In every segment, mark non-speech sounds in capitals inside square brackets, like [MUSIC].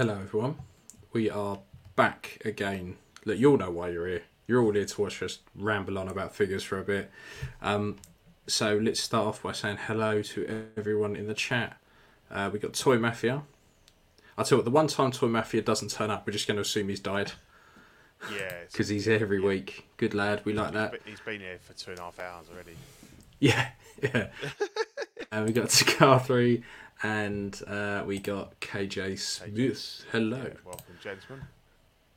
Hello, everyone. We are back again. Look, you all know why you're here. You're all here to watch us ramble on about figures for a bit. Um, so let's start off by saying hello to everyone in the chat. Uh, we got Toy Mafia. I tell you what, the one time Toy Mafia doesn't turn up, we're just going to assume he's died Yeah, because [LAUGHS] he's here every week. Good lad, we like that. he's been here for two and a half hours already. [LAUGHS] Yeah, yeah. [LAUGHS] and we got Cigar 3 and uh, we got KJ Smith. Hello. Yeah, welcome, gentlemen.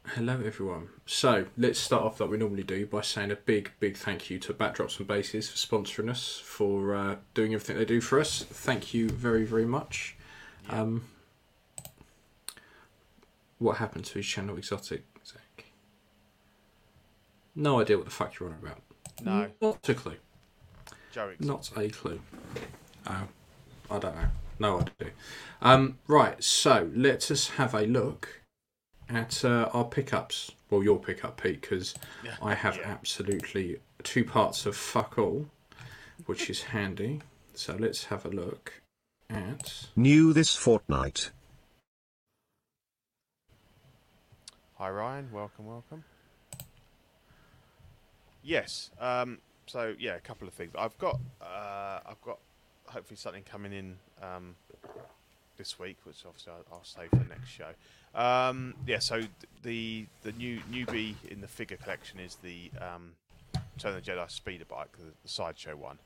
Hello, everyone. So let's start off like we normally do by saying a big, big thank you to Backdrops and Bases for sponsoring us, for uh, doing everything they do for us. Thank you very, very much. Yeah. Um, what happened to his channel, Exotic? Zach? No idea what the fuck you're on about. No, Not a clue. Joe. Not a clue. Oh, I don't know. No idea. Um, right, so let us have a look at uh, our pickups. Well, your pickup, Pete, because Yeah. I have Yeah. absolutely two parts of fuck all, which is handy. So let's have a look at. New this fortnight. Hi, Ryan. Welcome, welcome. Yes. Um, so yeah, a couple of things. I've got. Uh, I've got hopefully something coming in um, this week, which obviously I'll, I'll save for next show. Um, yeah. So th- the the new newbie in the figure collection is the um, of the Jedi speeder bike, the, the sideshow one.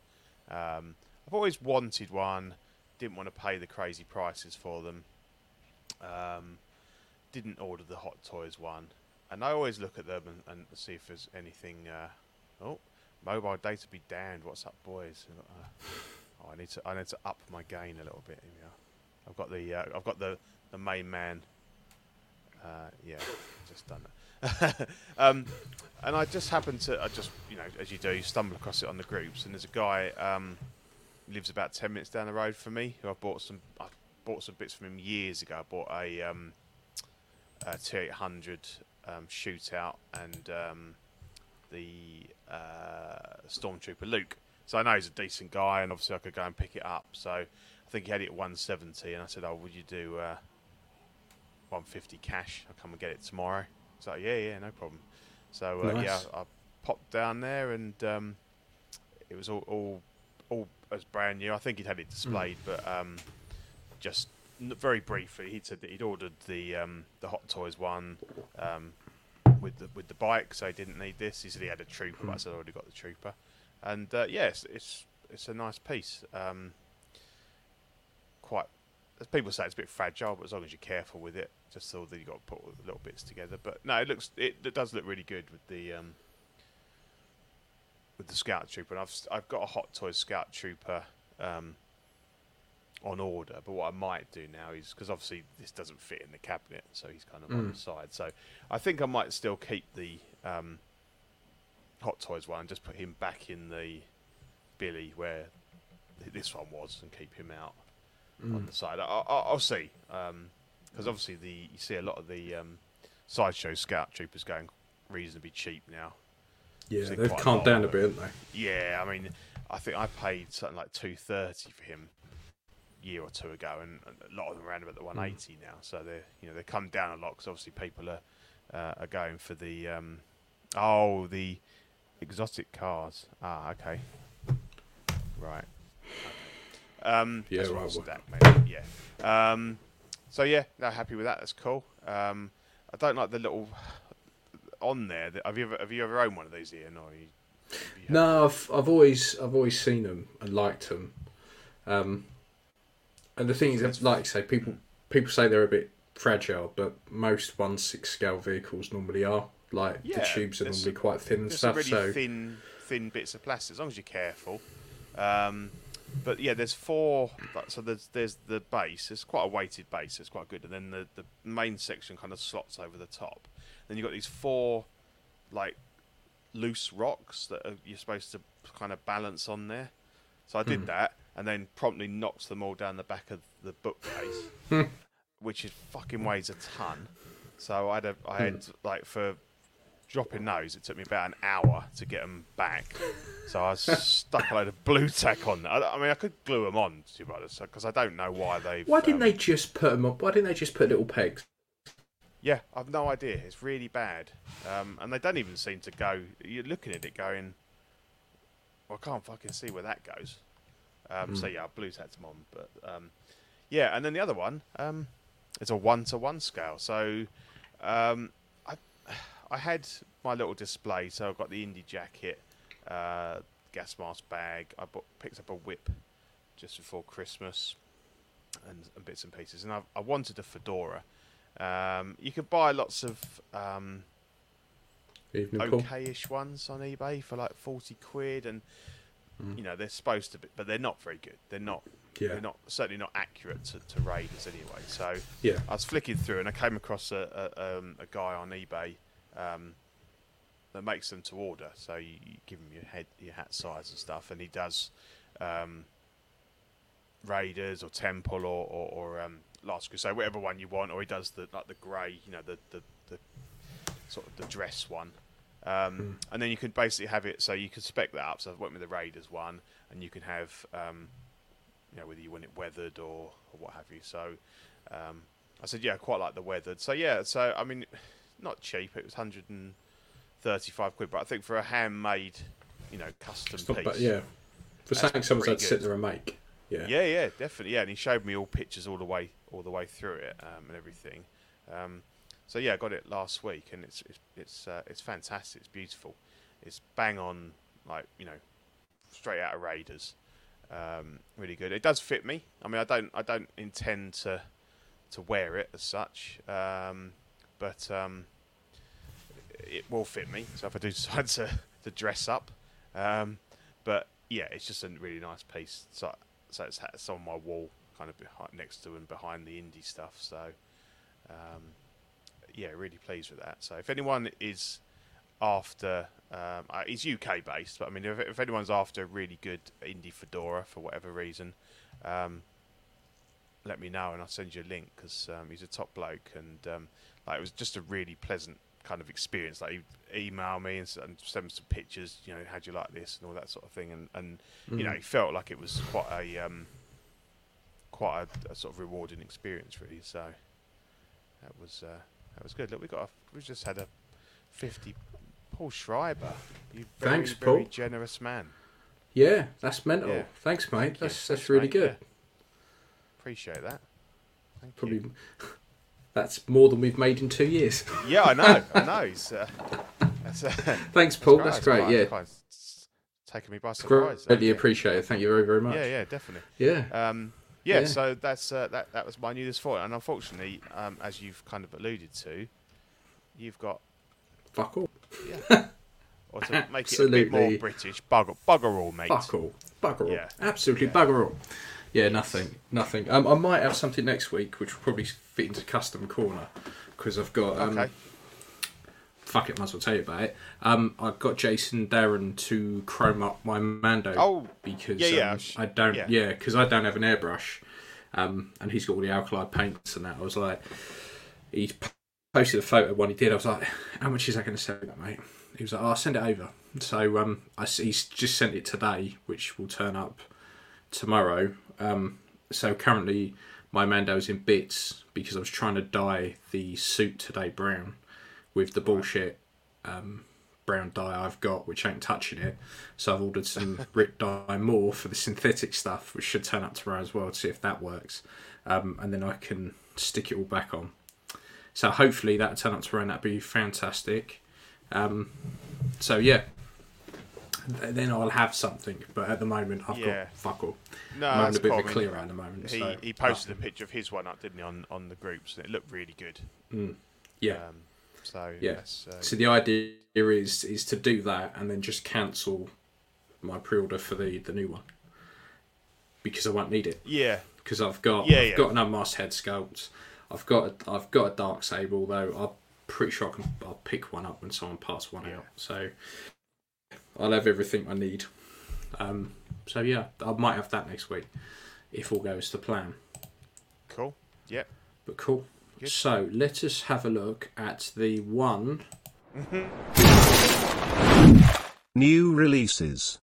Um, I've always wanted one. Didn't want to pay the crazy prices for them. Um, didn't order the Hot Toys one, and I always look at them and, and see if there's anything. Uh, oh, mobile data be damned! What's up, boys? I need to I need to up my gain a little bit. Are. I've got the uh, I've got the the main man. Uh, yeah, just done it. [LAUGHS] um, and I just happened to I just you know as you do you stumble across it on the groups, and there's a guy um, lives about ten minutes down the road from me who I bought some I bought some bits from him years ago. I bought a um, uh, T800 um, shootout and um, the uh, Stormtrooper Luke. So I know he's a decent guy, and obviously I could go and pick it up. So I think he had it at 170, and I said, "Oh, would you do uh, 150 cash? I'll come and get it tomorrow." So yeah, yeah, no problem. So uh, yeah, Nice. I popped down there, and um, it was all, all all as brand new. I think he'd had it displayed, but um, just very briefly, he said that he'd ordered the um, the Hot Toys one um, with the with the bike, so he didn't need this. He said he had a trooper, but I said I already got the trooper, and uh, yes, it's it's a nice piece. Um, quite, as people say, it's a bit fragile, but as long as you're careful with it, just so that you got to put all the little bits together. But no, it looks it, it does look really good with the um, with the Scout Trooper, and I've I've got a Hot Toys Scout Trooper. Um, on order. But what I might do now is because obviously this doesn't fit in the cabinet, so he's kind of on Mm. the side. So I think I might still keep the um, Hot Toys one just put him back in the Billy where this one was, and keep him out on the side. I, I, I'll see because obviously the you see a lot of the um, sideshow Scout Troopers going reasonably cheap now. Yeah, they've calmed down a bit, haven't they? Yeah, I mean, I think I paid something like two thirty for him a year or two ago, and a lot of them are around about the one eighty now. So they, you know, they come down a lot because obviously people are uh, are going for the um, oh the exotic cars. Ah, okay, right. Okay. Um, Yeah, that's right, was well. that, maybe, yeah. Um, so yeah, no, happy with that. That's cool. Um, I don't like the little on there. that- Have you ever have you ever owned one of these, Ian? Or you, you No, I've I've always I've always seen them and liked them. Um, and the thing is, like I say, people people say they're a bit fragile, but most one six scale vehicles normally are. Like the tubes are there's normally quite thin and stuff. really so thin, thin bits of plastic. As long as you're careful. Um, but yeah, there's four. So there's there's the base. It's quite a weighted base. It's quite good. And then the the main section kind of slots over the top. Then you've got these four, like loose rocks that are, you're supposed to kind of balance on there. So I did hmm. that, and then promptly knocked them all down the back of the bookcase, hmm. which is fucking weighs a ton. So I had a, I had hmm. like for dropping those, it took me about an hour to get them back. So I stuck a load of blue tack on. I, I mean, I could glue them on, to be honest, because I don't know why they. why didn't they just put them up? Why didn't they just put little pegs? Yeah, I've no idea. It's really bad, um, and they don't even seem to go. You're looking at it going, well, I can't fucking see where that goes. Um, So yeah, I blue tacked them on, but um, yeah, and then the other one, um, it's a one to one scale. So um, I had my little display, so I've got the indie jacket, uh, gas mask bag. I bought, picked up a whip just before Christmas, and, and bits and pieces, and I, I wanted a fedora. Um, you could buy lots of um, okay-ish ones on eBay for like forty quid, and you know they're supposed to be, but they're not very good. They're not. Yeah. They're not certainly not accurate to, to Raiders anyway. So Yeah. I was flicking through and I came across a a, um, a guy on eBay um, that makes them to order. So you, you give him your head your hat size and stuff, and he does um, Raiders or Temple or or, or um, Last Crusade, whatever one you want, or he does the like the grey, you know, the the, the sort of the dress one. Um, And then you can basically have it so you can spec that up. So I went with the Raiders one, and you can have, um, you know, whether you want it weathered or, or what have you. So um, I said, yeah, I quite like the weathered. So yeah, so I mean, not cheap. It was 135 quid, but I think for a handmade, you know, custom piece. bad, yeah. For something someone's had to sit there and make. Yeah. Yeah, yeah, definitely. Yeah, and he showed me all pictures all the way, all the way through it um, and everything. Um, so yeah, I got it last week, and it's it's it's, uh, it's fantastic. It's beautiful. It's bang on, like you know, straight out of Raiders. Um, really good. It does fit me. I mean, I don't I don't intend to to wear it as such, um, but um, it will fit me. So if I do [LAUGHS] decide to to dress up, um, but yeah, it's just a really nice piece. So so it's, it's on my wall, kind of behind, next to and behind the indie stuff. So um, yeah, really pleased with that. So if anyone is after, um, uh, it's UK based, but I mean, if, if anyone's after a really good indie fedora for whatever reason, um, let me know and I'll send you a link because um, he's a top bloke and um, like it was just a really pleasant kind of experience. Like he email me and, and send me some pictures. You know, how'd you like this and all that sort of thing. And, and you know, he felt like it was quite a um, quite a, a sort of rewarding experience, really. So that was uh, that was good. Look, we got a, we just had a fifty. Paul Schreiber, you very, Thanks, very Paul. generous man. Yeah, that's mental. Yeah. Thanks, mate. Thank. That's Thanks, that's really mate. good. Yeah. Appreciate that. Thank Probably you. That's more than we've made in two years. Yeah, I know. I know. [LAUGHS] Uh, that's, uh, Thanks, Paul. great. That's great. yeah, quite- taken me by surprise. greatly yeah. appreciated. Thank you very very much. Yeah, yeah, definitely. Yeah. Um, yeah, Yeah. so that's uh, that. That was my news for it, and unfortunately, um, as you've kind of alluded to, you've got Fuck all. yeah, [LAUGHS] or to make it a bit more Absolutely. British, bugger, bugger all, mate. Fuck all. Bugger all. Yeah. Absolutely Yeah. bugger all. Yeah, nothing. Nothing. Um, I might have something next week which will probably fit into custom corner because I've got. Um, Okay. Fuck it, might as well tell you about it. Um, I've got Jason Darren to chrome up my Mando. Oh, because yeah, yeah, um, I don't. yeah. Yeah, because I don't have an airbrush, um, and he's got all the Alclad paints and that. I was like, he posted a photo when he did. I was like, how much is that going to sell, that, mate? He was like, oh, I'll send it over. So um, I he's just sent it today, which will turn up tomorrow. Um, so currently my Mando's in bits because I was trying to dye the suit today brown with the bullshit um, brown dye I've got, which ain't touching it. So I've ordered some [LAUGHS] Rit dye more for the synthetic stuff, which should turn up tomorrow as well to see if that works. Um, and then I can stick it all back on. So hopefully that'll turn up tomorrow and that'll be fantastic. Um, so yeah, then I'll have something. But at the moment, I've Yeah. got fuck all. No, I'm a bit cool. of a clear at the moment. He, so he posted a picture of his one up, didn't he, on, on the groups, and it looked really good. Yeah. Um, so Yeah. uh, So the idea is is to do that and then just cancel my pre-order for the the new one because I won't need it yeah, because I've got Yeah, I've yeah. got an unmasked head sculpt. I've got a, I've got a dark saber, though. I'm pretty sure I can I'll pick one up when someone passes one Yeah. out. So I'll have everything I need. Um, so yeah, I might have that next week if all goes to plan. cool. Yep. But cool. Good. So let us have a look at the one [LAUGHS] New releases.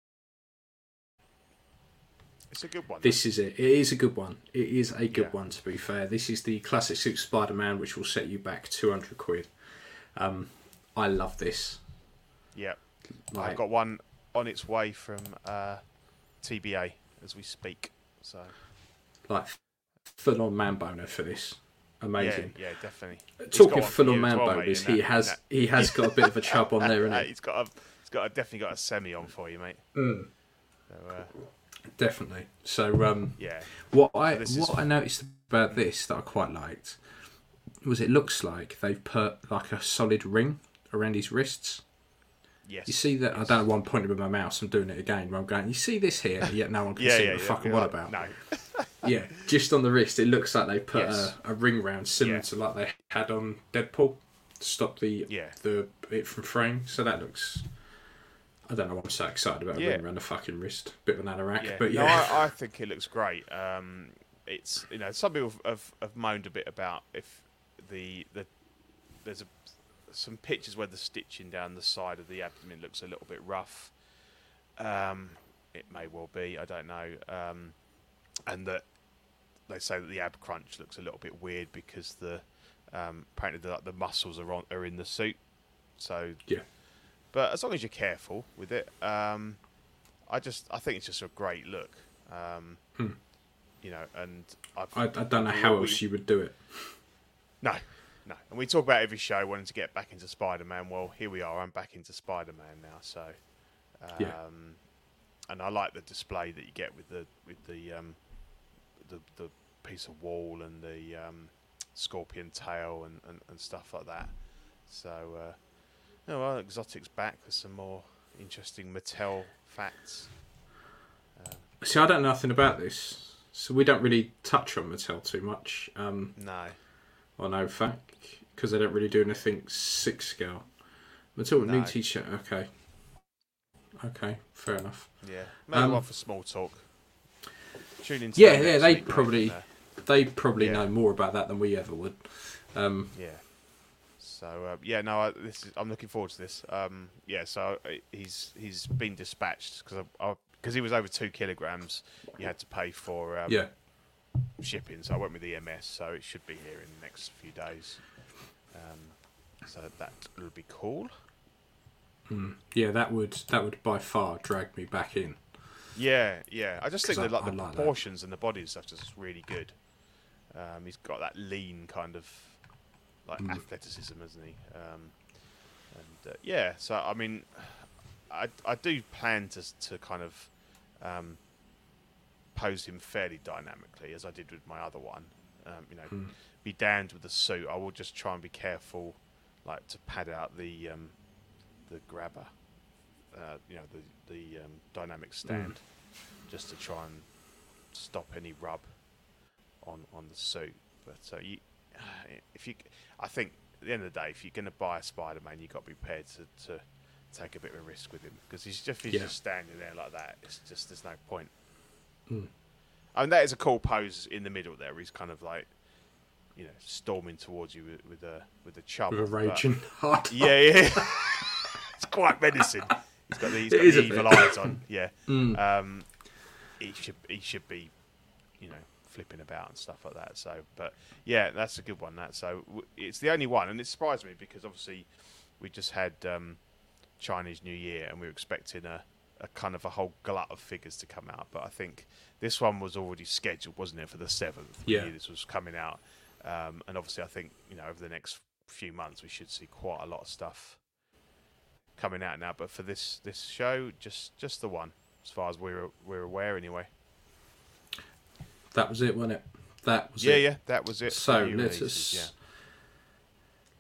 It's a good one. This is it. It is a good one. It is a good Yeah. one, to be fair. This is the classic suit Spider Man, which will set you back 200 quid. Um, I love this. yeah, Like, I've got one on its way from uh, TBA as we speak. So like full on man boner for this. Amazing. yeah, yeah, definitely. He's Talking full on man well, boners, he that- has that- he has got a bit of a chub on there, isn't [LAUGHS] he's got a, he's got a, definitely got a semi on for you, mate. Mm. So, uh, Definitely. So um, yeah, what I is- what I noticed about this that I quite liked was it looks like they've put like a solid ring around his wrists. Yes. You see that? I don't know why I'm pointing with my mouse. I'm doing it again. Where I'm going. You see this here? Yet no one can [LAUGHS] yeah, see yeah, what the yeah, fuck I'm on like, about. No, [LAUGHS] Yeah, just on the wrist, it looks like they put Yes. a, a ring round similar to like they had on Deadpool to stop the yeah, the it from fraying. So that looks. I don't know why I'm so excited about a ring around the fucking wrist. Bit of an anorak, yeah. but No, yeah. I, I think it looks great. Um, it's you know some people have, have moaned a bit about if the the there's a, some pictures where the stitching down the side of the abdomen looks a little bit rough. Um, it may well be. I don't know. Um, and that they say that the ab crunch looks a little bit weird because the um, apparently the, the muscles are on, are in the suit. So Yeah. But as long as you're careful with it, um, I just I think it's just a great look. Um, Hmm. You know, and I've, I, I don't know how we- else you would do it. no, no. And we talk about every show wanting to get back into Spider-Man. Well, here we are. I'm back into Spider-Man now. So, um, Yeah. and I like the display that you get with the with the um, the the piece of wall and the um, scorpion tail and, and, and stuff like that. So, uh, no, well, Exotic's back with some more interesting Mattel facts. Um, See, I don't know nothing about this, so we don't really touch on Mattel too much. Um, no, on OFAC because I don't really do anything six scale. Mattel No. new T-shirt. Okay, okay, fair enough. yeah, maybe Um, one for small talk. Tune in. Yeah, yeah, they probably- Uh, They probably Yeah. know more about that than we ever would. Um, Yeah. So uh, yeah, no, I, this is, I'm looking forward to this. Um, yeah, so uh, he's he's been dispatched because because he was over two kilograms, you had to pay for um, yeah, shipping. So I went with EMS, so it should be here in the next few days. Um, so that will be cool. mm. yeah, that would that would by far drag me back in. Yeah, yeah. I just think 'Cause that I- like I the like that. proportions and the body and stuff just really good. Um, he's got that lean kind of like Mm. athleticism, hasn't he? Um, and uh, yeah, so I mean, I I do plan to to kind of um, pose him fairly dynamically as I did with my other one. Um, you know, Mm. Be damned with the suit. I will just try and be careful, like to pad out the um, the grabber, uh, you know, the the um, dynamic stand, just to try and stop any rub on on the suit. But uh, you, [SIGHS] if you, I think at the end of the day, if you're going to buy a Spider-Man, you've got to be prepared to, to take a bit of a risk with him because he's just he's Yeah. just standing there like that. It's just there's no point. Mm. I mean, that is a cool pose in the middle there. He's kind of like, you know, storming towards you with, with a with a chub. With a raging [LAUGHS] heart. Yeah, yeah. [LAUGHS] it's quite menacing. He's got the, he's got the evil eyes on. [LAUGHS] Yeah. Mm. Um, he should he should be, you know, flipping about and stuff like that. So, but yeah, that's a good one. That so it's the only one, and it surprised me because obviously we just had um, Chinese New Year, and we were expecting a, a kind of a whole glut of figures to come out. But I think this one was already scheduled, wasn't it, for the seventh? Yeah. this was coming out, um, and obviously I think you know over the next few months we should see quite a lot of stuff coming out now. But for this this show, just just the one, as far as we're we're aware anyway. That was it, wasn't it? That was Yeah, it. yeah, that was it. So let's releases, us,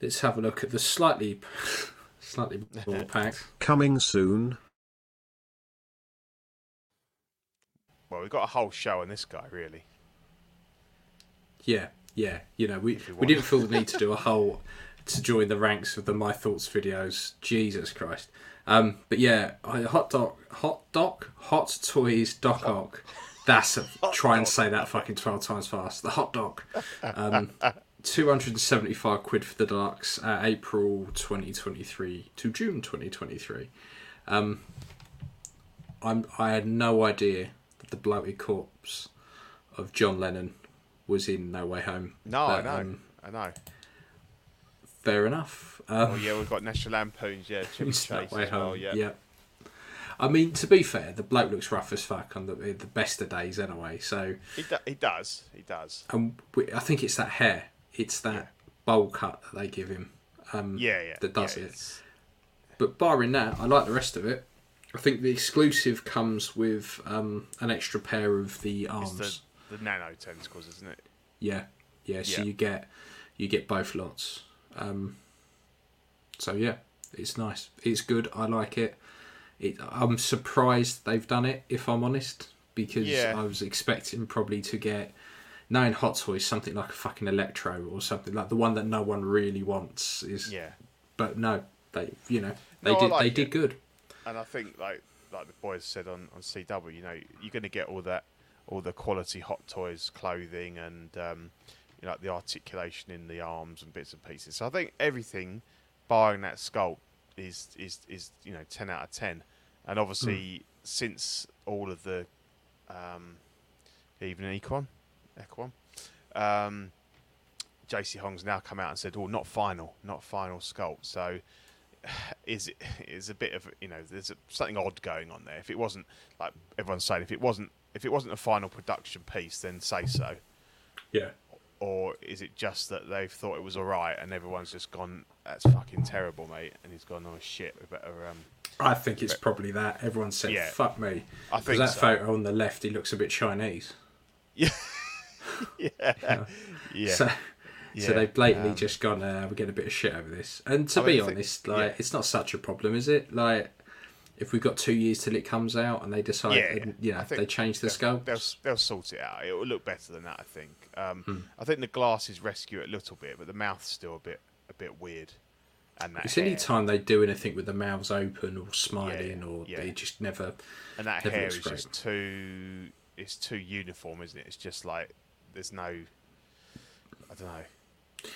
let's have a look at the slightly [LAUGHS] slightly more [LAUGHS] packed. Coming soon. Well, we've got a whole show on this guy, really. Yeah, yeah. You know, we you we didn't feel the need to do a [LAUGHS] whole to join the ranks of the My Thoughts videos. Jesus Christ. Um, but yeah, hot doc, hot doc, hot toys, Doc Ock. That's a, try and say that fucking twelve times fast. The hot dog. Um, [LAUGHS] Two hundred and seventy-five quid for the deluxe, uh, April twenty twenty-three to June twenty twenty-three. Um, I'm I had no idea that the bloated corpse of John Lennon was in No Way Home. No, But, I know, um, I know. fair enough. Um, Oh yeah, we've got National Lampoons. Yeah, [LAUGHS] Chevy Chase way as well. home. Yeah. yeah. I mean, to be fair, the bloke looks rough as fuck on the the best of days anyway. So, He, do, he does. He does. and we, I think it's that hair, it's that Yeah. bowl cut that they give him. Um, Yeah, yeah. that does yeah, it. it's- But barring that, I like the rest of it. I think the exclusive comes with um, an extra pair of the arms. The, nano tentacles, isn't it? Yeah, yeah. So Yeah. you get you get both lots. Um, so yeah, it's nice. It's good. I like it. It. I'm surprised they've done it. If I'm honest, because Yeah. I was expecting probably to get. Knowing Hot Toys, something like a fucking Electro or something like the one that no one really wants is. Yeah. But no, they you know they No, did like they it. did good. and I think like like the boys said on on CW, you know, you're going to get all that, all the quality Hot Toys clothing and um, you know, like the articulation in the arms and bits and pieces. So I think everything, barring that sculpt, is is is you know ten out of ten. And obviously, since all of the, um, even Equan, Equan, um, JC Hong's now come out and said, "Oh, not final, not final sculpt." So [SIGHS] is it is a bit of you know there's a, something odd going on there. If it wasn't like everyone's saying, if it wasn't if it wasn't a final production piece, then say so. Yeah. Or is it just that they've thought it was all right and everyone's just gone, that's fucking terrible, mate, and he's gone, oh shit, we better. Um, I think it's probably that. Everyone said, Yeah. "Fuck me." I Because think that so. photo on the left, he looks a bit Chinese. [LAUGHS] [LAUGHS] yeah, yeah, yeah. So, so they've blatantly um, just gone, uh, we're getting a bit of shit over this. And to I be I think- honest, like, yeah. it's not such a problem, is it? Like, if we've got two years till it comes out and they decide, Yeah, and, you know, they change the they'll, scope. They'll, they'll sort it out. It will look better than that, I think. Um, Hmm. I think the glasses rescue it a little bit, but the mouth's still a bit a bit weird. And that It's hair, any time they do anything with the mouths open or smiling Yeah, or yeah. they just never. and that never hair is great. just too it's too uniform, isn't it? It's just like there's no I don't know.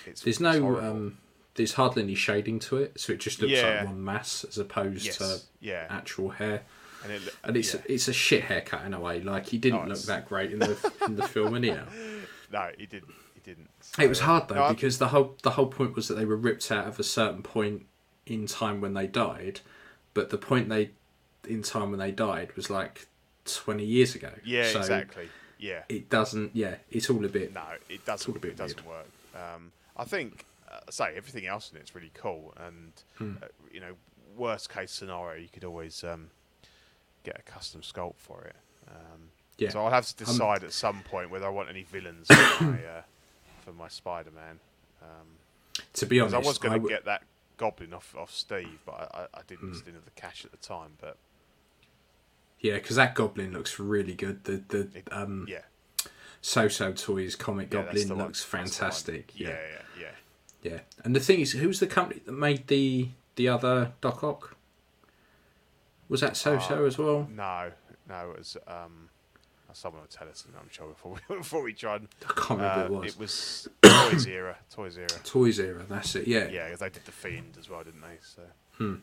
It's, There's no. um There's hardly any shading to it, so it just looks Yeah. like one mass as opposed yes, to yeah, actual hair. and, it, And it's yeah. it's a shit haircut in a way. Like he didn't Oh, look that great in the in the film anyhow. [LAUGHS] no, he didn't. He didn't. It was hard though no, because the whole the whole point was that they were ripped out of a certain point in time when they died, but the point they in time when they died was like twenty years ago. yeah, so exactly. Yeah, It doesn't. Yeah, it's all a bit. no, it does. all a doesn't. bit It doesn't work. Um, I think, uh, say everything else in it's really cool, and Hmm. uh, you know, worst case scenario, you could always um, get a custom sculpt for it. Um, Yeah. So I'll have to Um, decide at some point whether I want any villains for [COUGHS] my uh, for my Spider-Man. Um, To be honest, I was going to w- get that goblin off, off Steve, but I, I, I didn't, Hmm. didn't have the cash at the time. But yeah, because that goblin looks really good. The the It- um, yeah, Soosoo Toys comic yeah, goblin looks fantastic. Yeah, Yeah, yeah, yeah. And the thing is, who's the company that made the the other Doc Ock? Was that Soosoo Uh, as well? No, no, it was um, someone will tell us. I'm sure before we [LAUGHS] before we try and I can't remember uh, it was. it was Toys [COUGHS] era, Toys era. Toys era. That's it. Yeah. Yeah, 'cause they did the Fiend as well, didn't they? So Hmm.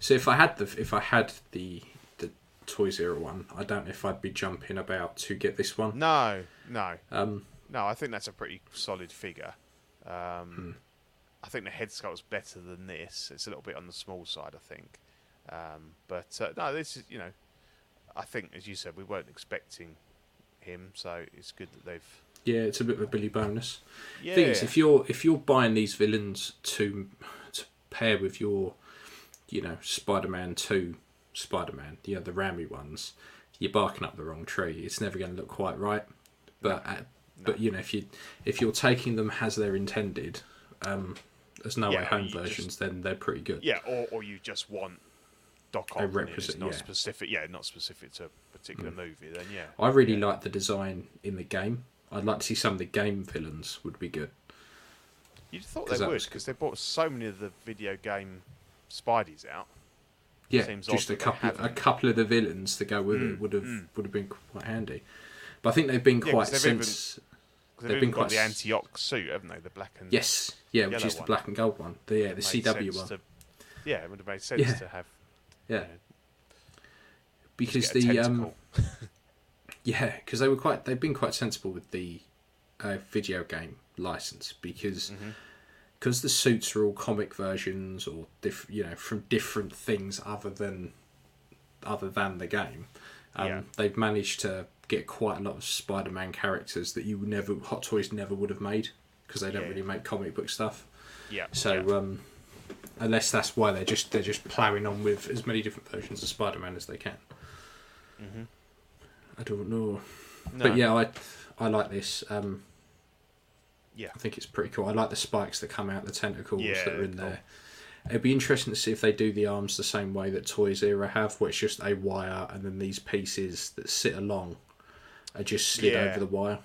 So if I had the if I had the the Toys era one, I don't know if I'd be jumping about to get this one. no, no, Um, no. I think that's a pretty solid figure. Um, Hmm. I think the head sculpt's better than this. It's a little bit on the small side, I think. Um, but uh, no, this is you know, I think as you said, we weren't expecting him, so it's good that they've. yeah, it's a bit of a Billy bonus. Yeah, Thing is, if you're if you're buying these villains to to pair with your, you know, Spider-Man Two, Spider-Man, the other Raimi ones, you're barking up the wrong tree. It's never going to look quite right. But uh, but you know, if you if you're taking them as they're intended, um, as No Yeah, Way Home you just- versions, then they're pretty good. Yeah, or, or you just want Doc Ock, represent- not yeah. specific. Yeah, not specific to a particular movie. Then yeah, I really like the design in the game. I'd like to see some of the game villains would be good. you'd thought they would because they brought so many of the video game Spideys out. Yeah, Seems just a couple a couple of the villains to go with Mm, it would have mm. would have been quite handy. But I think they've been Yeah, quite since Because They've been got quite the Anti-Ock suit, haven't they? The black and yes, yeah, which is the black and gold one. The yeah, the CW one. to- yeah, it would have made sense Yeah. to have Yeah, you know, because just get a the um. [LAUGHS] Yeah, because they were quite. They've been quite sensible with the uh, video game license because Mm-hmm. because the suits are all comic versions or diff, you know from different things other than other than the game. Um, Yeah. They've managed to get quite a lot of Spider-Man characters that you would never Hot Toys never would have made because they don't Yeah. really make comic book stuff. Yeah. So yeah. um, unless that's why they're just they're just ploughing on with as many different versions of Spider-Man as they can. Mhm. I don't know, No. but yeah, I I like this. Um, Yeah. I think it's pretty cool. I like the spikes that come out, the tentacles Yeah, that are in cool. there. It'd be interesting to see if they do the arms the same way that Toys Era have, where it's just a wire and then these pieces that sit along are just slid Yeah. over the wire.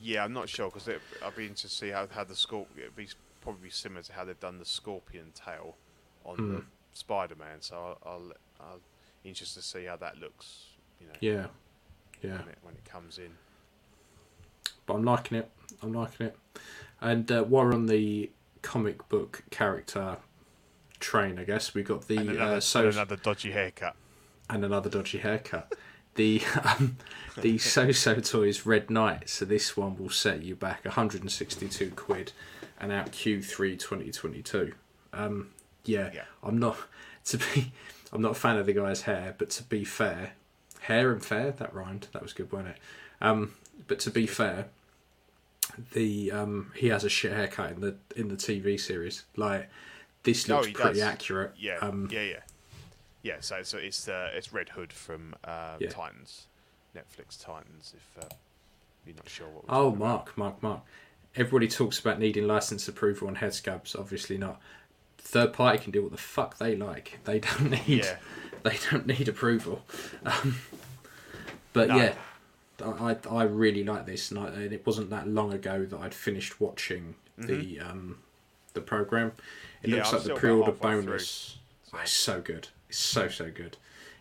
Yeah, I'm not sure because I'd be interested to see how, how the scorpion. It'd be probably similar to how they've done the scorpion tail on Hmm. the Spider-Man. So I'll, I'll, I'll interested to see how that looks. You know, Yeah, yeah. when, it, when it comes in. but I'm liking it. I'm liking it. And uh, while we're on the comic book character train, I guess we got the And another, uh, so and another dodgy haircut. and another dodgy haircut. The [LAUGHS] um, the Soosoo Toys Red Knight. So this one will set you back 162 quid, and out Q3 2022. Um, yeah, Yeah. I'm not to be. I'm not a fan of the guy's hair, but to be fair, hair and fair that rhymed. That was good, wasn't it? Um, but to be fair, the um, he has a shit haircut in the in the TV series. Like this Oh, looks he pretty does. accurate. Yeah, Um, yeah, yeah, yeah. So, so it's uh, it's Red Hood from uh, Yeah. Titans, Netflix Titans. If uh, you're not sure what. We're Oh, talking about. Mark, Mark, Mark. Everybody talks about needing license approval on head scabs. Obviously not. Third party can do what the fuck they like. They don't need. Yeah. [LAUGHS] They don't need approval. Um, but No. yeah, I, I really like this, and, I, and it wasn't that long ago that I'd finished watching the um the program. It Mm-hmm. Yeah, looks I'm like the pre-order halfway through, bonus. so- Oh, it's so good. It's so so good.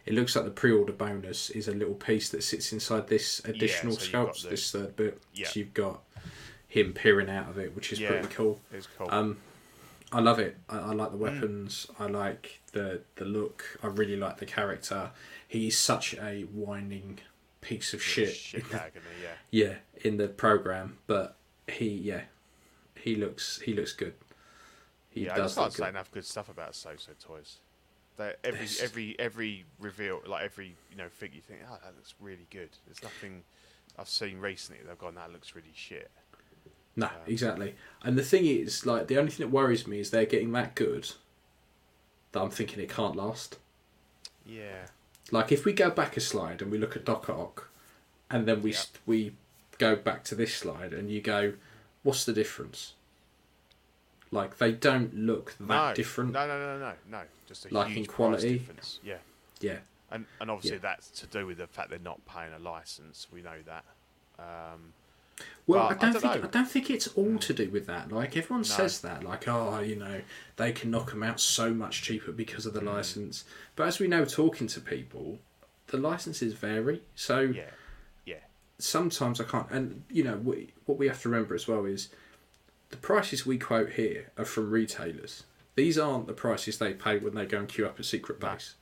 It looks like the pre-order bonus is a little piece that sits inside this additional so you've got sculpts, the- this third bit. Yeah. So you've got him peering out of it, which is Yeah. pretty cool. It's cool. Um, I love it. I, I like the Mm. weapons. I like the the look. I really like the character. He's such a whining piece of shit. Shit [LAUGHS] yeah. yeah, in the program, but he yeah, he looks he looks good. He yeah, I does just can't look say enough good stuff about Soosoo Toys. They, every every every reveal, like every you know thing, you think, oh, that looks really good. There's nothing I've seen recently. They've gone, that looks really shit. No, Um, exactly. And the thing is, like, the only thing that worries me is they're getting that good that I'm thinking it can't last. Yeah, Like, if we go back a slide and we look at Doc Ock, and then we st- we go back to this slide, and you go, what's the difference? Like, they don't look that no, different. No, no, no, no, no. Just a Like in huge price quality? difference. Yeah, Yeah. and and obviously Yeah. that's to do with the fact they're not paying a license. We know that. Um, Well, I I don't don't think know. I don't think it's all to do with that. Like everyone No. says that, like oh, you know, they can knock them out so much cheaper because of the Mm. license. But as we know, talking to people, the licenses vary. So yeah, yeah, sometimes I can't. And you know, we, what we have to remember as well is the prices we quote here are from retailers. These aren't the prices they pay when they go and queue up at Secret Base.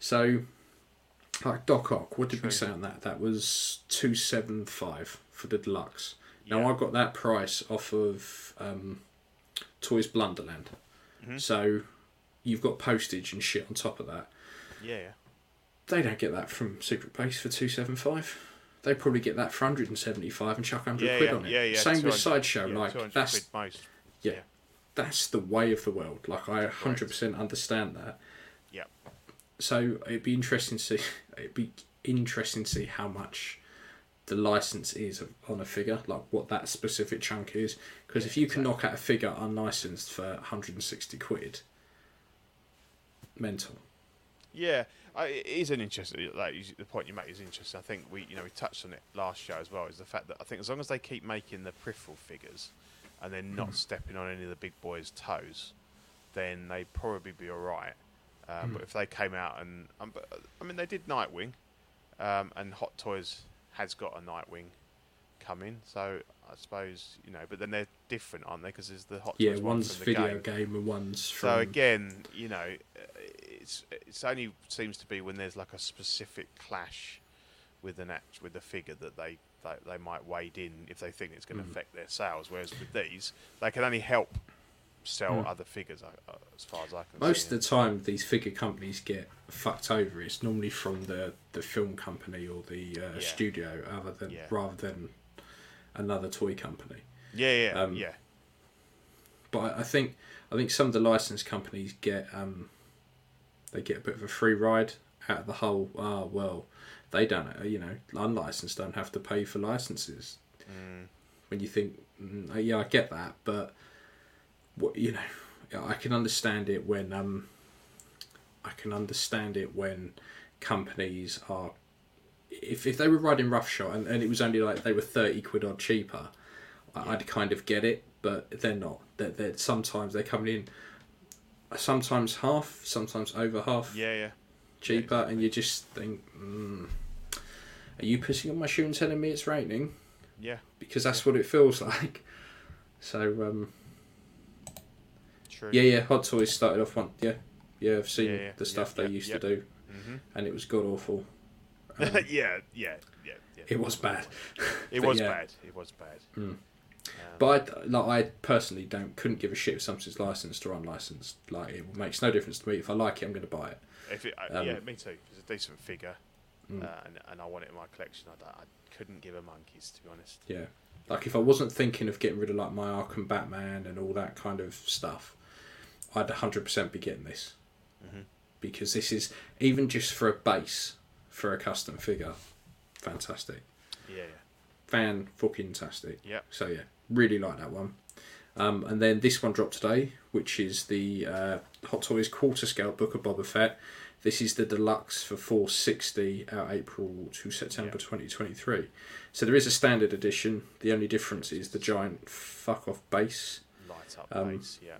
So, like Doc Ock, what did we say on that? That was two seven five for the deluxe. Now Yeah. I got that price off of um, Toys Blunderland. Mhm. So you've got postage and shit on top of that. yeah. They don't get that from Secret Base for two seven five. They probably get that for hundred and seventy five and chuck hundred Yeah, quid yeah, on it. yeah, yeah, Same with Sideshow. like that's most. yeah. That's the way of the world. Like I hundred percent understand that. Yeah. So it'd be interesting to see. [LAUGHS] It'd be interesting to see how much the license is on a figure, like what that specific chunk is. Because if you can knock out a figure unlicensed for 160 quid, mental. Yeah, I, it is an interesting. Like the point you make is interesting. I think we, you know, we touched on it last show as well. Is the fact that I think as long as they keep making the peripheral figures, and they're not stepping on any of the big boys' toes, then they probably be all right. Um, But if they came out and, um, but, I mean, they did Nightwing, um, and Hot Toys has got a Nightwing coming. So I suppose you know, but then they're different, aren't they? Because there's the Hot Yeah, Toys one one's from the video game. game. and one's from. So again, you know, it's it's only seems to be when there's like a specific clash with an act with a figure that they, they they might wade in if they think it's going to Mm. affect their sales. Whereas with these, they can only help sell Mm. other figures, uh, as far as I can Most see. of the time, these figure companies get fucked over. It's normally from the, the film company or the uh, Yeah. studio, other than Yeah. rather than another toy company. yeah, yeah, um, yeah, But I, think I think some of the license companies get um, they get a bit of a free ride out of the whole. Ah, well, they don't. uh, You know, unlicensed don't have to pay for licenses. mm, When you think, mm, uh, yeah, I get that, but what you know, I can understand it when um, I can understand it when companies are. If, if they were riding roughshod and, and it was only like they were 30 quid or cheaper, Yeah. I'd kind of get it, but they're not. They're, they're, sometimes they're coming in sometimes half, sometimes over half yeah, yeah. Cheaper, and you just think, mm, are you pissing on my shoe and telling me it's raining? Yeah, Because that's what it feels [LAUGHS] like. So, um, true. yeah, yeah, Hot Toys started off one. Yeah, yeah, I've seen Yeah, yeah, the stuff yeah, they yeah, used yeah. to do, hmm and it was god awful. [LAUGHS] Um, yeah, yeah, yeah, yeah. it was bad. [LAUGHS] It was yeah. bad. It was bad. Mm. Um, But I, like, I personally don't couldn't give a shit if something's licensed or unlicensed. Like it makes no difference to me. If I like it, I'm going to buy it. If it, uh, um, yeah, me too. It's a decent figure, Mm. uh, and, and I want it in my collection. I, I couldn't give a monkeys, to be honest. Yeah. Like if I wasn't thinking of getting rid of like my Arkham Batman and all that kind of stuff, I'd 100% be getting this. Mhm. Because this is, even just for a base, for a custom figure, fantastic. Yeah, yeah. Fan fucking tastic. Yep. So yeah, really like that one. Um, and then this one dropped today, which is the uh, Hot Toys quarter scale Book of Boba Fett. This is the deluxe for 460 out April to September Yeah. 2023. So there is a standard edition. The only difference is the giant fuck off base. Light up Um, base, yeah.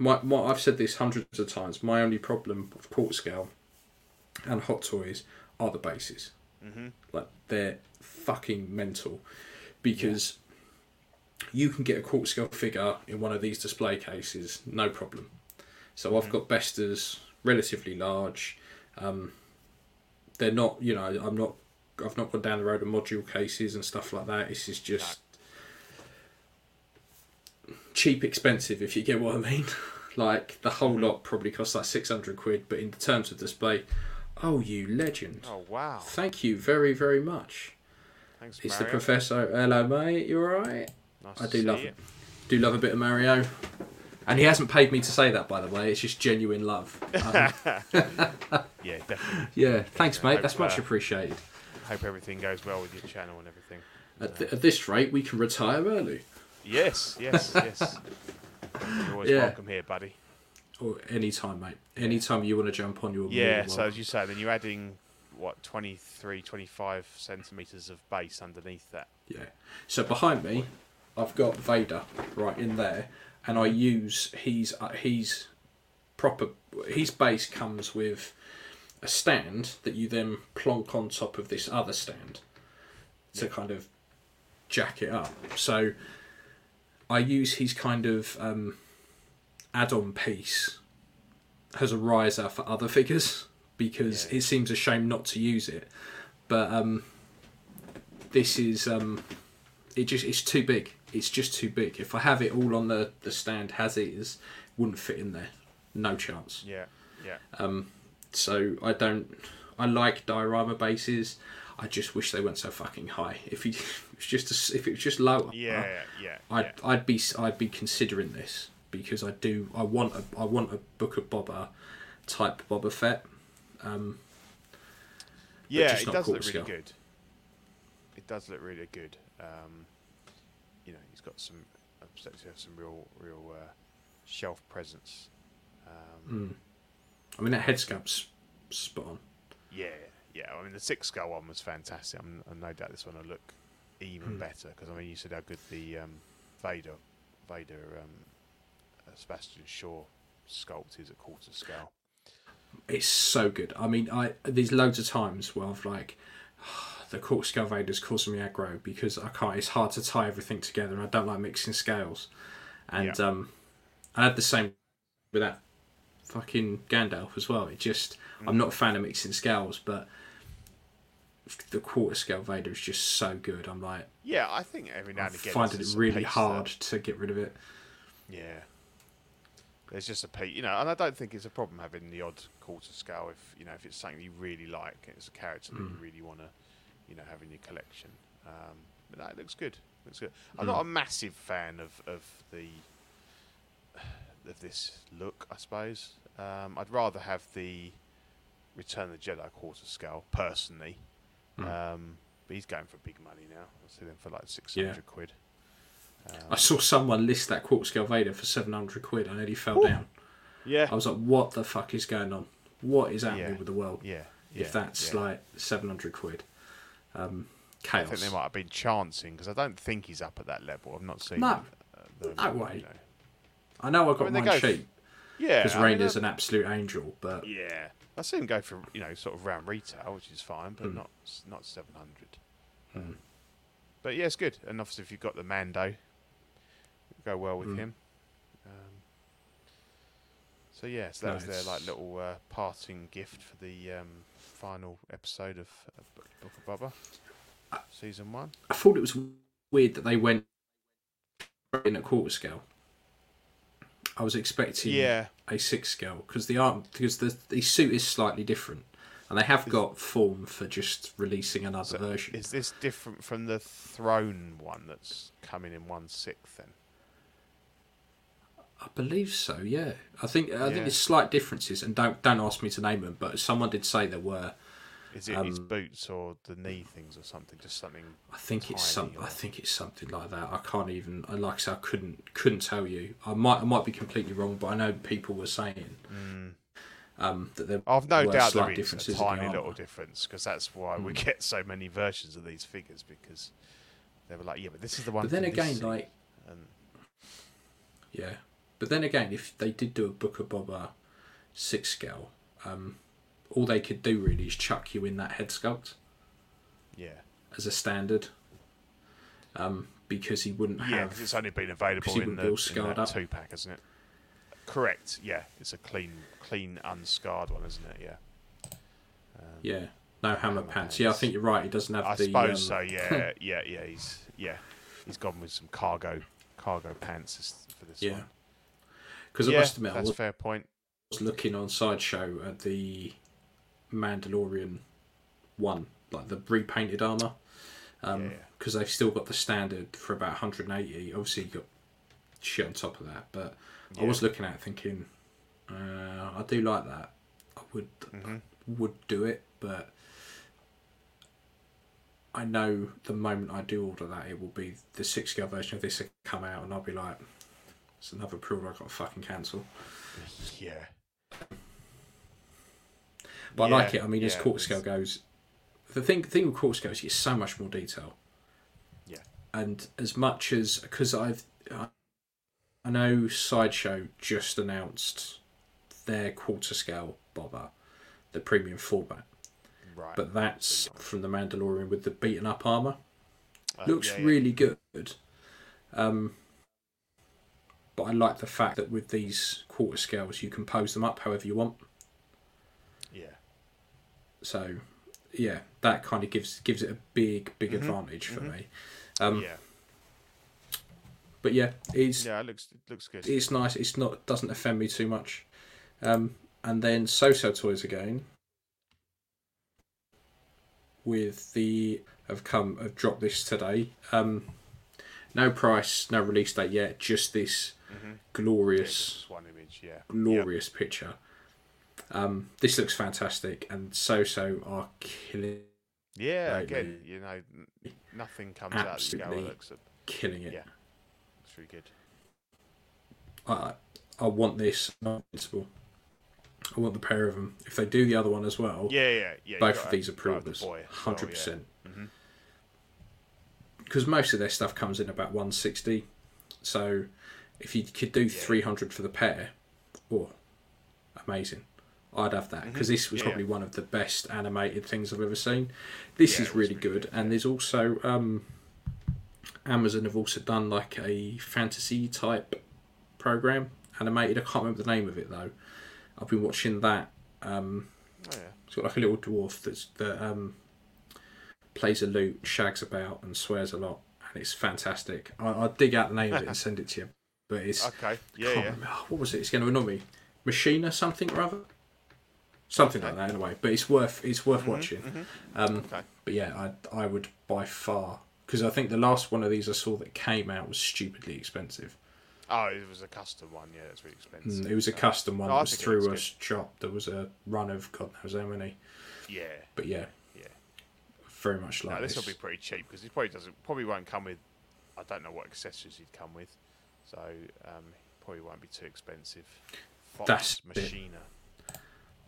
My, my, I've said this hundreds of times. My only problem with quarter scale and Hot Toys are the bases. hmm Like they're fucking mental because you can get a quarter scale figure in one of these display cases, no problem. So I've Mhm. got Besters, relatively large. Um, they're not, you know, I'm not. I've not gone down the road of module cases and stuff like that. This is just cheap, expensive, if you get what I mean. [LAUGHS] like the whole Mhm. lot probably costs like six hundred quid, but in terms of display, oh you legend! Oh wow! Thank you very, very much. Thanks, It's Mario. the professor. Hello, mate. You alright? Nice I do love it. Do love a bit of Mario. And he hasn't paid me to say that, by the way. It's just genuine love. [LAUGHS] Um, [LAUGHS] Yeah, definitely. yeah, thanks, I mate. That's much uh, appreciated. Hope everything goes well with your channel and everything. At, th- at this rate, we can retire early. Yes, yes, [LAUGHS] yes. You're always Yeah. welcome here, buddy. Or any time, mate. Any time you want to jump on, you're Yeah, so as you say, then you're adding, what, 23, 25 centimetres of base underneath that. Yeah. So behind me, I've got Vader right in there, and I use he's uh, he's proper. His base comes with a stand that you then plonk on top of this other stand to Yeah. kind of jack it up. So I use his kind of um, add-on piece as a riser for other figures [LAUGHS] because Yeah. it seems a shame not to use it. But um, this is um, it just it's too big. It's just too big. If I have it all on the the stand as is, wouldn't fit in there. No chance. Yeah, yeah. Um, so I don't. I like diorama bases. I just wish they weren't so fucking high. If you, [LAUGHS] if it's just a, if it was just lower, Yeah, yeah, I'd yeah. I'd be I'd be considering this because I do I want a I want a Book of Boba type Boba Fett. Um, Yeah, it does look quarter really scale. good. It does look really good. Um, you know, he's got some, uh, potentially have some real, real uh, shelf presence. Um, mm. I mean that head spot on. Yeah, yeah. I mean, the six scale one was fantastic. I'm, I'm no doubt this one will look even Hmm. better because I mean, you said how good the um, Vader, Vader, um, uh, Sebastian Shaw sculpt is at quarter scale. It's so good. I mean, I there's loads of times where I've like the quarter scale Vader's causing me aggro because I can't. It's hard to tie everything together, and I don't like mixing scales. And Yeah. um, I had the same with that fucking Gandalf as well. It just I'm not a fan of mixing scales, but the quarter scale Vader is just so good. I'm like, Yeah, I think every now and again finding it's it really hard that- to get rid of it. yeah. There's just a you know, and I don't think it's a problem having the odd quarter scale if you know if it's something you really like, it's a character that you Mm. really want to, you know, having your collection. Um, but that looks good. Looks good. I'm Mm. not a massive fan of of the [SIGHS] of this look, I suppose. Um, I'd rather have the Return of the Jedi quarter scale personally. Mm. Um, but he's going for big money now. I see them for like six hundred quid. Um, I saw someone list that quarter scale Vader for 700 quid. I nearly fell Ooh. down. yeah, I was like, what the fuck is going on? What is happening Yeah. with the world? yeah, yeah. if that's yeah. like 700 quid. Um, I think they might have been chancing because I don't think he's up at that level. I've not seen. No. uh, them, No way. you know. I know I got mean, mine go f- cheap Yeah, because I mean, Rainer's uh, an absolute angel, but Yeah, I see him go for you know sort of round retail, which is fine, but Mm. not not seven hundred. Mm. But yeah, it's good. And obviously, if you've got the Mando, it'll go well with Mm. him. Um, so yeah, so that was their like little uh, parting gift for the um, final episode of Book of Uh, season one. I thought it was weird that they went in at quarter scale. I was expecting Yeah, a six scale because the art because the the suit is slightly different, and they have Is- got form for just releasing another So version. is this different from the Throne one that's coming in one sixth then? Believe so. Yeah, I think I think Yeah. there's slight differences, and don't don't ask me to name them, but someone did say there were. Is it his Um, boots or the knee things or something? Just something. I think it's some. Or- I think it's something like that. I can't even. Like I said, I couldn't couldn't tell you. I might I might be completely wrong, but I know people were saying Mm. um, that there. I've no doubt slight there is a differences tiny little difference because that's why we Mm. get so many versions of these figures because they were like, yeah, but this is the one. But then again, scene," like and yeah, but then again, if they did do a Book of Boba six scale, um, all they could do really is chuck you in that head sculpt yeah, as a standard, um, because he wouldn't yeah, have. because it's only been available in the in two pack, isn't it? Correct. Yeah, it's a clean, clean, unscarred one, isn't it? Yeah. Um, yeah, no hammer pants. Yeah, I think you're right. He doesn't have the. I the. suppose um, so. [LAUGHS] Yeah, yeah, yeah. He's yeah, he's gone with some cargo cargo pants for this Yeah. one. Because yeah, I must admit, I was, a fair point. was looking on sideshow at the Mandalorian one, like the repainted armor, Yeah. because they've still got the standard for about 180. Obviously, you got shit on top of that, but I was looking at it thinking, uh, I do like that. I would Mhm. would do it, but I know the moment I do order that, it will be the six scale version of this will come out, and I'll be like, it's another pre-order I've got to fucking cancel. Yeah. But I like it. I mean, as yeah, quarter scale goes, the thing thing with quarter scale is it's so much more detail. Yeah. And as much as because I've I, I know sideshow just announced their quarter scale Boba, the premium format, Right. but that's from the Mandalorian with the beaten up armor. Uh, Looks yeah, yeah. really good. Um, but I like the fact that with these quarter scales, you can pose them up however you want. Yeah. So, yeah, that kind of gives gives it a big, big Mhm, advantage for mhm. me. Um, yeah. But yeah, it's Yeah. It looks it looks good. it's nice. It's not doesn't offend me too much. Um, and then Soosoo Toys again with the have come have dropped this today. Um, no price, no release date yet. Just this Mm-hmm. glorious, one image. Yeah. glorious picture. Um, this looks fantastic, and Soosoo are killing Yeah. Right, again, you know, nothing comes out go, oh, Absolutely. killing it. Yeah. it's really good. I I want this invincible. I want the pair of them. If they do the other one as well, Yeah. Yeah. Yeah. both of these are gotta have the pre-orders, boy as well, hundred yeah. percent. Mhm. Because most of their stuff comes in about one sixty. So if you could do Yeah. three hundred for the pair, oh, amazing! I'd have that because Mhm. this was Yeah, probably one of the best animated things I've ever seen. This Yeah, is really really good, good, and there's also um, Amazon have also done like a fantasy type program animated. I can't remember the name of it though. I've been watching that. Um, Oh yeah. it's got like a little dwarf that's that um, plays a lute, shags about, and swears a lot, and it's fantastic. I, I'll dig out the name of it and [LAUGHS] send it to you. But it's Okay. Yeah. Yeah. remember- what was it? It's going to annoy me. Machina something or other. Something like that anyway. But it's worth it's worth watching. Um, Mm-hmm, Okay. But yeah, I I would by far because I think the last one of these I saw that came out was stupidly expensive. Oh, it was a custom one. Yeah, it's really expensive. Mm, It was a custom one Oh, that was through a shop. There was a run of God knows how many. Yeah. But yeah, Yeah. very much like No, this this. will be pretty cheap because it probably doesn't probably won't come with. I don't know what accessories he'd come with, so um, probably won't be too expensive. Fox That's it. Machina.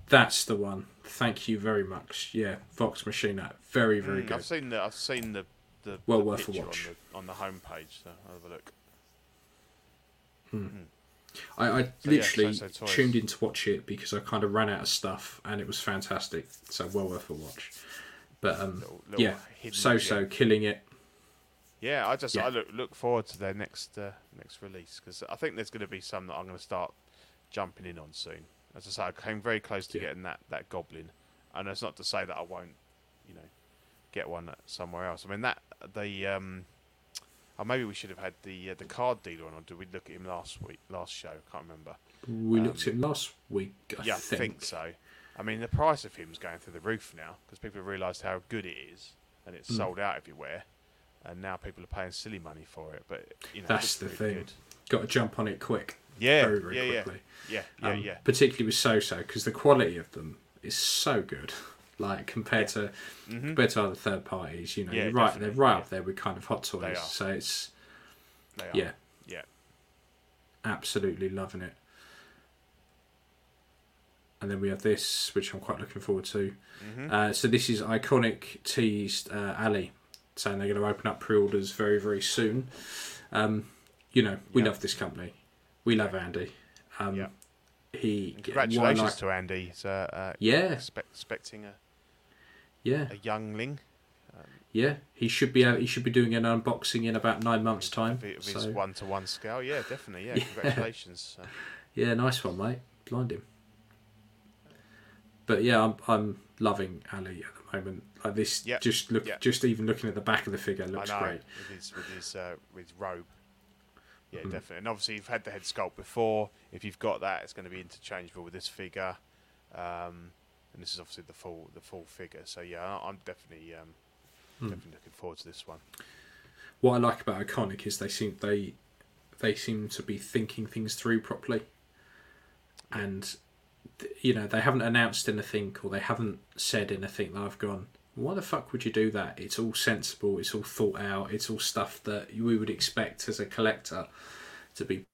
That's the one. Thank you very much. Yeah, Vox Machina, very very Mm, good. I've seen the I've seen the the, Well the worth a watch. on the on the homepage. So I'll have a look. I, I So, yeah, literally so- so tuned in to watch it because I kind of ran out of stuff and it was fantastic. So well worth a watch. But um, Little- little yeah, Soosoo killing it. Yeah, I just Yeah. I look look forward to their next uh, next release because I think there's going to be some that I'm going to start jumping in on soon. As I say, I came very close to Yeah. getting that that goblin, and it's not to say that I won't, you know, get one somewhere else. I mean that the um, oh maybe we should have had the uh, the card dealer on, or did we look at him last week last show? I can't remember. We Um, looked at him last week. I yeah, think. I think so. I mean the price of him's going through the roof now because people have realised how good it is, and it's Mm. sold out everywhere. And now people are paying silly money for it, but you know That's the really thing. Good. Got to jump on it quick, Yeah, very very yeah, quickly. yeah, yeah, yeah, Um, yeah. Particularly with Soosoo because the quality of them is so good. [LAUGHS] Like compared to Mhm. compared to other third parties, you know, Yeah, right, they're right yeah. up there with kind of hot toys. They are. So it's They are. yeah, yeah. absolutely loving it. And then we have this, which I'm quite looking forward to. Mhm. Uh, so this is iconic teased uh, Ali, saying they're going to open up pre-orders very very soon. Um, you know, we Yeah. love this company. We love Andy. Um, Yeah. He Congratulations like- to Andy. He's uh, uh, yeah, expect, expecting a, yeah, a youngling yeah. He should be out. He should be doing an unboxing in about nine months' time. of, his So, one-to-one scale. Yeah, definitely. Yeah, [LAUGHS] Yeah. congratulations. Uh, yeah, nice one, mate. Blind him. But yeah, I'm I'm loving Ali at the moment. Like this, Yeah, just look, yeah. just even looking at the back of the figure looks great. with his with his uh, with his robe. Yeah, Mhm. definitely. And obviously, you've had the head sculpt before. If you've got that, it's going to be interchangeable with this figure. Um, and this is obviously the full the full figure. So yeah, I'm definitely um, Hmm. definitely looking forward to this one. What I like about Iconic is they seem they they seem to be thinking things through properly, and you know they haven't announced anything or they haven't said anything that I've gone. Why the fuck would you do that? It's all sensible. It's all thought out. It's all stuff that we would expect as a collector to be.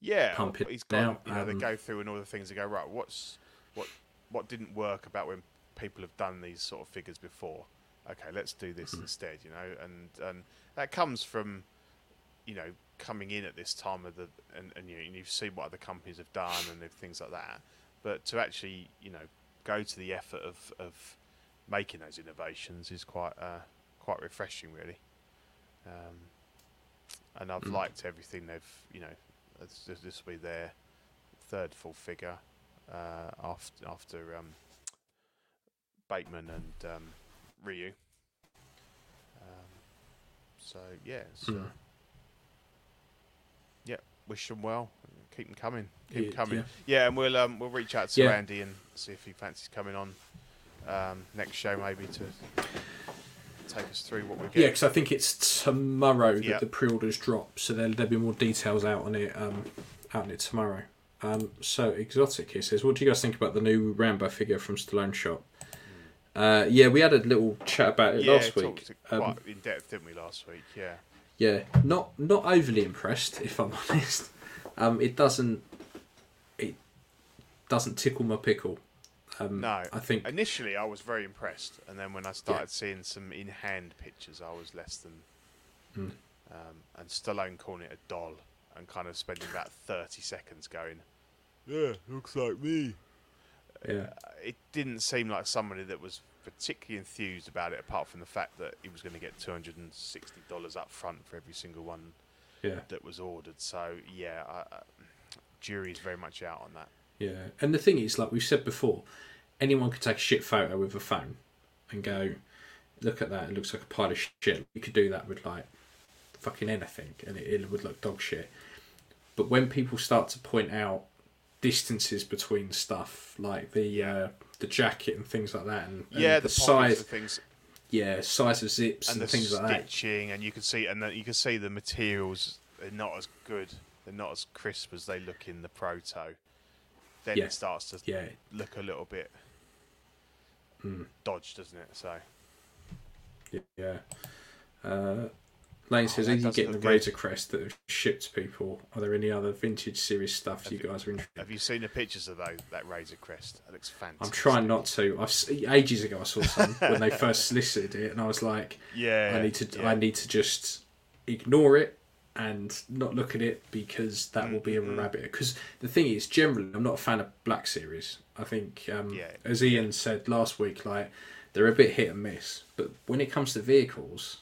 Yeah, pump it he's gone. out, You know, they um, go through and all the things. They go right. What's what what didn't work about when people have done these sort of figures before? Okay, let's do this Mm-hmm. instead. You know, and and that comes from you know coming in at this time of the and, and you know, and you've seen what other companies have done and things like that. But to actually you know go to the effort of of making those innovations is quite uh, quite refreshing, really. Um, and I've Mm. liked everything they've you know this, this, will be their third full figure uh, after after um, Bateman and um, Ryu. Um, so yeah, so, Mm. yeah, wish them well. Keep them coming. Keep Yeah, coming. yeah. Yeah. and we'll um, we'll reach out to Yeah. Andy and see if he fancies coming on um, next show maybe to take us through what we get. Yeah, because I think it's tomorrow that the pre-orders drop, so there'll, there'll be more details out on it um, out on it tomorrow. Um, so exotic here says, what do you guys think about the new Rambo figure from Stallone Shop? Uh, yeah, we had a little chat about it yeah, last week. Um, quite in depth, didn't we, last week? Yeah. Yeah, not not overly impressed, if I'm [LAUGHS] honest. Um, it doesn't it doesn't tickle my pickle. Um, No, I think initially I was very impressed, and then when I started seeing some in-hand pictures, I was less than. Hmm. Um, and Stallone calling it a doll, and kind of spending about thirty seconds going, "Yeah, looks like me." yeah, Uh, it didn't seem like somebody that was particularly enthused about it, apart from the fact that he was going to get two hundred and sixty dollars up front for every single one yeah. that was ordered. So yeah, I, jury's very much out on that. Yeah, and the thing is, like we've said before, anyone could take a shit photo with a phone and go, look at that, it looks like a pile of shit. You could do that with like fucking anything, and it, it would look dog shit. But when people start to point out distances between stuff, like the uh, the jacket and things like that, and, and yeah, the, the, size, of things yeah, size of zips and and, the things like that. stitching, and you can see, and the, you can see the materials are not as good. They're not as crisp as they look in the proto. Then Yeah. it starts to Yeah, look a little bit Mm. dodged, doesn't it? So yeah. Uh, Lane says, "Are you getting the good. Razor Crest that have shipped people? Are there any other vintage series stuff Have you guys are interested?" In? Have you seen the pictures of those, that Razor Crest? That looks fantastic. I'm trying not to. I've ages ago I saw some when they first [LAUGHS] solicited it, and I was like, Yeah, I need to yeah. I need to just ignore it and not look at it because that will be a Mhm. rabbit. Because the thing is, generally, I'm not a fan of Black Series. I think, um, Yeah. as Ian said last week, like they're a bit hit and miss. But when it comes to vehicles,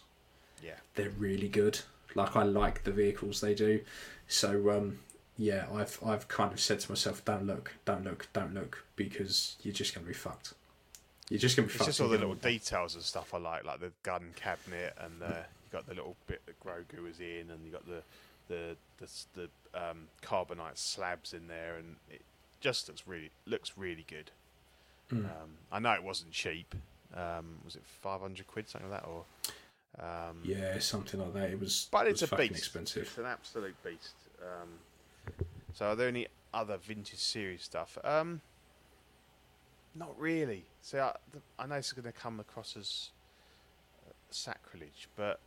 Yeah. they're really good. Like I like the vehicles they do. So um, yeah, I've I've kind of said to myself, don't look, don't look, don't look, because you're just gonna be fucked. You're just gonna be It's fucked. It's just all the little details and stuff I like, like the gun cabinet, and uh, you got the little bit that Grogu was in, and you got the the the, the um, carbonite slabs in there, and it just looks really looks really good. Mm. Um, I know it wasn't cheap. Um, was it five hundred quid, something like that, or? Um, Yeah, something like that. It was, but it it's was a beast. expensive. It's an absolute beast. Um, so, are there any other vintage series stuff? Um, not really. See, I, the, I know it's going to come across as uh, sacrilege, but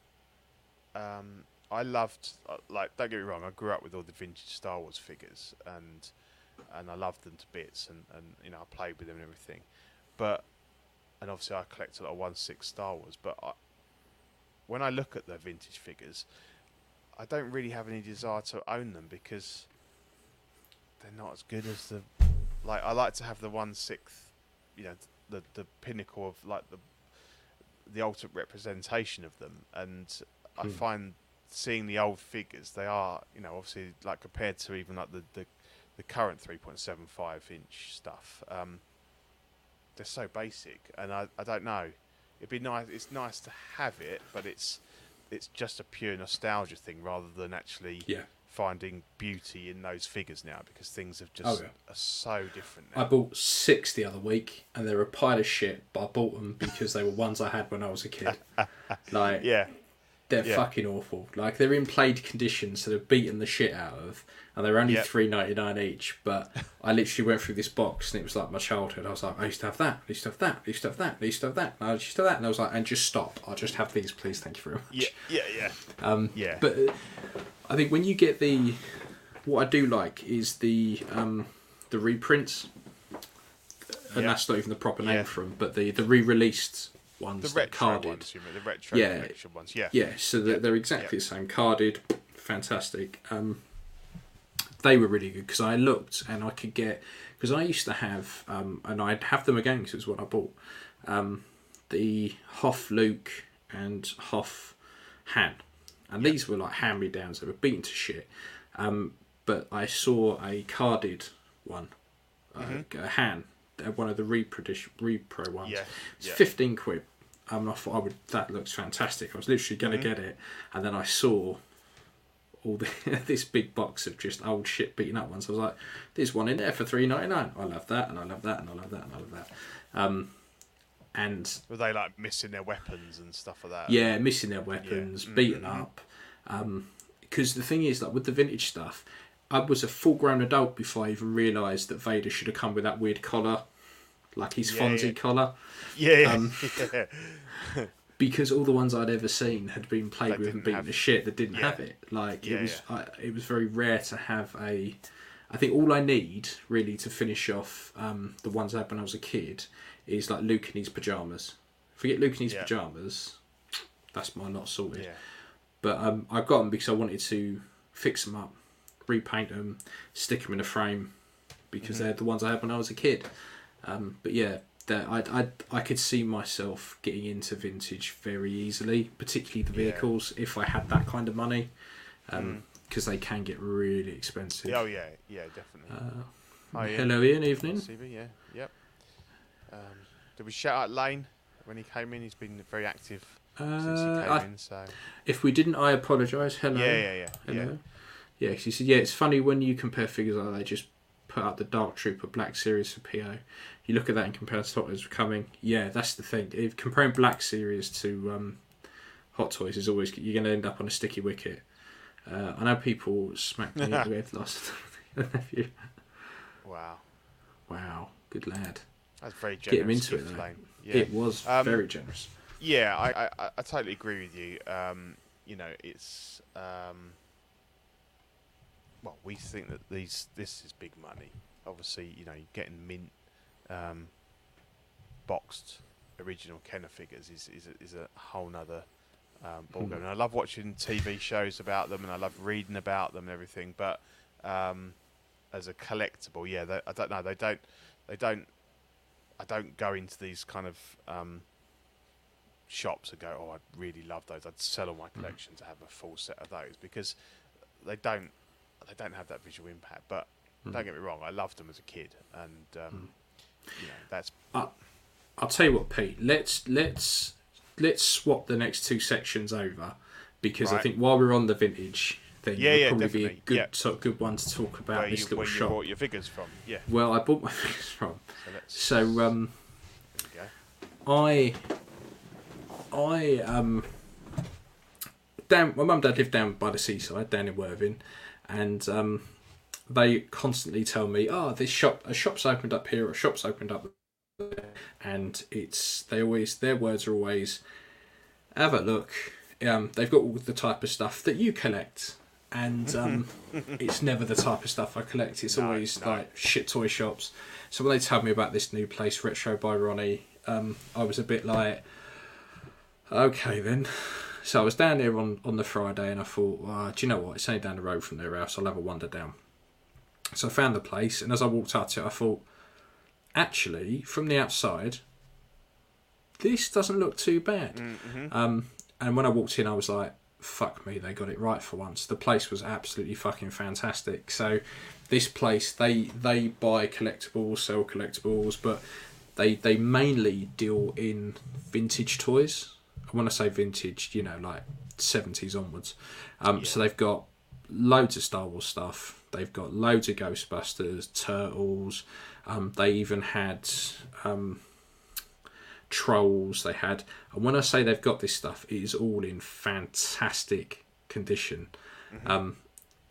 um, I loved. Uh, like, don't get me wrong. I grew up with all the vintage Star Wars figures, and and I loved them to bits, and, and you know I played with them and everything. But and obviously I collect a lot of one six Star Wars, but I, when I look at the vintage figures, I don't really have any desire to own them because they're not as good as the like. I like to have the one sixth, you know, the the pinnacle of like the the ultimate representation of them, and I Hmm. find seeing the old figures, they are you know obviously like compared to even like the the, the current three point seven five inch stuff. Um, they're so basic, and I, I don't know. It'd be nice. It's nice to have it, but it's it's just a pure nostalgia thing rather than actually Yeah. finding beauty in those figures now because things have just Oh, yeah. are so different Now. I bought six the other week, and they're a pile of shit. But I bought them because they were ones I had when I was a kid. [LAUGHS] like yeah, they're yeah. fucking awful. Like they're in played condition, so they're beaten the shit out of, and they're only Yep. three ninety nine each. But I literally went through this box, and it was like my childhood. I was like, I used to have that, I used to have that, I used to have that, I used to have that, and I used to have that, and I was like, and just stop. I'll just have these, please. Thank you very much. yeah, yeah, yeah, [LAUGHS] Um, yeah. But uh, I think when you get the, what I do like is the um, the reprints, and Yeah. that's not even the proper name Yeah. for them, but the the re-released ones, the retro carded. ones, mean the retro Yeah. collection ones? Yeah, Yeah, so they're, they're exactly the same, carded, fantastic. Um, they were really good because I looked and I could get because I used to have um, and I'd have them again because it was what I bought. Um, the Hoff Luke and Hoff Han, and these were like hand me downs. They were beaten to shit. Um, but I saw a carded one, uh, a Han, one of the repro repro ones. Yeah, It's yeah. 15 quid. Um, I thought I would. That looks fantastic. I was literally going to Mm-hmm. get it, and then I saw all the, [LAUGHS] this big box of just old shit beaten up ones. I was like, "There's one in there for three ninety nine. I love that, and I love that, and I love that, and I love that." Um, and Were they like missing their weapons and stuff like that? yeah, missing their weapons, Mhm, beaten mhm. up. Because the thing is, like with the vintage stuff, I was a full grown adult before I even realised that Vader should have come with that weird collar, like his Yeah, Fonzie yeah. collar. yeah, yeah. Um, [LAUGHS] yeah. because all the ones I'd ever seen had been played That with and beaten to shit that didn't have it. Like it was, I, it was very rare to have a. I think all I need really to finish off um, the ones I had when I was a kid is like Luke in his pajamas. Forget Luke in his pajamas. That's my not sorted. But um, I got them because I wanted to fix them up, repaint them, stick them in a frame, because Mm-hmm. they're the ones I had when I was a kid. Um, but yeah, that I, I I could see myself getting into vintage very easily, particularly the Yeah. vehicles, if I had that kind of money, because they can get really expensive. Mm. Oh yeah, yeah, definitely. Uh, Oh, yeah. Hello, Ian. Evening. CV, yeah, yep. Um, did we shout out Lane when he came in. He's been very active since he Uh, came I, in. So if we didn't, I apologise. Hello. yeah, yeah, yeah, Hello. yeah. Yeah, he said, yeah, it's funny when you compare figures like that, they just put up the Dark Trooper Black Series for PO. You look at that and compare to Hot Toys coming. Yeah, that's the thing. If comparing Black Series to um, Hot Toys is always you're going to end up on a sticky wicket. Uh, I know people smacked me [LAUGHS] head last [LAUGHS] nephew. Wow, Wow, good lad. that's very generous. Get him into it, though. Yeah, It was Um, very generous. yeah, I, I, I totally agree with you. Um, you know, it's um, well, we think that these this is big money. Obviously, you know, you're getting mint um, boxed original Kenner figures is is a, is a whole nother um, ballgame. Hmm. And I love watching TV shows about them, and I love reading about them and everything. But um, as a collectible, yeah, they, I don't know. They don't. They don't. I don't go into these kind of um, shops and go, "Oh, I'd really love those. I'd sell all my collection to have a full set of those," because they don't. They don't have that visual impact. But don't get me wrong, I loved them as a kid, and um, you know that's I'll tell you what, Pete. Let's let's let's swap the next two sections over because I think while we're on the vintage thing, Yeah, yeah, probably be a good Yeah. sort of good one to talk about where, you, this little where you bought your figures from. Yeah. Well, I bought my [LAUGHS] figures from. So. So um, there we go. I I um down my mum and dad lived down by the seaside down in Worthing and um they constantly tell me oh this shop a shop's opened up here a shop's opened up there and it's they always their words are always have a look um they've got all the type of stuff that you collect and um [LAUGHS] it's never the type of stuff I collect it's No, always no. like shit toy shops so when they told me about this new place retro by Ronnie um I was a bit like okay then so I was down there on, on the Friday and I thought, do you know what? It's only down the road from their house. I'll have a wander down. So I found the place, and as I walked up to it, I thought, actually, from the outside, this doesn't look too bad. Mm-hmm. Um, and when I walked in, I was like, fuck me, they got it right for once. The place was absolutely fucking fantastic. So this place, they they buy collectibles, sell collectibles, but they they mainly deal in vintage toys. When I say vintage, you know, like seventies onwards. Um, So they've got loads of Star Wars stuff. They've got loads of Ghostbusters, Turtles. Um, they even had um, Trolls. They had, and when I say they've got this stuff, it is all in fantastic condition. Um,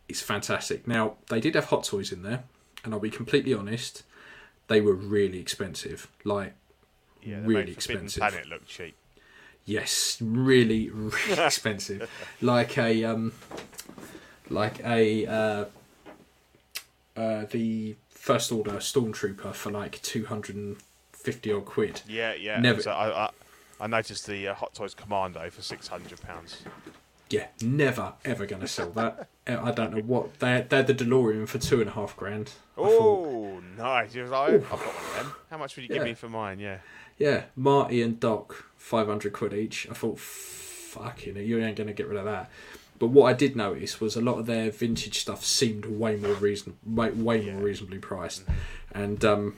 it's fantastic. Now they did have Hot Toys in there, and I'll be completely honest, they were really expensive. Like Yeah, really expensive. Planet look cheap. Yes, really, really [LAUGHS] expensive. Like a um, like a uh, uh, the first order stormtrooper for like two hundred and fifty odd quid. Yeah, yeah. Never- So I, I, I noticed the uh, Hot Toys Commando for six hundred pounds. Yeah, never ever going to sell that. [LAUGHS] I don't know what they're they're the DeLorean for two and a half grand. Oh, nice! You was like, I've got one of them. How much would you give me for mine? Yeah. yeah, Marty and Doc five hundred quid each. I thought, fucking, you ain't going to get rid of that. But what I did notice was a lot of their vintage stuff seemed way more reason, way, way Yeah. more reasonably priced, and um,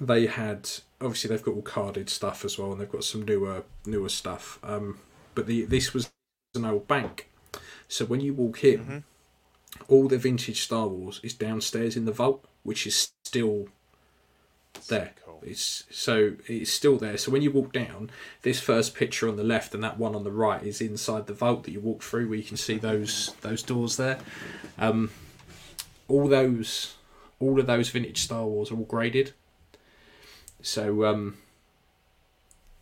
they had obviously they've got all carded stuff as well, and they've got some newer newer stuff. Um, but the this was an old bank, so when you walk in, Mhm. all the vintage Star Wars is downstairs in the vault, which is still there. It's so it's still there. So when you walk down, this first picture on the left and that one on the right is inside the vault that you walk through, where you can see those those doors there. Um, all those, all of those vintage Star Wars are all graded. So um,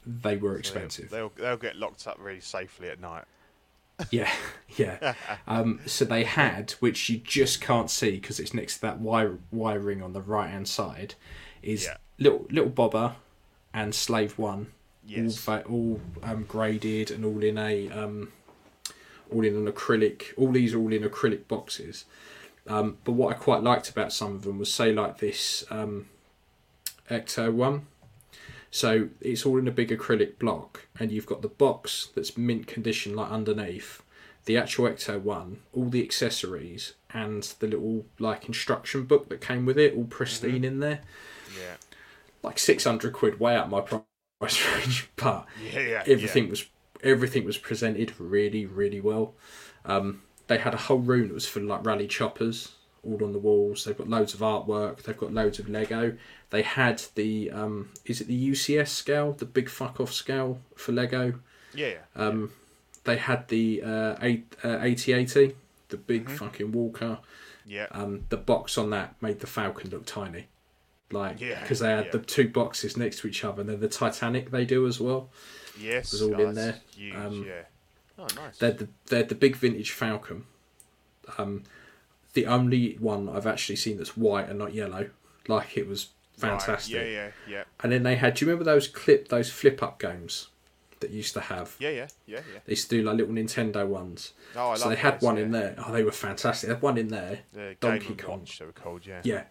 they were So expensive. They'll, they'll they'll get locked up really safely at night. Yeah, [LAUGHS] yeah. [LAUGHS] Um, so they had, which you just can't see because it's next to that wire wiring on the right hand side, is Yeah. Little little Boba and slave one, Yes. all all um, graded and all in a um, all in an acrylic. All these are all in acrylic boxes. Um, but what I quite liked about some of them was say like this um, Ecto one. So it's all in a big acrylic block, and you've got the box that's mint condition, like underneath the actual Ecto one, all the accessories, and the little like instruction book that came with it, all pristine in there. Yeah. Like six hundred quid, way out my price [LAUGHS] range, but Yeah, yeah. everything was everything was presented really really well. Um, they had a whole room that was full of like Raleigh Choppers all on the walls. They've got loads of artwork. They've got loads of Lego. They had the um, is it the UCS scale, the big fuck off scale for Lego. Yeah, yeah. Um, they had the uh, uh, AT-AT, the big Mm-hmm. fucking walker. yeah. Um, the box on that made the Falcon look tiny, like Yeah, because they had yeah. the two boxes next to each other. And then the Titanic they do as well. yes. was all oh, in there. Huge, Um, yeah. Oh, nice. They had the they had the big vintage Falcon. Um, the only one I've actually seen that's white and not yellow. Like it was Right, fantastic. Yeah, yeah, yeah. And then they had. Do you remember those clip those flip up games that used to have? Yeah, yeah, yeah, yeah. They used to do like little Nintendo ones. Oh, I so love they had those, one yeah. in there. Oh, they were fantastic. They had one in there. The Donkey Kong. Watch, they were called, yeah. Yeah,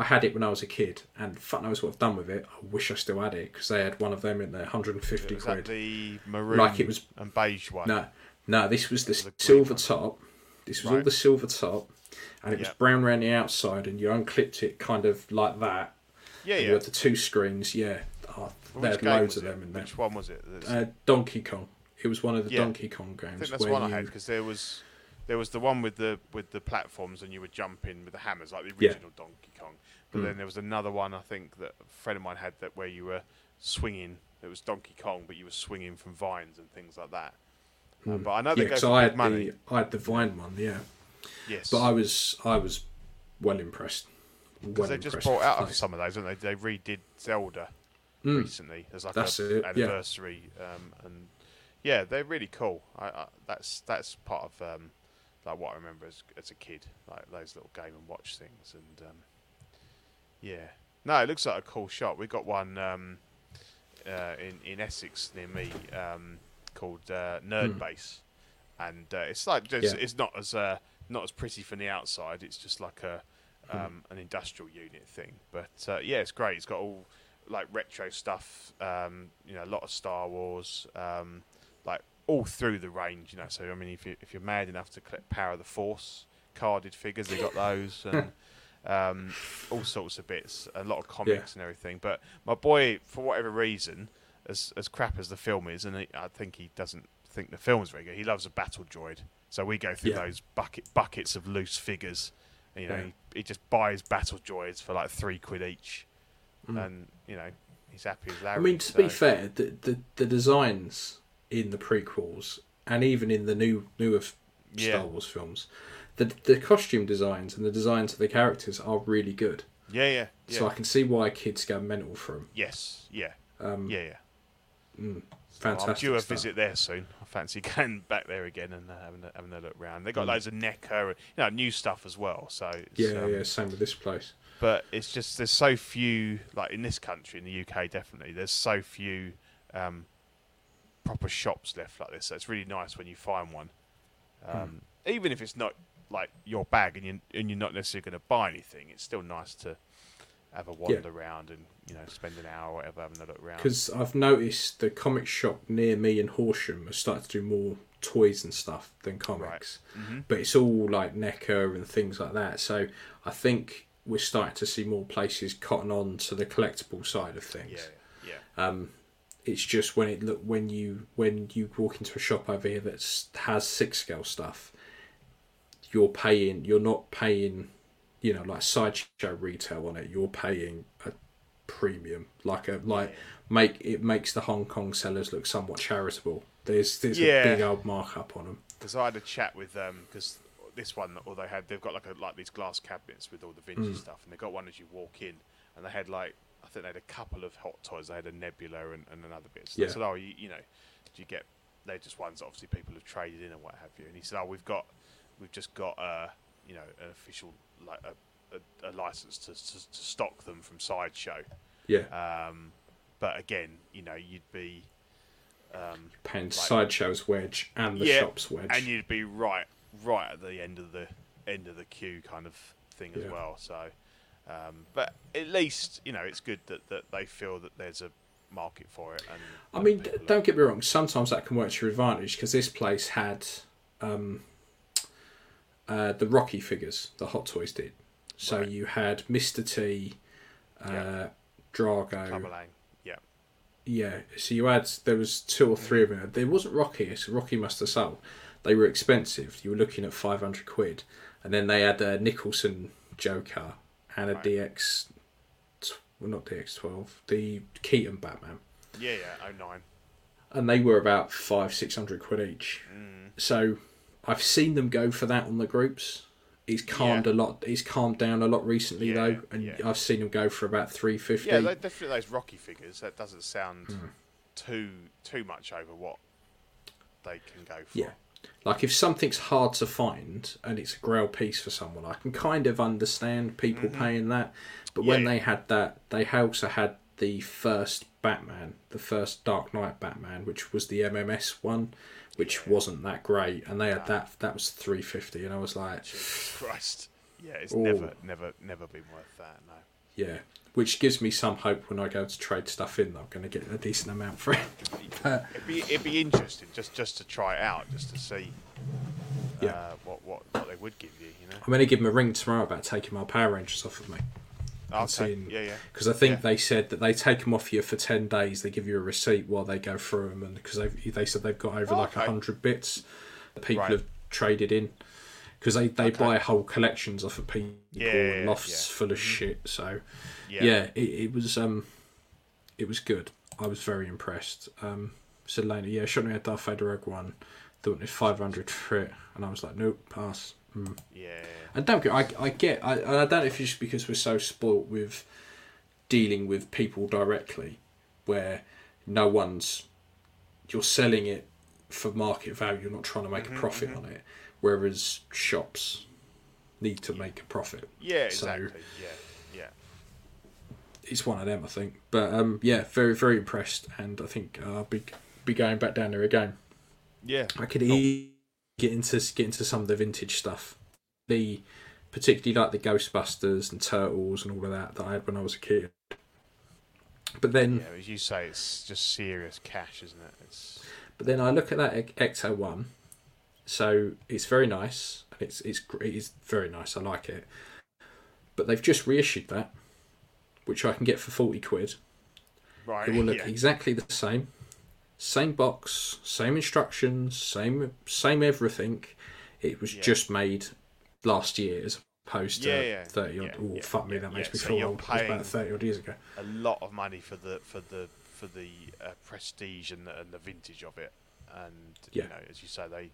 I had it when I was a kid, and fuck knows what I've done with it. I wish I still had it because they had one of them in there, 150 Was quid. the maroon Like it was- and beige one? No, no, this was the The silver top. This was all Right. the silver top, and it was brown around the outside, and you unclipped it kind of like that. Yeah, yeah. You had the two screens. Yeah, oh, Which had loads of them in there. Which one was it? Uh, Donkey Kong. It was one of the Yeah. Donkey Kong games. I think that's where one I had because there was there was the one with the with the platforms and you were jumping with the hammers like the Yeah. original Donkey Kong. But Mm. then there was another one I think that a friend of mine had that where you were swinging. It was Donkey Kong, but you were swinging from vines and things like that. Um, Mm. but I know they Yeah, go I had money. the I had the Vine one. Yeah. yes, But I was I was well impressed. Well because they just brought out of some of those, and they they redid Zelda Mm. recently as like That's a it, yeah. anniversary, um, and yeah, they're really cool. I, I that's that's part of um, like what I remember as as a kid, like those little game and watch things, and um, yeah, no, it looks like a cool shop. We got one um, uh, in in Essex near me um, called uh, Nerd Hmm. Base, and uh, it's like just, Yeah. it's not as uh, not as pretty from the outside. It's just like a Hmm. um, an industrial unit thing. But uh, yeah, it's great. It's got all like retro stuff. Um, you know, a lot of Star Wars. Um, like all through the range. You know, so I mean, if you if you're mad enough to collect Power of the Force carded figures, they got those and. [LAUGHS] Um, all sorts of bits, a lot of comics and everything. But my boy, for whatever reason, as as crap as the film is, and he, I think he doesn't think the film's very good. He loves a battle droid, so we go through Yeah. those bucket buckets of loose figures. And, You know, Yeah. he, he just buys battle droids for like three quid each, Mm. and you know he's happy as Larry. I mean, to be fair, the, the the designs in the prequels and even in the new newer Yeah. Star Wars films, the the costume designs and the designs of the characters are really good. yeah, yeah, yeah. So I can see why kids go mental for them. yes, yeah, Um, yeah, yeah. mm, I'm fantastic. due a stuff. visit there soon. I fancy [LAUGHS] going back there again and uh, having a, having a look round. They got Mm. loads of and, you know, new stuff as well. So it's, Yeah, um, yeah, same with this place. but it's just there's so few like in this country in the UK definitely there's so few um, proper shops left like this so it's really nice when you find one um, even if it's not like your bag and you and you're not necessarily going to buy anything it's still nice to have a wander around and you know spend an hour or whatever having a look around Because I've noticed the comic shop near me in Horsham has started to do more toys and stuff than comics. Mhm. But it's all like NECA and things like that. So I think we're starting to see more places cotton on to the collectible side of things. yeah yeah Um, it's just when it look when you when you walk into a shop over here that has six scale stuff, you're paying. You're not paying, you know, like sideshow retail on it. You're paying a premium, like a like make it makes the Hong Kong sellers look somewhat charitable. There's there's Yeah. a big old markup on them. because I had a chat with them because this one, or they had, they've got like a, like these glass cabinets with all the vintage Mm. stuff, and they got one as you walk in, and they had like I think they had a couple of hot toys. They had a Nebula and, and another bit. So Yeah. they said, "Oh, you, you know, do you get?" They're just ones obviously people have traded in and what have you. And he said, "Oh, we've got, we've just got uh, you know, an official like a, a, a license to, to to stock them from Sideshow." Yeah, Um, but again, you know, you'd be um, paying like- sideshow's wedge and the Yeah, shop's wedge. and you'd be right right at the end of the end of the queue kind of thing as well so um, but at least you know it's good that, that they feel that there's a market for it and I mean, d- people are- don't get me wrong. Sometimes that can work to your advantage because this place had um, uh, the Rocky figures. The Hot Toys did. So Right. you had Mr. T, uh, Yeah. Drago, Lang, yeah Yeah, so you had there was two or three of them. There wasn't Rocky. So Rocky must have sold. They were expensive. You were looking at five hundred quid, and then they had a Nicholson Joker and a Right. DX. Well, not DX twelve. The Keaton Batman, Yeah, yeah, oh nine. and they were about five six hundred quid each. Mm. So I've seen them go for that on the groups. He's calmed a lot. He's calmed down a lot recently Yeah, though, and yeah. I've seen him go for about three fifty. Yeah, definitely those Rocky figures. That doesn't sound Hmm. too too much over what they can go for. Yeah. Like if something's hard to find and it's a grail piece for someone, I can kind of understand people paying that. But when Mm-hmm. They had that, they also had the first Batman, the first Dark Knight Batman, which was the MMS one, which Yeah. wasn't that great, and they had that. That was three fifty, and I was like, Jesus Christ. Yeah, it's never, never, never been worth that. No. yeah. Which gives me some hope when I go to trade stuff in that I'm going to get a decent amount for it. [LAUGHS] But It'd be, it'd be interesting just, just to try it out, just to see uh, Yeah. what, what, what they would give you. You know. I'm going to give them a ring tomorrow about taking my Power Rangers off of me. Okay. seen- Yeah, yeah. Because I think Yeah. they said that they take them off you for ten days. They give you a receipt while they go through them, and because they they said they've got over Oh, like a okay. hundred bits that people Right. have traded in. Because they, they Okay. buy whole collections off of people Yeah, and lofts full of shit. So Yeah. yeah, it, it was um, it was good. I was very impressed. Um, said Lena, yeah, shot me a Darth Vader Rogue One. Thought it was five hundred for it, and I was like, nope, pass. Mm. Yeah. And don't get, I, I get, I, and I don't know if it's just because we're so spoilt with dealing with people directly, where no one's, you're selling it for market value, you're not trying to make Mm-hmm, a profit on it, whereas shops need to make a profit. Yeah, So- exactly. yeah, yeah. It's one of them, I think. But um, yeah, very, very impressed, and I think uh, I'll be be going back down there again. Yeah. I could e- get into get into some of the vintage stuff, the particularly like the Ghostbusters and Turtles and all of that that I had when I was a kid. But then, Yeah, as you say, it's just serious cash, isn't it? It's but then I look at that Ec- Ecto One, so it's very nice. It's it's it is very nice. I like it. But they've just reissued that, which I can get for forty quid. right. It will look [LAUGHS] yeah. exactly the same, same box, same instructions, same same everything. It was Yeah. just made last year as opposed to Yeah, yeah, thirty odd. yeah, oh yeah, fuck me, yeah, that makes yeah. me So feel old. It was about thirty odd years ago. a lot of money for the for the for the uh, prestige and the, and the vintage of it, and Yeah. you know, as you say, they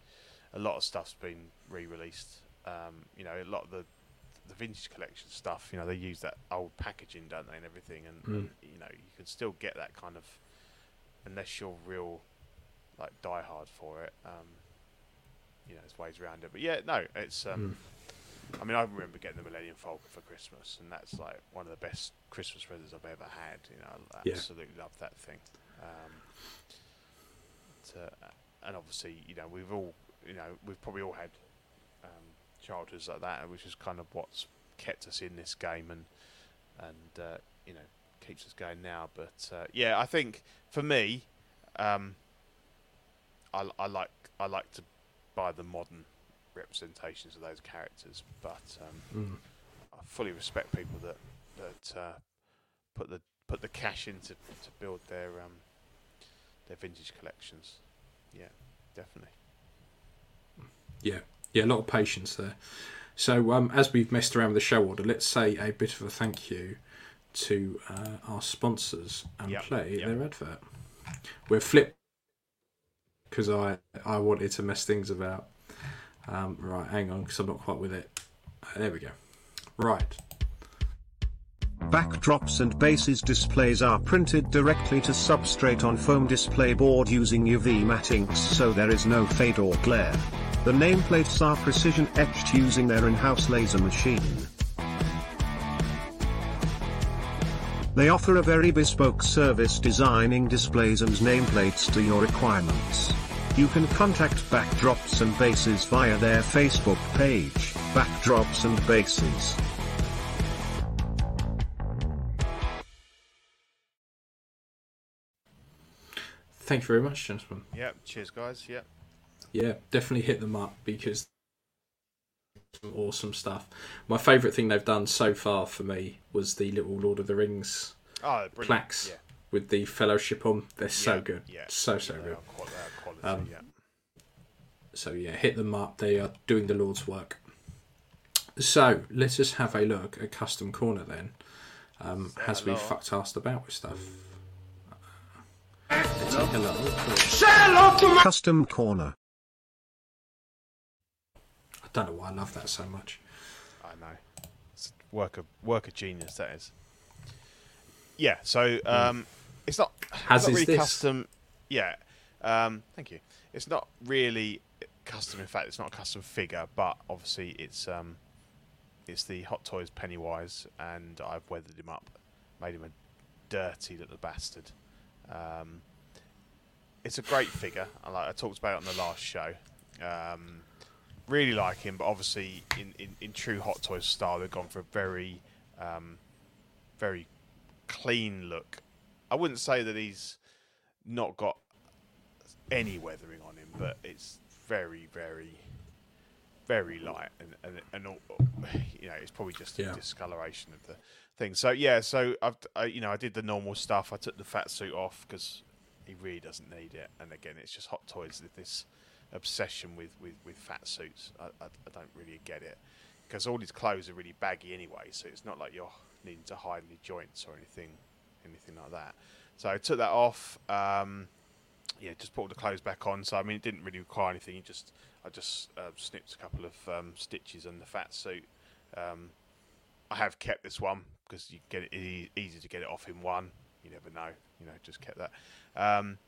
a lot of stuff's been re-released. Um, you know, a lot of the the vintage collection stuff. You know, they use that old packaging, don't they, and everything, and, and you know, you can still get that kind of unless you're real like die hard for it. Um, you know, there's ways around it, but yeah, no, it's. Um, I mean, I remember getting the Millennium Falcon for Christmas, and that's like one of the best Christmas presents I've ever had. You know, I Yeah. absolutely love that thing. Um, to, and obviously, you know, we've all, you know, we've probably all had um, childhoods like that, which is kind of what's kept us in this game and and uh, you know keeps us going now. But uh, yeah, I think for me, um, I, I like I like to buy the modern representations of those characters, but um, Mm. I fully respect people that that uh, put the put the cash into to build their um, their vintage collections. Yeah, definitely. Yeah, yeah, a lot of patience there. So um, as we've messed around with the show order, let's say a bit of a thank you to uh, our sponsors and Yep, play yep. their advert. We're flip because I I wanted to mess things about. Um, right, hang on, because I'm not quite with it. Uh, there we go. Right. Backdrops and bases displays are printed directly to substrate on foam display board using UV matte inks so there is no fade or glare. The nameplates are precision etched using their in-house laser machine. They offer a very bespoke service designing displays and nameplates to your requirements. You can contact Backdrops and Bases via their Facebook page, Backdrops and Bases. Thank you very much, gentlemen. Yeah. Cheers, guys. Yeah. Yeah, definitely hit them up because some awesome stuff. My favourite thing they've done so far for me was the little Lord of the Rings Oh, brilliant. plaques Yeah. with the fellowship on. They're so good. yeah. So so They good. are qual- they are quality, Um, yeah. So yeah, hit them up. They are doing the Lord's work. So let us have a look at Custom Corner then, um, as we fucked asked about with stuff. Let's take a look. Custom Corner. I don't know why I love that so much. I know. It's work of work of genius that is. Yeah, so um, it's not, As it's not really this. custom. Yeah, um, thank you. It's not really custom. In fact, it's not a custom figure, but obviously it's um, it's the Hot Toys Pennywise, and I've weathered him up, made him a dirty little bastard. Um, it's a great figure. I like I talked about it on the last show. Um, really like him, but obviously in, in, in true Hot Toys style, they've gone for a very, um, very clean look. I wouldn't say that he's not got any weathering on him, but it's very, very, very light, and and, and all, you know, it's probably just Yeah. a discoloration of the thing. So yeah, so I've I, you know I did the normal stuff. I took the fat suit off because he really doesn't need it, and again, it's just Hot Toys with this obsession with, with, with fat suits. I, I, I don't really get it because all his clothes are really baggy anyway, so it's not like you're needing to hide any joints or anything, anything like that. So I took that off. Um, yeah, just put all the clothes back on. So I mean, it didn't really require anything. Just I just uh, snipped a couple of um, stitches on the fat suit. Um, I have kept this one because you get it easy to get it off in one. You never know. You know, just kept that. Um,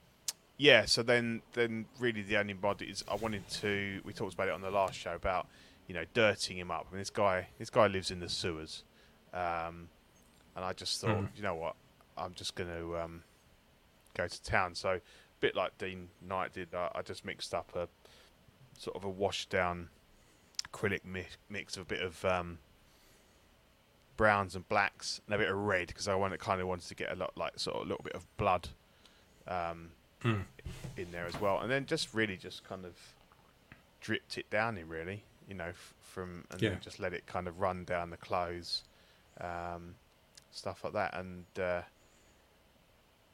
yeah. So then, then really the only body is I wanted to. We talked about it on the last show about you know dirtying him up. I mean, this guy, this guy lives in the sewers, um, and I just thought, Mhm. you know what, I'm just going to um, go to town. So a bit like Dean Knight did, I, I just mixed up a sort of a washed down acrylic mi- mix of a bit of um, browns and blacks and a bit of red because I wanted kind of wanted to get a lot like sort of a little bit of blood um, Hmm. in there as well, and then just really just kind of dripped it down in really, you know, f- from and Yeah. then just let it kind of run down the clothes, um, stuff like that, and uh,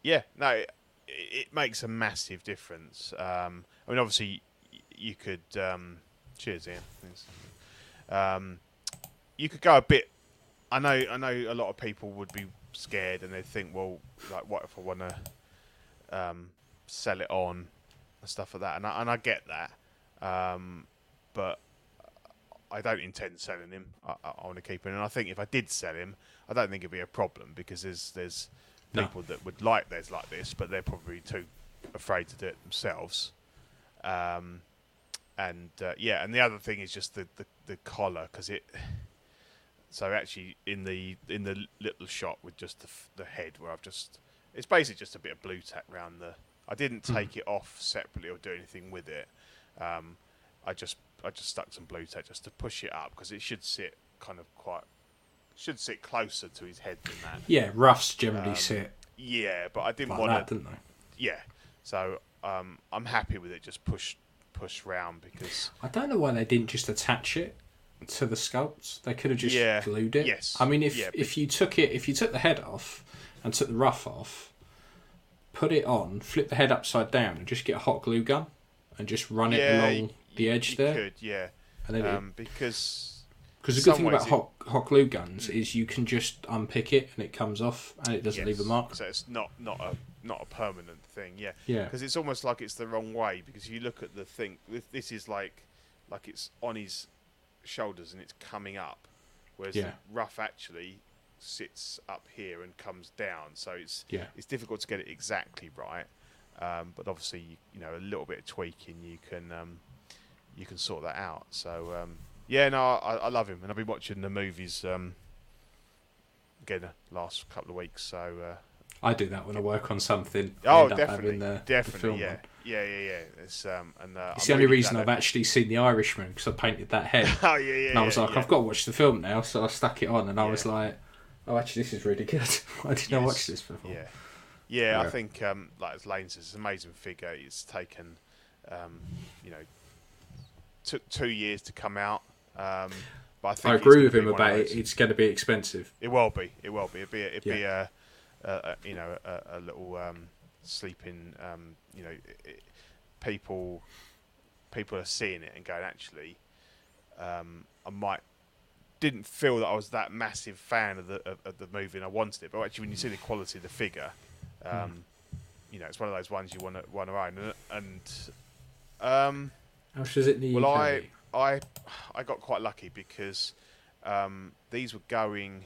yeah, no, it, it makes a massive difference. Um, I mean, obviously, y- you could um, cheers, Ian. Um, you could go a bit. I know. I know a lot of people would be scared and they think, well, like, what if I want to um, sell it on and stuff like that? And I, and I get that, um, but I don't intend selling him. I, I, I want to keep him, and I think if I did sell him, I don't think it'd be a problem because there's there's No. people that would like theirs like this, but they're probably too afraid to do it themselves. Um, and uh, yeah, and the other thing is just the the, the collar because it. So actually, in the in the little shot with just the the head, where I've just it's basically just a bit of blue tack around the. I didn't take it off separately or do anything with it. Um, I just I just stuck some blue tape just to push it up because it should sit kind of quite should sit closer to his head than that. Yeah, ruffs generally Um, sit Yeah, but I didn't like want that, to. didn't they? Yeah, so um, I'm happy with it. Just push push round because I don't know why they didn't just attach it to the sculpts. They could have just Yeah, glued it. yes, I mean, if yeah, if you took it, if you took the head off and took the ruff off, put it on, flip the head upside down, and just get a hot glue gun and just run it yeah, along you- the edge there. Could yeah, And then, um, because because the good thing about it- hot hot glue guns is you can just unpick it and it comes off and it doesn't leave a mark. So it's not not a not a permanent thing. Yeah, Yeah. because it's almost like it's the wrong way. Because if you look at the thing, this- this is like like it's on his shoulders and it's coming up, whereas Yeah. ruff actually sits up here and comes down. So it's Yeah. it's difficult to get it exactly right. Um, but obviously, you, you know, a little bit of tweaking, you can um, you can sort that out. So um, yeah, no, I, I love him, and I've been watching the movies um, again the last couple of weeks. So uh, I do that when I work on something. Oh, definitely, the, the definitely, film yeah, yeah, yeah, yeah. It's um, and uh, It's I'm the only reason I've actually seen The Irishman because I painted that head. [LAUGHS] Oh yeah, yeah. and I was yeah, like, yeah. I've got to watch the film now, so I stuck it on, and I was like, oh, actually, this is really good. [LAUGHS] Why I Yes, watch this before? Yeah, yeah. I think um, like as Lane says, an amazing figure. It's taken, um, you know, took two years to come out. Um, but I think I agree with him about it. It's going to be expensive. It will be. It will be. It'd be. It'd be a, uh, uh, you know, a, a little um, sleeping, um, you know, it, people people are seeing it and going, actually, um, I might didn't feel that I was that massive fan of the of, of the movie and I wanted it, but actually when you see the quality of the figure, um, Mm. you know, it's one of those ones you want to want to own, and, and um, How much is it in well, I I I got quite lucky because um, these were going.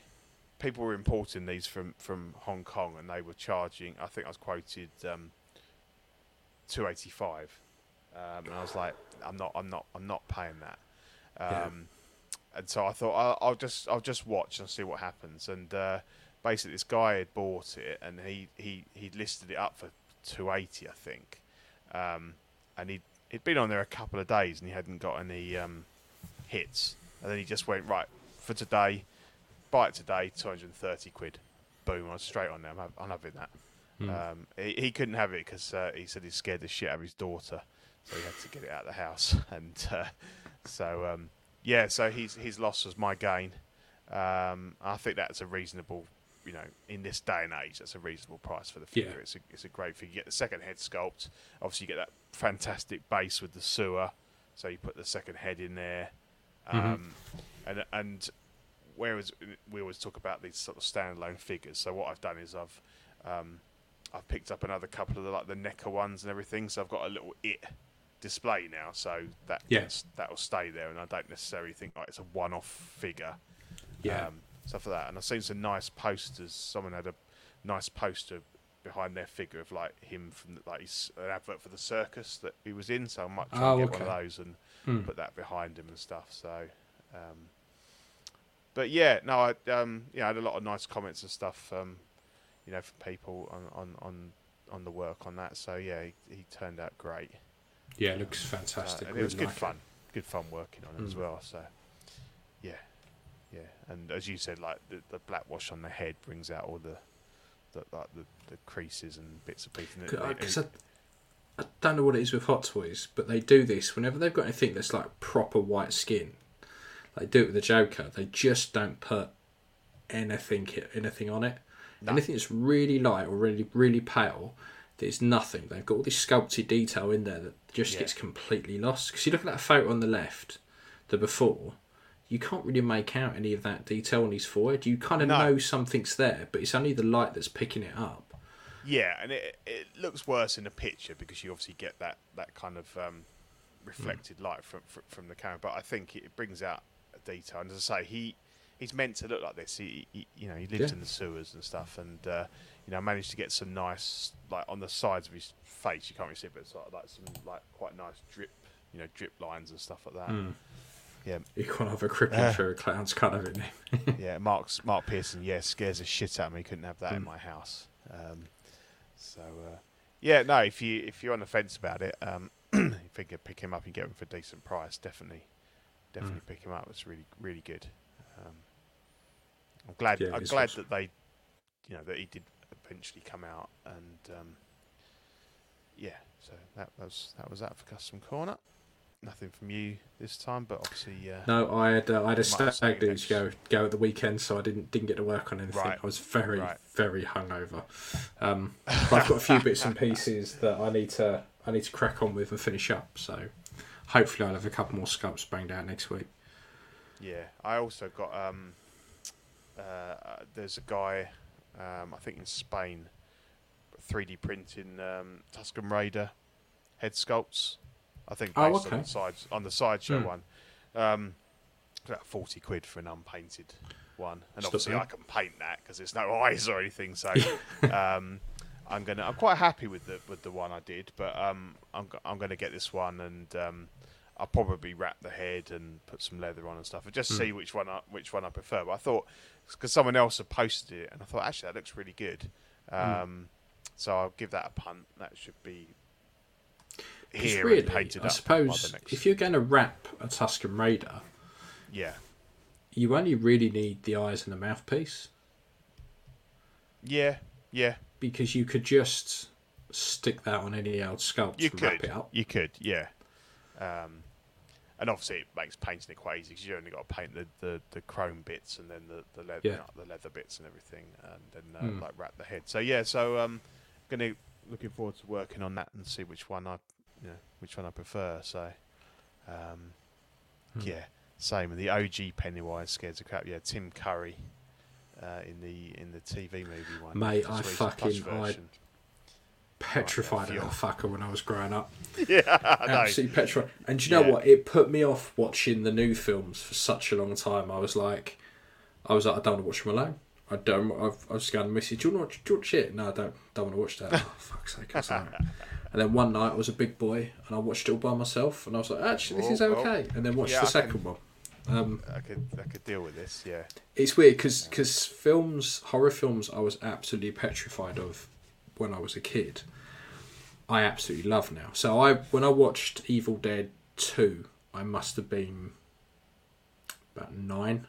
People were importing these from, from Hong Kong, and they were charging. I think I was quoted um, two eighty five, um, and I was like, I'm not, I'm not, I'm not paying that. Yeah. And so I thought I'll, I'll just I'll just watch and see what happens. And uh, basically, this guy had bought it, and he he he listed it up for two eighty, I think. Um, and he he'd been on there a couple of days and he hadn't got any um, hits. And then he just went right for today, buy it today, two hundred and thirty quid. Boom! I was straight on there. I'm, I'm having that. Hmm. Um, he, he couldn't have it because uh, he said he scared the shit out of his daughter, so he had to get it out of the house. [LAUGHS] And uh, so um, yeah, so his his loss was my gain. Um, I think that's a reasonable, you know, in this day and age, that's a reasonable price for the figure. Yeah. It's a it's a great figure. You get the second head sculpt. Obviously, you get that fantastic base with the sewer. So you put the second head in there, um, and and whereas we always talk about these sort of standalone figures. So what I've done is I've um, I've picked up another couple of the like the NECA ones and everything. So I've got a little it display now. So that Yeah. that's- that'll stay there, and I don't necessarily think like it's a one-off figure. Yeah. Um, stuff like that. And I've seen some nice posters. Someone had a nice poster behind their figure of like him from the, like he's an advert for the circus that he was in. So I might try Oh, and get one of those and Hmm. put that behind him and stuff. So, um, but yeah, no, I um, yeah, I had a lot of nice comments and stuff, um, you know, from people on on on, on the work on that. So yeah, he, he turned out great. Yeah, it looks Uh, fantastic. and it was good like fun, good fun working on it as Mm. well. So, yeah, yeah, and as you said, like the, the black wash on the head brings out all the, the like the, the creases and bits of pieces. it- it- Because I, I don't know what it is with Hot Toys, but they do this whenever they've got anything that's like proper white skin. They do it with the Joker. They just don't put anything anything on it. No. Anything that's really light or really really pale, there's nothing. They've got all this sculpted detail in there that just Yeah. gets completely lost. Because you look at that photo on the left, the before, you can't really make out any of that detail on his forehead. You kind of No. know something's there, but it's only the light that's picking it up. Yeah, and it it looks worse in the picture because you obviously get that that kind of um, reflected light from, from from the camera. But I think it brings out a detail. And as I say, he he's meant to look like this. He, he you know he lives Yeah. in the sewers and stuff, and uh, you know managed to get some nice like on the sides of his face. You can't really see, it, but it's of like some like quite nice drip, you know, drip lines and stuff like that. Mm. Yeah, You can't have a crippling Uh. for a clown's cut of it. [LAUGHS] yeah. Mark's Mark Pearson, yeah, scares the shit out of me. Couldn't have that in Mm. my house. Um, so uh, yeah, no. If you if you're on the fence about it, um, [CLEARS THROAT] you think pick him up and get him for a decent price. Definitely, definitely pick him up. It's really really good. Um, I'm glad. Yeah, I'm glad awesome. that they, you know, that he did eventually come out and um, yeah. So that was that was that for custom corner. Nothing from you this time, but obviously, uh, No, I had uh, I had a stag do to go go at the weekend, so I didn't didn't get to work on anything. Right. I was very Right. very hungover. Um, but [LAUGHS] I've got a few bits and pieces that I need to I need to crack on with and finish up. So hopefully I'll have a couple more sculpts banged out next week. Yeah, I also got um, uh, uh, there's a guy, um, I think in Spain, 3D printing um, Tusken Raider head sculpts. I think Oh, based on the side on the sideshow Hmm. one, um, about forty quid for an unpainted one, and Stop obviously. I can paint that because there's no [LAUGHS] eyes or anything. So um, I'm gonna I'm quite happy with the with the one I did, but um, I'm I'm gonna get this one and um, I'll probably wrap the head and put some leather on and stuff, and just Hmm. see which one I, which one I prefer. But I thought because someone else had posted it, and I thought actually that looks really good. Hmm. Um, So I'll give that a punt. That should be here really, and painted I up. by suppose if you're going to wrap a Tusken Raider, yeah, you only really need the eyes and the mouthpiece yeah, yeah. because you could just stick that on any old sculpt You and wrap could, it up. you could, yeah. Um, and obviously it makes painting it quite easy because you only got to paint the, the, the chrome bits and then the the leather Yeah. the leather bits and everything, and then uh, Hmm. like wrap the head. So yeah, so um, gonna looking forward to working on that and see which one I you know which one I prefer. So um, Hmm. yeah, same. The OG Pennywise scares the crap. Yeah, Tim Curry. Uh, in the in the TV movie one, Mate, I released a plush fucking- I-. Petrified of that fucker when I was growing up. [LAUGHS] yeah. Absolutely petrified. And do you know Yeah. what? It put me off watching the new films for such a long time. I was like, I was like, I don't want to watch them alone. I don't. I've, I was going to message. Do you want to watch, do you want to watch it? No, I don't. Don't want to watch that. oh, fuck's sake! I was like, and then one night I was a big boy and I watched it all by myself and I was like, actually, this is Oh, okay. And then watched Yeah, the second can- one. Um, I could I could deal with this. Yeah, it's weird because because films, horror films, I was absolutely petrified of when I was a kid. I absolutely love now. So I when I watched Evil Dead two, I must have been about nine,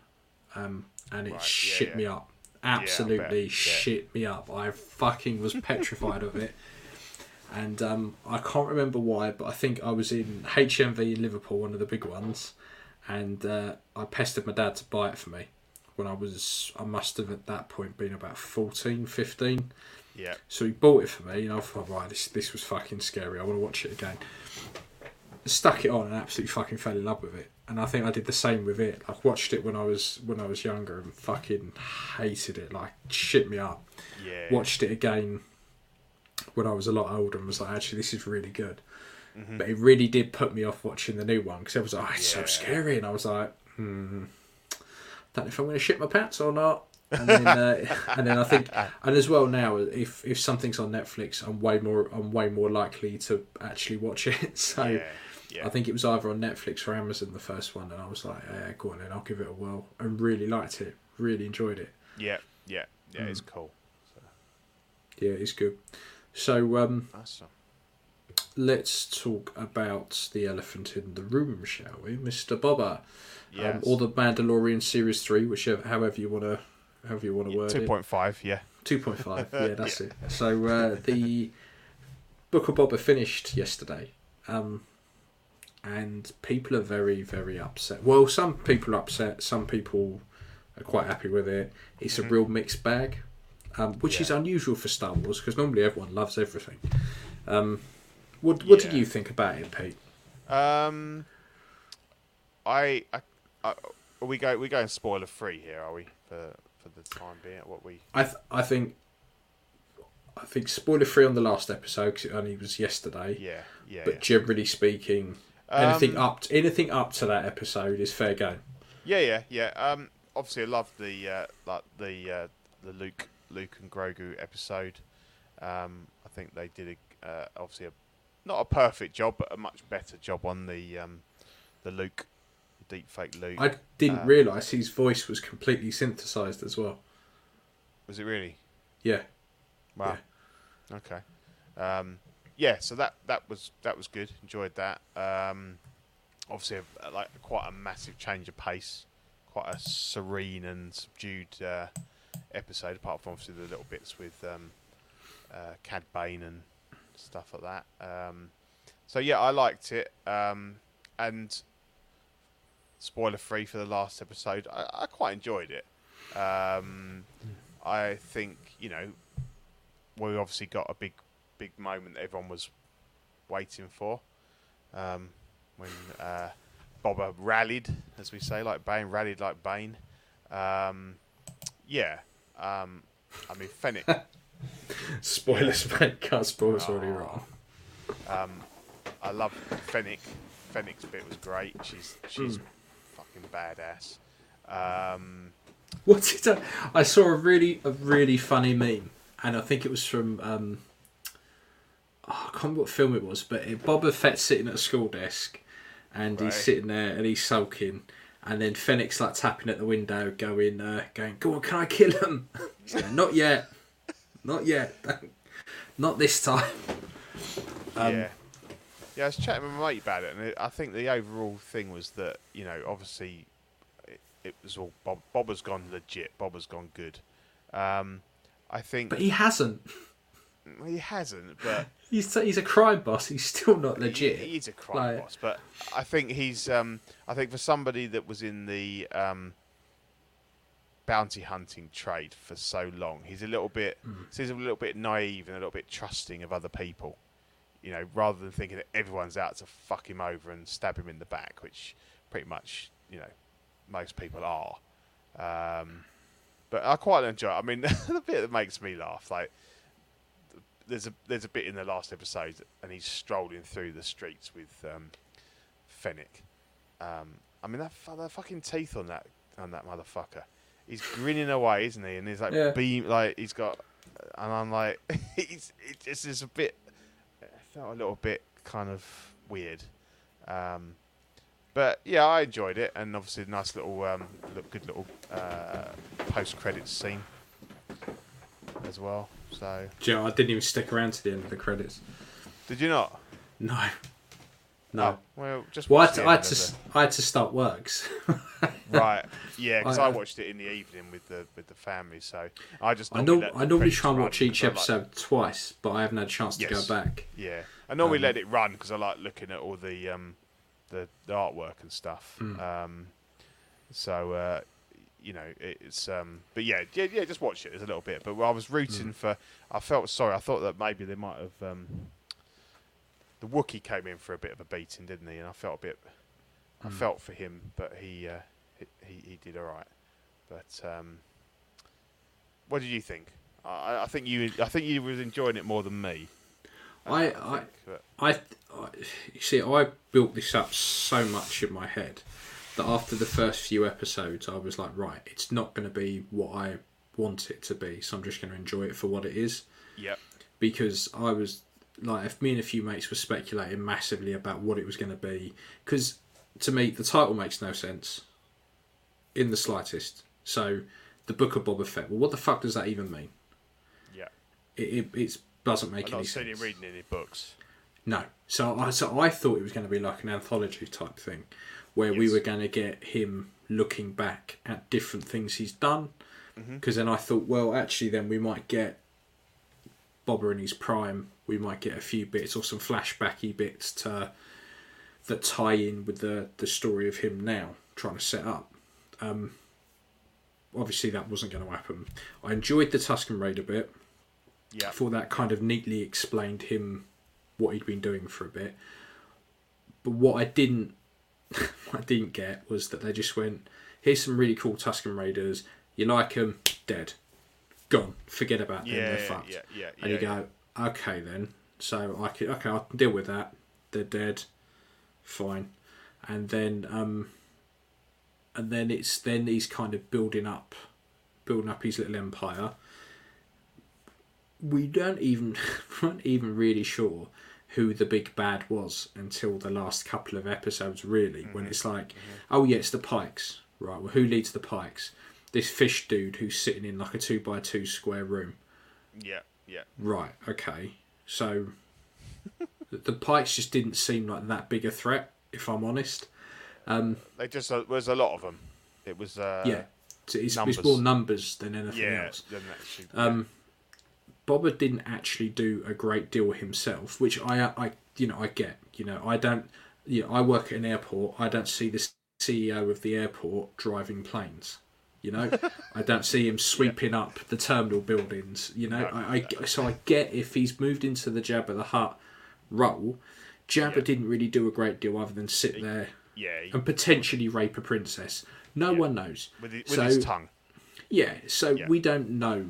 um, and it Right, shit yeah. me up. Absolutely yeah. shit me up. I fucking was [LAUGHS] petrified of it. And um, I can't remember why, but I think I was in HMV in Liverpool, one of the big ones, and uh, I pestered my dad to buy it for me when I was, I must have at that point been about 14, 15. Yeah, So he bought it for me, and I thought, right, this, this was fucking scary. I want to watch it again. Stuck it on and absolutely fucking fell in love with it. And I think I did the same with it. I watched it when I was when I was younger and fucking hated it. Like shit me up. yeah. Watched it again when I was a lot older and was like, actually, this is really good. Mhm. But it really did put me off watching the new one because it was like, oh, it's so scary, and I was like, hmm, don't know if I'm going to shit my pants or not. And then, uh, [LAUGHS] and then I think, and as well now, if if something's on Netflix, I'm way more I'm way more likely to actually watch it. [LAUGHS] So yeah, yeah. I think it was either on Netflix or Amazon the first one, and I was like, yeah, go on then, I'll give it a whirl. And really liked it, really enjoyed it. yeah, yeah, yeah. Mm. It's cool. So, Yeah, it's good. So um, uh, let's talk about the elephant in the room, shall we, Mister Bobber? yes. Um, or the Mandalorian series three, whichever, however you want to, however you want to word two it. point five. Yeah, Two point five. [LAUGHS] Yeah, that's it. So uh, the Book of Boba finished yesterday, um, and people are very, very upset. Well, some people are upset. Some people are quite happy with it. It's Mhm. a real mixed bag, um, which is unusual for Star Wars because normally everyone loves everything. Um, what What did you think about it, Pete? Um, I, I, I we go we going spoiler free here, are we? For for the time being, what we I th- I think. I think spoiler free on the last episode because it only was yesterday. yeah yeah. but generally speaking, yeah. anything Um, up anything up to that episode is fair game. Yeah, yeah, yeah. Um, obviously, I love the uh, like the uh, the Luke Luke and Grogu episode. Um, I think they did a, uh, obviously a, not a perfect job, but a much better job on the um, the Luke deep fake Luke. I didn't Uh, realise his voice was completely synthesized as well. Was it really? Yeah, Wow. Okay. Um, yeah, so that that was that was good. Enjoyed that. Um, obviously, a, like quite a massive change of pace, quite a serene and subdued uh, episode. Apart from obviously the little bits with um, uh, Cad Bane and stuff like that. Um, so yeah, I liked it. Um, and spoiler free for the last episode, I, I quite enjoyed it. Um, I think you know we obviously got a big, big moment that everyone was waiting for um, when uh, Boba rallied, as we say, like Bane rallied like Bane. Um, yeah, um, I mean Fennec. [LAUGHS] spoilers, mate. Can't spoil it's already wrong. Um, I love Fennec. Fennec's bit was great. She's she's Hmm. Fucking badass. Um, What did I? I saw a really a really funny meme, and I think it was from um, oh, I can't remember what film it was, but it, Boba Fett's sitting at a school desk, and Right. he's sitting there and he's sulking, and then Fennec's like tapping at the window, going, uh, going, "Go on, can I kill him?" He's going, Not yet, not yet, not this time. Um, yeah. Yeah, I was chatting with my mate about it, and it, I think the overall thing was that you know, obviously, it, it was all Bob. Bob has gone legit. Bob has gone good. Um, I think But he hasn't. he hasn't, but [LAUGHS] he's he's a crime boss. He's still not legit. He, he's a crime Like- boss, but I think he's. Um, I think for somebody that was in the um, bounty hunting trade for so long, he's a little bit. He's a little bit naive and a little bit trusting of other people. You know, rather than thinking that everyone's out to fuck him over and stab him in the back, which pretty much you know most people are. Um, but I quite enjoy. It. I mean, [LAUGHS] the bit that makes me laugh, like there's a there's a bit in the last episode, and he's strolling through the streets with um, Fennec. Um, I mean, that that fucking teeth on that on that motherfucker. He's grinning away, isn't he? And he's like Yeah. beam, like he's got, and I'm like, [LAUGHS] he's it just a bit. Felt a little bit kind of weird. Um, but yeah, I enjoyed it, and obviously, a nice little, um, look, good little uh, post-credits scene as well. So, Joe, I didn't even stick around to the end of the credits. did you not? No, no. Oh, well, just Well, I the to, I, had to, of s- I had to start works. [LAUGHS] right. Yeah, because I- I, watched it in the evening with the with the family, so I just I normally know I normally try and watch each I like- episode twice, but I haven't had a chance to Yes. go back. yeah, I normally Um, let it run because I like looking at all the um, the, the artwork and stuff. Hmm. Um, so uh, you know, it's um, but yeah, yeah, yeah. Just watch it. There's a little bit, but I was rooting Hmm. for. I felt sorry. I thought that maybe they might have. Um, the Wookie came in for a bit of a beating, didn't he? And I felt a bit. Hmm. I felt for him, but he uh, he, he did all right. But um, what did you think? I, I think you I think you was enjoying it more than me. I- think, I- but- I, I you see, I built this up so much in my head that after the first few episodes, I was like, right, it's not going to be what I want it to be, so I'm just going to enjoy it for what it is. yeah, Because I was like, if me and a few mates were speculating massively about what it was going to be, because to me, the title makes no sense in the slightest. So, the Book of Boba Fett. Well, what the fuck does that even mean? yeah. It, it, doesn't make any sense. I've any not seen sense. him reading any books. No. So I so I thought it was going to be like an anthology type thing, where we were going to get him looking back at different things he's done. Mm-hmm. Because then I thought, well, actually, then we might get Boba in his prime. We might get a few bits or some flashbacky bits to that tie in with the the story of him now trying to set up. Um, obviously, that wasn't going to happen. I enjoyed the Tusken Raider bit Yeah, for that kind of neatly explained him what he'd been doing for a bit. But what I didn't [LAUGHS] what I didn't get was that they just went, here's some really cool Tusken Raiders, you like them, dead. Gone. Forget about them, yeah, they're yeah, fucked. yeah, yeah. and you go, okay then. So I could okay, I can deal with that. They're dead. Fine. And then um and then it's then he's kind of building up building up his little empire. We don't even [LAUGHS] weren't even really sure who the big bad was until the last couple of episodes really, when it's like, Oh yeah, it's the Pykes. Right, well who leads the Pykes? This fish dude who's sitting in like a two by two square room. yeah, yeah. Right. Okay. So [LAUGHS] the- Pykes just didn't seem like that big a threat, if I'm honest. They just uh, was a lot of them. It was uh, yeah. It's, numbers. it's more numbers than anything yeah. else. than actually, Um, Boba didn't actually do a great deal himself, which I, I, you know, I get. You know, I don't. You know, I work at an airport. I don't see the CEO of the airport driving planes. You know, I don't see him [LAUGHS] sweeping up the terminal buildings. You know, No, I, I so I get if he's moved into the Jabba the Hutt role. Jabba Yeah. didn't really do a great deal other than sit there yeah, he- and potentially rape a princess. No one knows. with, his, with so- his tongue. Yeah, so Yeah. we don't know.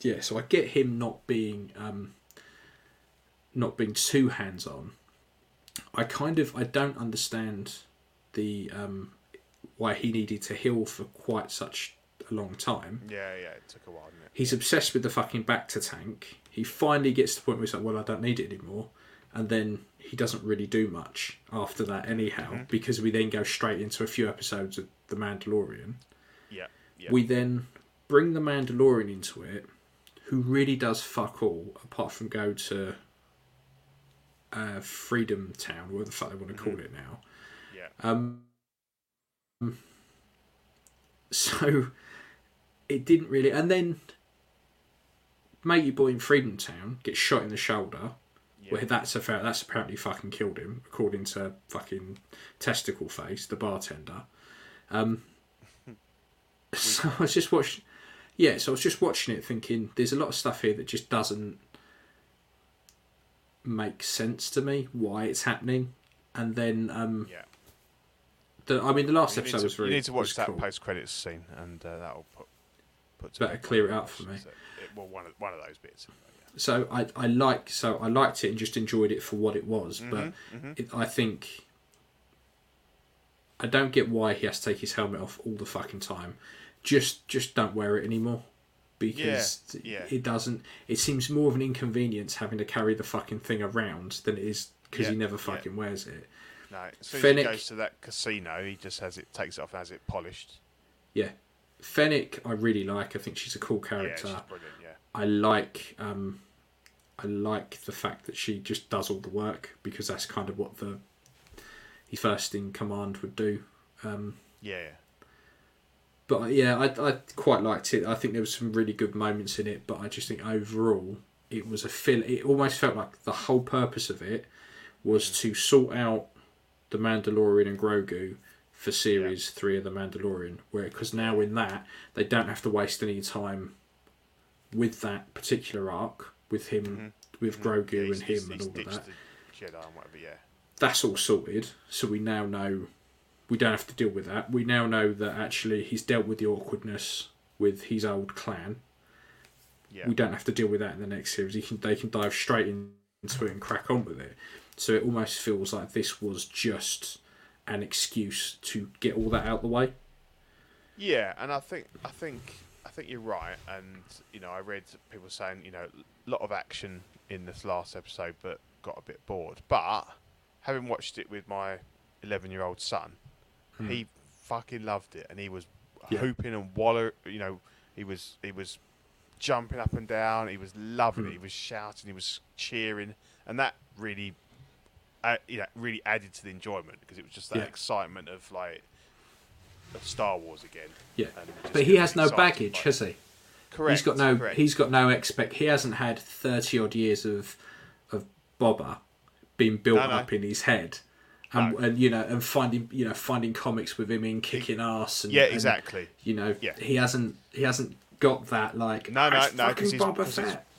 Yeah, so I get him not being um, not being too hands on. I kind of I don't understand the um, why he needed to heal for quite such a long time. Yeah, yeah. It took a while, didn't it? He's obsessed with the fucking bacta tank. He finally gets to the point where he's like, "Well, I don't need it anymore," and then he doesn't really do much after that, anyhow, because we then go straight into a few episodes of The Mandalorian Yeah, yeah. we then bring the Mandalorian into it, who really does fuck all apart from go to uh, Freedom Town, whatever the fuck they want to call it now. yeah. Um, [LAUGHS] so it didn't really, and then matey boy in Freedom Town gets shot in the shoulder. Yeah. Where that's a fair, that's apparently fucking killed him, according to fucking testicle face, the bartender. Um, [LAUGHS] so I was just watching, yeah. So I was just watching it, thinking there's a lot of stuff here that just doesn't make sense to me why it's happening, and then um, Yeah. The I mean the last You episode to, was really you need to watch that cool. post credits scene, and uh, that'll put put to Better clear it up for me. So it- well, one of one of those bits. so I, I like so I liked it and just enjoyed it for what it was, but Mm-hmm, it, I think I don't get why he has to take his helmet off all the fucking time. Just just don't wear it anymore because Yeah, yeah. it doesn't. It seems more of an inconvenience having to carry the fucking thing around than it is because he never fucking wears it. No, as soon as he goes to that casino, he just has it takes it off and has it polished. Yeah, Fennec I really like. I think she's a cool Yeah, character. she's brilliant. Yeah, I like um, I like the fact that she just does all the work because that's kind of what the he first in command would do. Um, yeah, yeah. but yeah, I, I quite liked it. I think there was some really good moments in it, but I just think overall it was a fill. It almost felt like the whole purpose of it was to sort out the Mandalorian and Grogu for series three of the Mandalorian, where because now in that they don't have to waste any time with that particular arc with him with Grogu Mm-hmm. Yeah, and him he's- and he's all of that. Jedi and whatever. Yeah, That's all sorted, so we now know we don't have to deal with that. We now know that actually he's dealt with the awkwardness with his old clan. yeah. We don't have to deal with that in the next series. He can, they can dive straight into it and crack on with it. So it almost feels like this was just an excuse to get all that out the way. Yeah, and I think I think I think you're right. And you know, I read people saying you know a lot of action in this last episode, but got a bit bored. But having watched it with my 11 year old son, hmm. he fucking loved it, and he was Yeah. hooping and waller. You know, he was he was jumping up and down. He was loving it. Hmm. He was shouting. He was cheering, and that really. Uh, you know, really added to the enjoyment because it was just that Yeah. excitement of like of Star Wars again. Yeah, but he has no baggage, has he? Correct. he's got no. correct. He's got no expect. He hasn't had thirty odd years of of Boba being built No, no. up in his head, and, No. and you know, and finding you know finding comics with him in kicking ass. And, yeah, and, exactly. you know, Yeah. he hasn't. He hasn't got that like. No, no, no, because he's,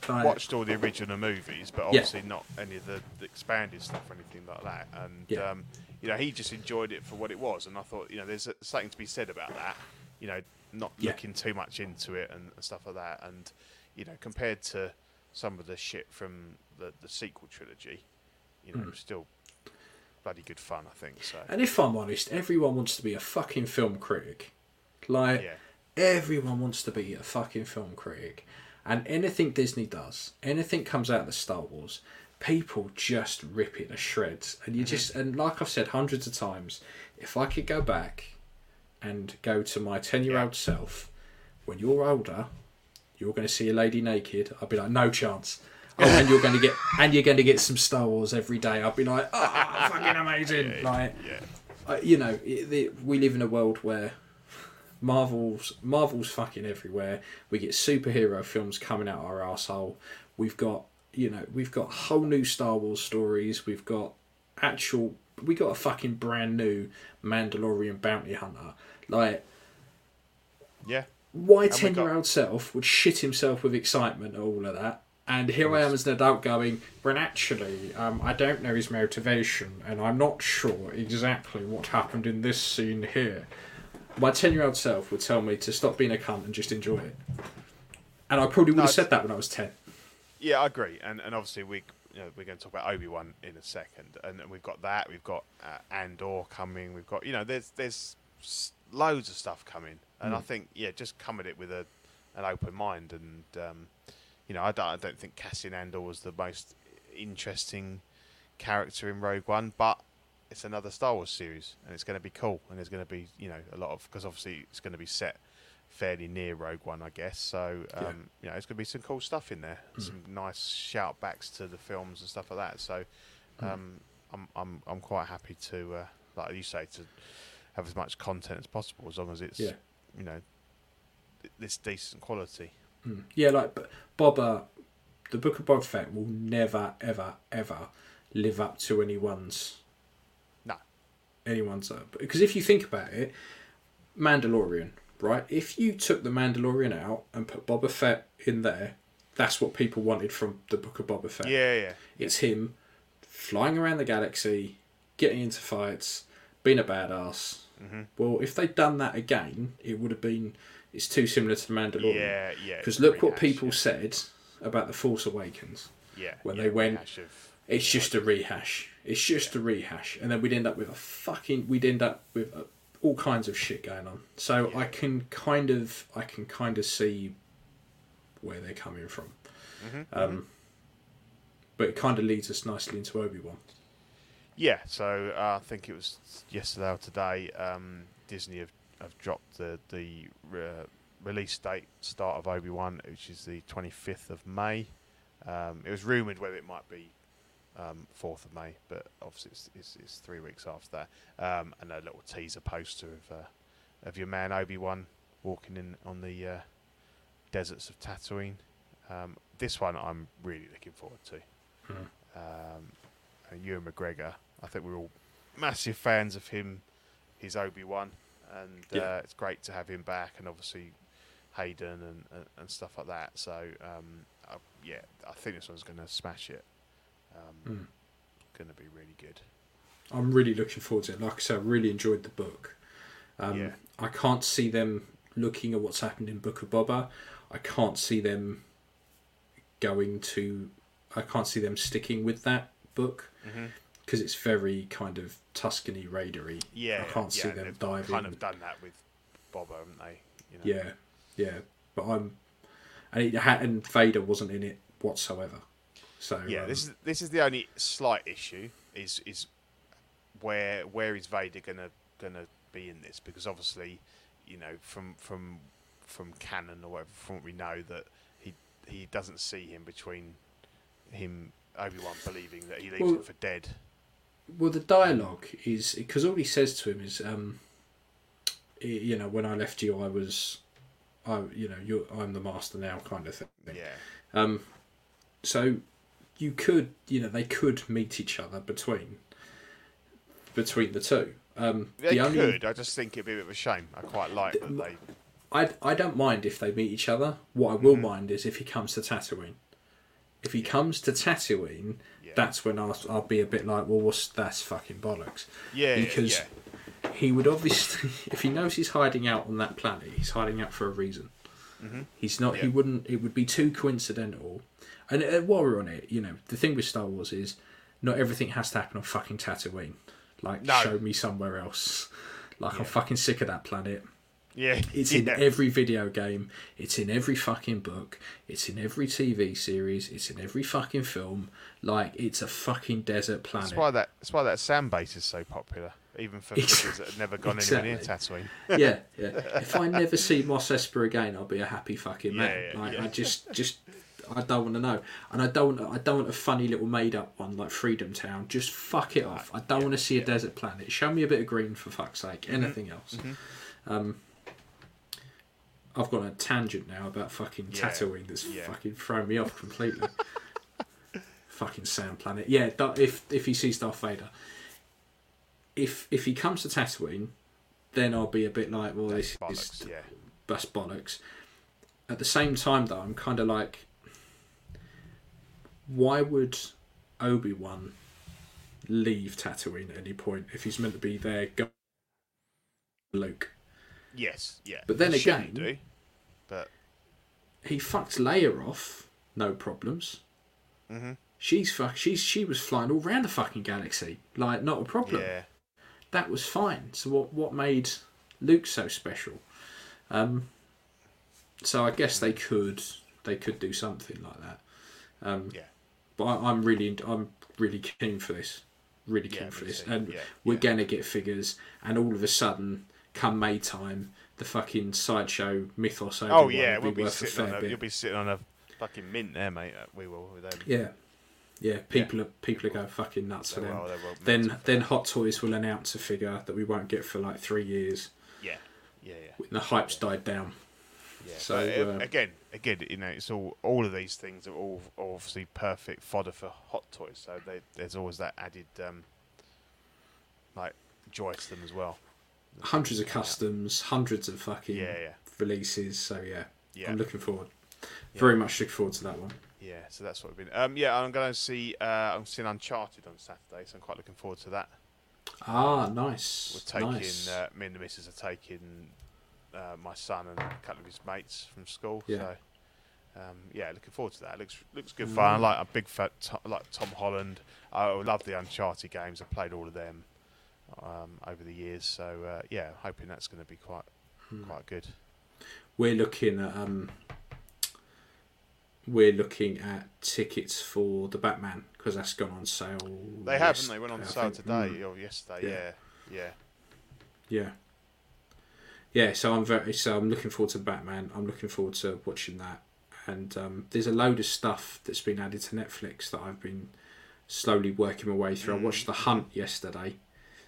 Boba 'cause he's Fett. Like, watched all the original movies, but Yeah. obviously not any of the, the expanded stuff or anything like that. And Yeah. um, you know, he just enjoyed it for what it was. And I thought, you know, there's something to be said about that. You know, not Yeah. looking too much into it and, and stuff like that. And you know, compared to some of the shit from the the sequel trilogy, you know, still bloody good fun. I think so. And if I'm honest, everyone wants to be a fucking film critic. Like, Yeah. everyone wants to be a fucking film critic. And anything Disney does, anything comes out of the Star Wars, people just rip it to shreds. And you just, and like I've said hundreds of times, if I could go back and go to my 10 year old self, when you're older, you're going to see a lady naked, I'd be like, no chance. [LAUGHS] Oh, and you're going to get, and you're going to get some Star Wars every day. I'd be like, oh, fucking [LAUGHS] amazing! Like, Yeah. uh, you know, it, the, we live in a world where Marvel's Marvel's fucking everywhere. We get superhero films coming out our asshole. We've got you know we've got whole new Star Wars stories. We've got actual. We got a fucking brand new Mandalorian bounty hunter. Like, Yeah. why ten year old self would shit himself with excitement at all of that? And here I am as an adult going, but actually, um, I don't know his motivation, and I'm not sure exactly what happened in this scene here. My 10 year old self would tell me to stop being a cunt and just enjoy it. And I probably would No, have said that when I was 10. Yeah, I agree, and and obviously we you know, we're going to talk about Obi Wan in a second, and we've got that, we've got uh, Andor coming, we've got you know there's there's loads of stuff coming, and I think yeah, just come at it with a an open mind, and um, you know I don't I don't think Cassian Andor was the most interesting character in Rogue One, but it's another Star Wars series, and it's going to be cool, and there's going to be you know a lot of because obviously it's going to be set fairly near Rogue One, I guess. So um, you know, it's going to be some cool stuff in there, some nice shout backs to the films and stuff like that. So um, I'm I'm I'm quite happy to, uh, like you say, to have as much content as possible, as long as it's Yeah. you know th- this decent quality. Yeah, like Boba, the Book of Boba Fett will never, ever, ever live up to anyone's. Anyone's up. because if you think about it, Mandalorian, right? If you took the Mandalorian out and put Boba Fett in there, that's what people wanted from the Book of Boba Fett. Yeah, yeah. It's him flying around the galaxy, getting into fights, being a badass. Mm-hmm. Well, if they'd done that again, it would have been. It's too similar to the Mandalorian. Yeah, yeah. Because look what people yeah. said about the Force Awakens. Yeah. when yeah, they went- of- It's just a rehash. It's just a rehash, and then we'd end up with a fucking. We'd end up with uh all kinds of shit going on. So I can kind of, I can kind of see where they're coming from. Mm-hmm, Um, but it kind of leads us nicely into Obi Wan. Yeah, so uh, I think it was yesterday or today. Um, Disney have, have dropped the the uh, release date start of Obi Wan, which is the twenty fifth of May. Um, it was rumored whether it might be um, fourth of May, but obviously it's, it's, it's three weeks after that. Um, and a little teaser poster of uh, of your man Obi Wan walking in on the uh, deserts of Tatooine. Um, this one I'm really looking forward to. Hmm. Um, and Ewan McGregor, I think we're all massive fans of him. He's Obi Wan, and Yeah. uh, it's great to have him back, and obviously Hayden and, and, and stuff like that. So um, I, yeah, I think this one's going to smash it. Um, Mm. Going to be really good. I'm really looking forward to it. Like I said, I really enjoyed the book. Um, Yeah. I can't see them looking at what's happened in Book of Boba. I can't see them going to. I can't see them sticking with that book Mm-hmm. because it's very kind of Tuscany raidery. Yeah, I can't yeah, see them they've diving. Kind of done that with Boba, haven't they? You know? Yeah, yeah. But I'm, and, it, and Vader wasn't in it whatsoever. So Yeah, um, this is this is the only slight issue is is where where is Vader gonna gonna be in this? Because obviously, you know, from from from canon or whatever, from what we know that he he doesn't see him between him Obi Wan believing that he leaves Well- him for dead. Well, the dialogue is because all he says to him is, um, you know, when I left you, I was, I, you know, you're, I'm the master now, kind of thing. Yeah, Um, so you could, you know, they could meet each other between between the two. Um, they the only, could. I just think it'd be a bit of a shame. I quite like that they. I I don't mind if they meet each other. What I will Mm-hmm. mind is if he comes to Tatooine. If he comes to Tatooine, Yeah. that's when I'll, I'll be a bit like, well, what's that's fucking bollocks. Yeah, because yeah, he would obviously, [LAUGHS] if he knows he's hiding out on that planet, he's hiding out for a reason. Mhm. He's not. He wouldn't. It would be too coincidental. And uh, while we're on it, you know, the thing with Star Wars is not everything has to happen on fucking Tatooine. Like, No. show me somewhere else. [LAUGHS] Like, I'm fucking sick of that planet. yeah. It's yeah. in every video game. It's in every fucking book. It's in every TV series. It's in every fucking film. Like, it's a fucking desert planet. That's why that. That's why that sand base is so popular, even for figures that have never gone exactly. anywhere near Tatooine. [LAUGHS] [LAUGHS] yeah, yeah. If I never see Mos Espa again, I'll be a happy fucking man. Yeah, yeah, like yeah. I just, just, I don't want to know, and I don't, I don't want a funny little made-up one like Freedom Town. Just fuck it off. I don't yeah, want to see a yeah. Mm-hmm. desert planet. Show me a bit of green for fuck's sake. Anything else. Um, I've got a tangent now about fucking Yeah, Tatooine that's fucking thrown me off completely. [LAUGHS] fucking sand planet. Yeah, if if he sees Darth Vader, if if he comes to Tatooine, then I'll be a bit like, well, this Bollocks, is yeah. that's bollocks. At the same time, though, I'm kind of like, why would Obi Wan leave Tatooine at any point if he's meant to be there? Go Luke. Yes, yeah. But then He again- do, but He fucked Leia off, no problems. Mhm. She's fuck. She's she was flying all around the fucking galaxy, like not a problem. yeah, That was fine. So what what made Luke so special? Um, so I guess they could they could do something like that. Um, yeah, but I, I'm really I'm really keen for this. Really keen Yeah, for this, and Yeah, we're yeah. gonna get figures. And all of a sudden, come May time, the fucking sideshow mythos. Oh yeah, will we'll be be worth a sitting a, you'll be sitting on a fucking mint there, mate. We will. Yeah, yeah. People are people are going fucking nuts for them. will, then then Hot Toys will announce a figure that we won't get for like three years. yeah, yeah, yeah, When the hype's died down. Yeah, So, uh, uh, again, again, you know, it's all all of these things are all obviously perfect fodder for hot toys. So they, there's always that added um, like joy to them as well. Hundreds of customs, hundreds of fucking Yeah, yeah, releases. So yeah, yeah, I'm looking forward. Yeah. Very much looking forward to that one. yeah. So that's what we've been. Um, yeah, I'm going to see. Uh, I'm seeing Uncharted on Saturday, so I'm quite looking forward to that. Ah, nice. We're taking. nice. Uh, me and the missus are taking uh, my son and a couple of his mates from school. Yeah. So. Um, yeah, looking forward to that. It looks looks good Mm. fun. I like a big fat to, like Tom Holland. I love the Uncharted games. I've played all of them um, over the years. So uh, yeah, hoping that's going to be quite Hmm. quite good. We're looking at um, we're looking at tickets for the Batman because that's gone on sale. They have, haven't they? Went on I sale think. today Mm. or yesterday. Yeah. Yeah, yeah. Yeah. Yeah, so I'm very so I'm looking forward to Batman. I'm looking forward to watching that, and um, there's a load of stuff that's been added to Netflix that I've been slowly working my way through. I Mm. watched The Hunt yesterday.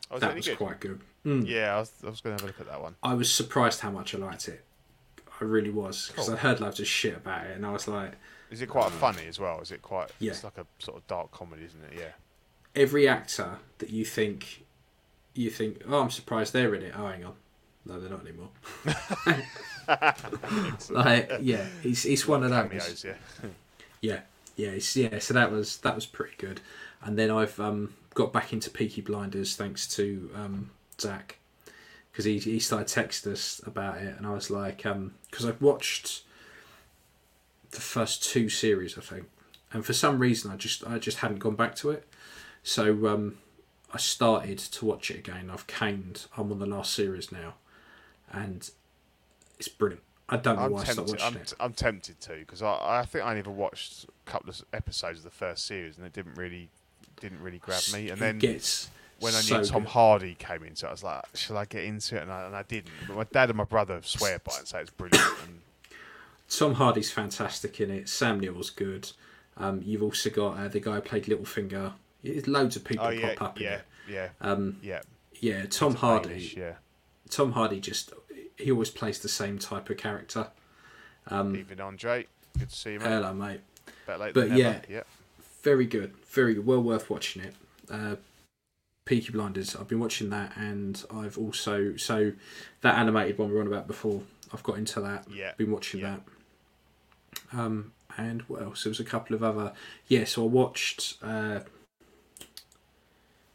Oh, that was good? quite good. Mm. Yeah, I was, I was going to have a look at that one. I was surprised how much I liked it. I really was because Cool. I heard loads of shit about it, and I was like, Is it quite funny as well? Is it quite? Yeah. It's like a sort of dark comedy, isn't it? Yeah. every actor that you think, you think, oh, I'm surprised they're in it. Oh, hang on, no, they're not anymore. [LAUGHS] like, yeah, it's it's one of those. Yeah. Yeah, yeah, it's, yeah. So that was that was pretty good, and then I've um, got back into Peaky Blinders thanks to um, Zach because he he started texting us about it, and I was like, because I've watched the first two series, I think, and for some reason I just I just hadn't gone back to it, so um, I started to watch it again. I've caned. I'm on the last series now, and it's brilliant. I don't know I'm why I stopped tempted. watching I'm, it. I'm tempted to because I, I think I never watched a couple of episodes of the first series and it didn't really didn't really grab me. And then gets when I knew so Tom. Hardy came into it, I was like, shall I get into it? And I, and I didn't. But my dad and my brother swear by it and say it's brilliant. [COUGHS] And Tom Hardy's fantastic in it. Sam Neill's good. Um, you've also got uh, the guy who played Littlefinger. There's loads of people oh yeah, pop up in yeah, it. yeah, Um, yeah. yeah, Tom Hardy. Danish, yeah. Tom Hardy just he always plays the same type of character. Um, Even Andre, good to see you, mate. hello, mate. But yeah. Yeah. Very good, very good. Well worth watching it. Uh, Peaky Blinders. I've been watching that, and I've also so that animated one we were on about before. I've got into that. Yeah. Been watching Yeah. that. Um, and what else? There was a couple of other. Yeah, so I watched. Uh,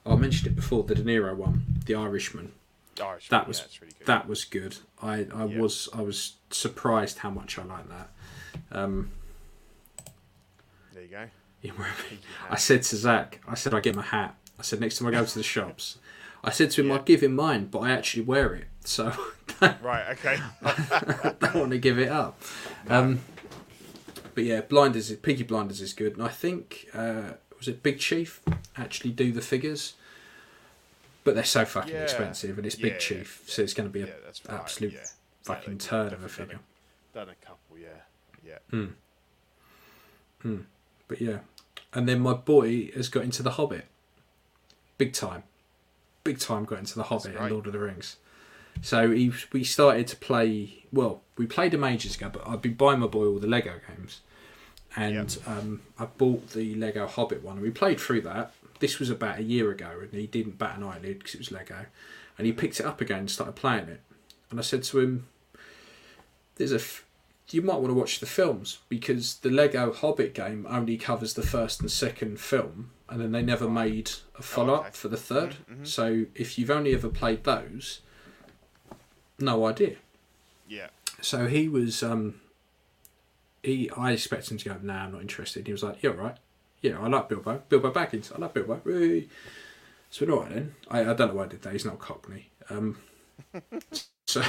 I mentioned it before, the De Niro one, The Irishman. Irish. That yeah, was- that's really good. That was good. I, I Yeah. was I was surprised how much I liked that. Um, There you go. were- Pinky I said to Zach, I said I get my hat. I said next time I go to the [LAUGHS] shops, I said to him Yeah. I'd give him mine, but I actually wear it, so [LAUGHS] Right. Okay. I [LAUGHS] don't want to give it up. Um, but yeah, Blinders, Peaky Blinders is good, and I think uh, was it Big Chief actually do the figures, but they're so fucking Yeah. expensive, and it's Big Chief, so it's going to be yeah, a right. absolute fucking turd of a figure. Done a couple. Yeah. Yeah. But yeah, and then my boy has got into the Hobbit, big time, big time got into the Hobbit and. Lord of the Rings. So he, we started to play. Well, we played them ages ago, but I've been buying my boy all the Lego games, and um, I bought the Lego Hobbit one. and We played through that. This was about a year ago, and he didn't bat an eyelid because it was Lego, and he picked it up again and started playing it. And I said to him, "There's a." F- you might want to watch the films because the Lego Hobbit game only covers the first and second film, and then they never made a follow up okay. for the 3rd Mhm, mhm. So if you've only ever played those, no idea. Yeah. So he was, um, he I expected him to go, "Nah, I'm not interested." He was like, "Yeah, all right. Yeah, I like Bilbo. Bilbo Baggins. I like Bilbo." Whee." So all right then. I, I don't know why I did that. He's not Cockney. Um, [LAUGHS] so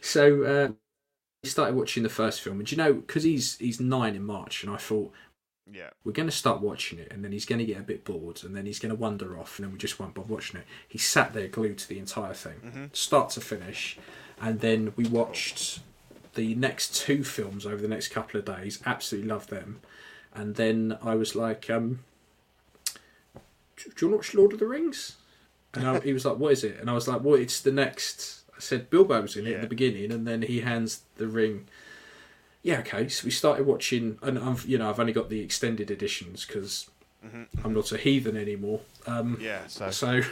so uh, he started watching the first film, and you know, because he's he's nine in March, and I thought Yeah. we're going to start watching it, and then he's going to get a bit bored, and then he's going to wander off, and then we just won't bother watching it. He sat there glued to the entire thing, Mhm. start to finish, and then we watched the next two films over the next couple of days. Absolutely loved them, and then I was like, um, "Do do you watch Lord of the Rings?" And I, he was like, "What is it?" And I was like, "Well, it's the next." I said Bilbo's in it at the beginning, and then he hands the ring yeah, okay. So we started watching, and I've you know I've only got the extended editions because I'm not a heathen anymore. Um, Yeah, so so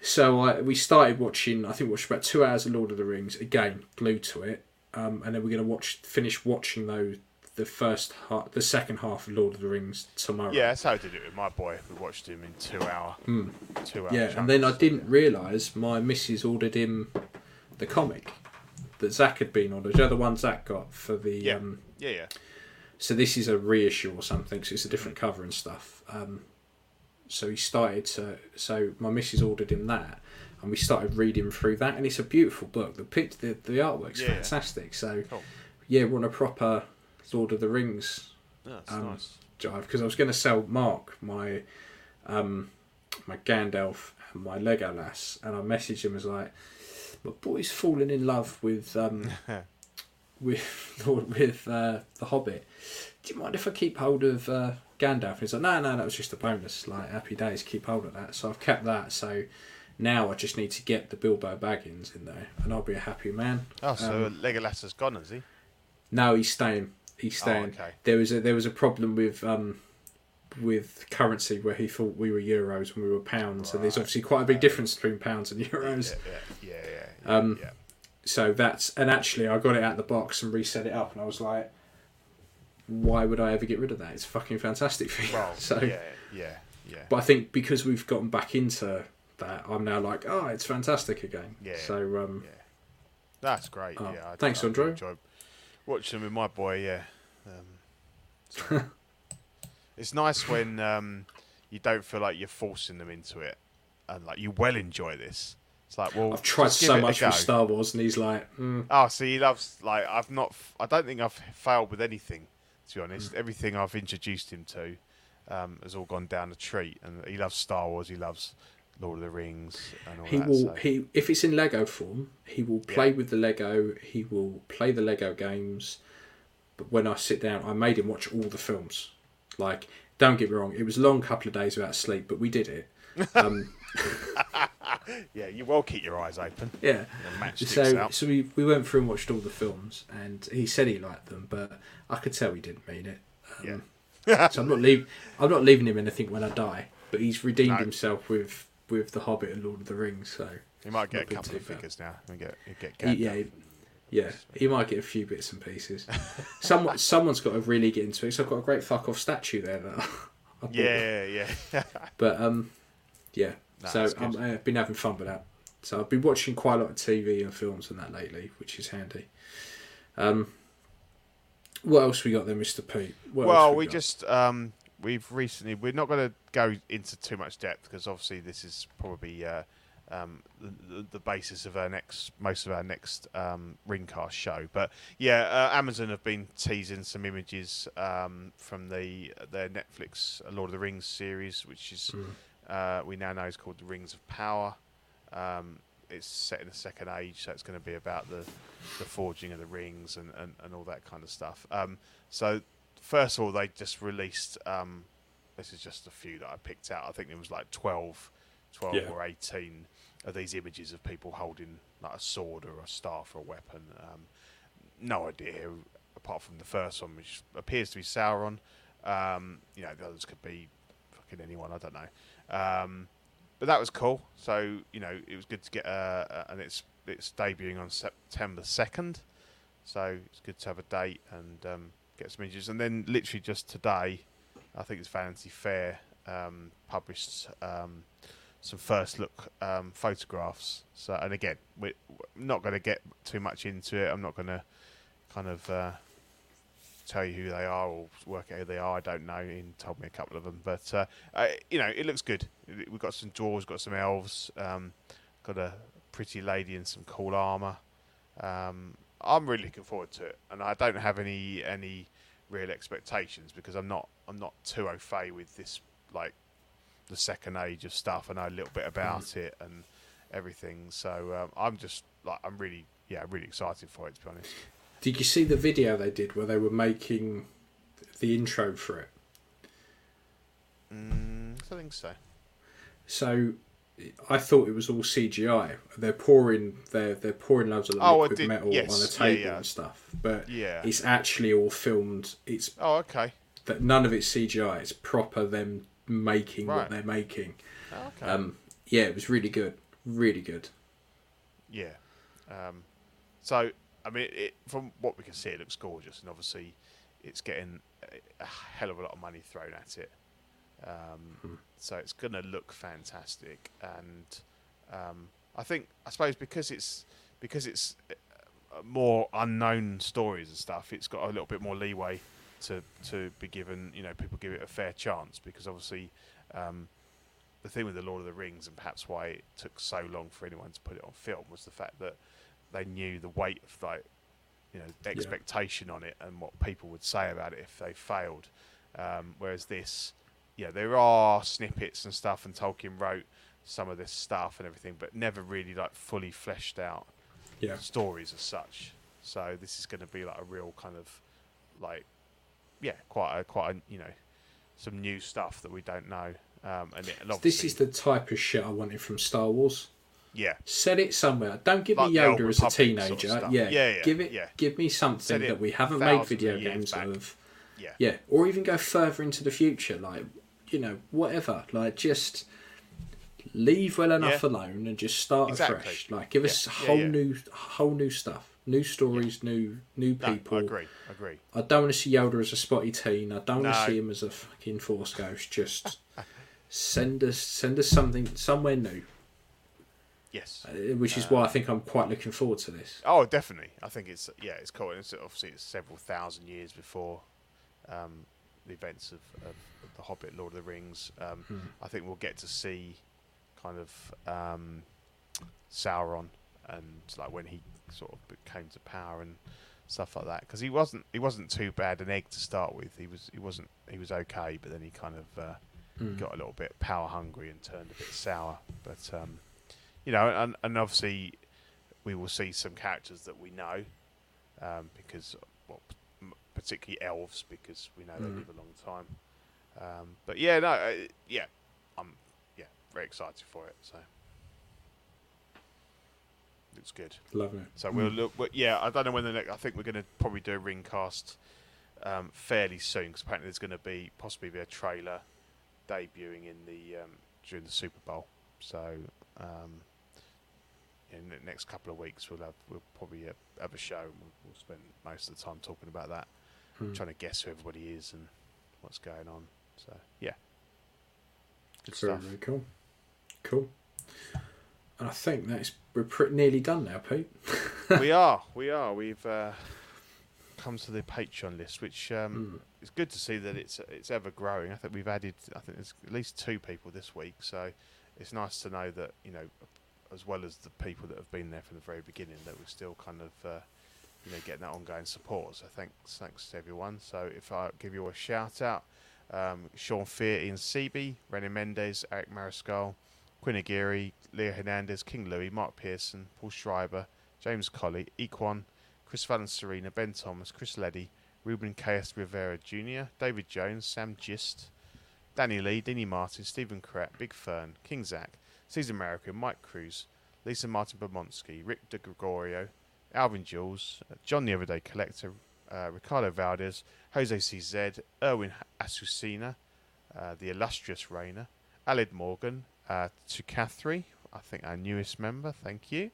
so I, we started watching. I think we watched about two hours of Lord of the Rings again, glued to it, um, and then we're going to watch finish watching those the first half, the second half of Lord of the Rings tomorrow. yeah, that's how I did it with my boy. We watched him in two hour, two hour. Yeah, and then I didn't realise my missus ordered him the comic that Zach had been on. The other one Zach got for the. Yeah. Um, Yeah, yeah. so this is a reissue or something. So it's a different cover and stuff. Um, so he started to. So my missus ordered him that, and we started reading through that, and it's a beautiful book. The pic, the, the artwork's Yeah. fantastic. So Cool. yeah, we're on a proper Lord of the Rings that's Um, nice. jive because I was going to sell Mark my um, my Gandalf and my Legolas, and I messaged him as like, "My boy's fallen in love with um, [LAUGHS] with [LAUGHS] with uh, the Hobbit. Do you mind if I keep hold of uh, Gandalf?" And he's like, "No, no, that was just a bonus. Like happy days, keep hold of that." So I've kept that. So now I just need to get the Bilbo Baggins in there, and I'll be a happy man. Oh, so um, Legolas has gone, has he? No, he's staying. He's Oh, staying. okay. There was a there was a problem with um with currency where he thought we were euros and we were pounds. and there's obviously quite a big difference between pounds and euros. Yeah, yeah, yeah, yeah. yeah, Um, yeah. So that's and actually I got it out of the box and reset it up and I was like, why would I ever get rid of that? It's a fucking fantastic thing. Well, [LAUGHS] so, yeah, yeah, yeah. but I think because we've gotten back into that, I'm now like, oh, it's fantastic again. Yeah. So um, yeah. That's great. Oh, yeah. I, thanks, I Andrew. Enjoy watching them with my boy. Yeah. Um, so- [LAUGHS] it's nice when um, you don't feel like you're forcing them into it, and like you well enjoy this. It's like, well, I've tried so much with Star Wars, and he's like, mm, Oh, see, he loves like I've not. I don't think I've failed with anything. To be honest, Hmm. everything I've introduced him to um, has all gone down a treat, and he loves Star Wars. He loves Lord of the Rings and all he that. will so- he if it's in Lego form, he will play with the Lego. He will play the Lego games. But when I sit down, I made him watch all the films. Like, don't get me wrong, it was a long couple of days without sleep, but we did it. Um, [LAUGHS] yeah, you will keep your eyes open. yeah. So, out. so we, we went through and watched all the films, and he said he liked them, but I could tell he didn't mean it. Um, Yeah. [LAUGHS] so I'm not leave, I'm not leaving him anything when I die. But he's redeemed No. himself with with the Hobbit and Lord of the Rings. So You might get a couple of bad. figures now. And get get He- Gandalf. yeah, he- yeah, he might get a few bits and pieces. [LAUGHS] Someone, someone's got to really get into it. So I've got a great fuck off statue there that [LAUGHS] I bought. yeah, yeah. [LAUGHS] But um, yeah. So that's. I'm, I've been having fun with that. So I've been watching quite a lot of TV and films and that lately, which is handy. Um, what else we got there, Mister Pete? What well, else we just um, we've recently we're not going to go into too much depth because obviously this is probably uh, um, the, the- basis of our next most of our next um, ringcast show. But yeah, uh, Amazon have been teasing some images um, from the their Netflix Lord of the Rings series, which is Mm. uh, we now know is called the Rings of Power. Um, it's set in the Second Age, so it's going to be about the, the forging of the rings and, and, and all that kind of stuff. Um, so first of all, they just released. Um, this is just a few that I picked out. I think there was like 12, 12 Yeah. or eighteen of these images of people holding like a sword or a staff or a weapon. Um, no idea, apart from the first one, which appears to be Sauron. Um, you know, the others could be fucking anyone. I don't know. Um, but that was cool. So you know, it was good to get uh, uh, and it's it's debuting on September second. So it's good to have a date and um, get some images. And then literally just today, I think it's Vanity Fair um, published um, some first look um, photographs. So and again, we're not going to get too much into it. I'm not going to kind of uh, tell you who they are or work out who they are. I don't know. Ian told me a couple of them, but uh, uh, you know, it looks good. We've got some dwarves, got some elves, um, got a pretty lady in some cool armor. Um, I'm really looking forward to it, and I don't have any any real expectations because I'm not I'm not too au fait with this like the second age of stuff. I know a little bit about it and everything, so um, I'm just like I'm really yeah really excited for it to be honest. Did you see the video they did where they were making the intro for it? Mm, I think so. So I thought it was all CGI. They're pouring they're they're pouring loads of Oh, liquid did- metal yes, on a table yeah. and stuff, but Yeah. it's actually all filmed. It's Oh, okay. that none of it's CGI. It's proper them making Right. what they're making. Oh, okay. Um, yeah, it was really good, really good. Yeah. Um, so, I mean, it, from what we can see, it looks gorgeous, and obviously, it's getting a hell of a lot of money thrown at it. Um, So it's going to look fantastic, and um, I think, I suppose, because it's because it's uh, more unknown stories and stuff, it's got a little bit more leeway to to be given. You know, people give it a fair chance because obviously. Um, the thing with the Lord of the Rings, and perhaps why it took so long for anyone to put it on film, was the fact that they knew the weight of like, you know, expectation on it and what people would say about it if they failed. Um, whereas this, yeah, there are snippets and stuff, and Tolkien wrote some of this stuff and everything, but never really like fully fleshed out Yeah, stories as such. So this is going to be like a real kind of like, yeah, quite a quite a you know, some new stuff that we don't know. Um, and, it, this is the type of shit I wanted from Star Wars. yeah, Set it somewhere. Don't give Like me Yoda as a Republic sort of teenager. yeah, Yeah, yeah, give it. yeah. Give me something that we haven't made video games back. of. yeah, Yeah, or even go further into the future, like you know, whatever. Like just leave well enough Yeah. alone and just start Exactly. afresh. Like give us Yeah, yeah, whole yeah. new, whole new stuff, new stories, new new No, people. I agree, I agree. I don't want to see Yoda as a spotty teen. I don't want to see him as a fucking force ghost. Just send us, send us something somewhere new. Yes. uh, Which is why I think I'm quite looking forward to this. Oh, definitely. I think it's yeah, it's cool. It's obviously it's several thousand years before um, the events of, of the Hobbit, Lord of the Rings. Um, Hmm. I think we'll get to see kind of um, Sauron and like when he sort of came to power and stuff like that. Because he wasn't he wasn't too bad an egg to start with. He was he wasn't he was okay, but then he kind of uh, Mm. got a little bit power hungry and turned a bit sour. But um, you know, and, and obviously we will see some characters that we know um, because, well, particularly elves because we know they Mm. live a long time. Um, but yeah, no, uh, yeah, I'm yeah very excited for it. So looks good. Loving it. So we'll look. we yeah, I don't know when the next. I think we're going to probably do a ring cast um, fairly soon because apparently there's going to be possibly be a trailer debuting in the um, during the Super Bowl. So um, in the next couple of weeks we'll have we'll probably have a show. And we'll, we'll spend most of the time talking about that, Mm. trying to guess who everybody is and what's going on. So yeah, good Very, stuff. very cool. Cool. And I think that's we're pretty nearly done now, Pete. [LAUGHS] we are, we are. We've uh, come to the Patreon list, which um, Mm. it's good to see that it's it's ever growing. I think we've added, I think there's at least two people this week, so it's nice to know that you know, as well as the people that have been there from the very beginning, that we're still kind of uh, you know getting that ongoing support. So thanks, thanks to everyone. So if I give you a shout out, um, Sean Fear, Ian Seaby, René Mendez, Eric Mariscal, Quinn Aguirre, Leo Hernandez, King Louis, Mark Pearson, Paul Schreiber, James Colley, Equan, Chris Valen Serena, Ben Thomas, Chris Leddy, Ruben K.S. Rivera Jr., David Jones, Sam Gist, Danny Lee, Dini Martin, Stephen Kratt, Big Fern, King Zach, Caesar American, Mike Cruz, Lisa Martin Bermondsky, Rick De Gregorio, Alvin Jules, John the Everyday Collector, uh, Ricardo Valdez, Jose CZ, Erwin Asusina, uh, the illustrious Rayner, Alid Morgan, uh, to Catherine, I think our newest member, thank you.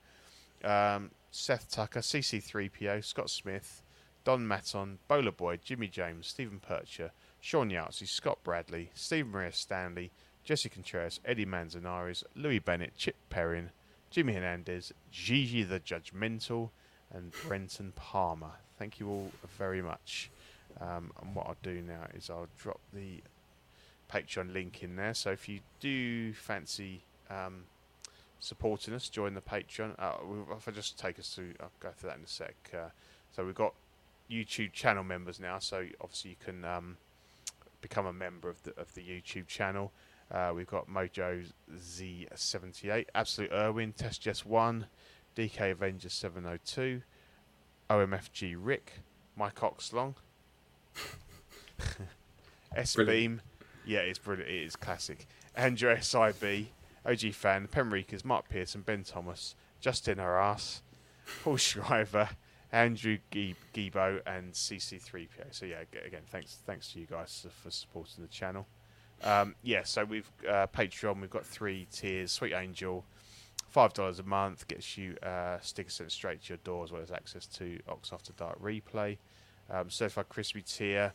Um, Seth Tucker, CC3PO, Scott Smith, Don Maton, Bowler Boy, Jimmy James, Stephen Percher, Sean Yahtzee, Scott Bradley, Stephen Maria Stanley, Jesse Contreras, Eddie Manzanares, Louis Bennett, Chip Perrin, Jimmy Hernandez, Gigi the Judgmental, and Brenton Palmer. Thank you all very much. Um, and what I'll do now is I'll drop the Patreon link in there. So if you do fancy um, supporting us, join the Patreon. Uh, if I just take us through, I'll go through that in a sec. Uh, so we've got YouTube channel members now. So obviously you can um, become a member of the of the YouTube channel. Uh, we've got Mojo Z78, Absolute Irwin, Test Jess One, DK Avenger 702, OMFG Rick, Mike Oxlong, [LAUGHS] S Beam, yeah, it's brilliant. It is classic. Andrew SIB, OG fan, Penrikers, Mark Pearson, Ben Thomas, Justin Arras, Paul Schreiber, Andrew Gibo, and CC3PO. So yeah, again, thanks thanks to you guys for supporting the channel. Um, yeah, so we've uh, Patreon. We've got three tiers. Sweet Angel, five dollars a month gets you uh, stickers sent straight to your door as well as access to Ox After Dark replay. Um, certified Crispy tier,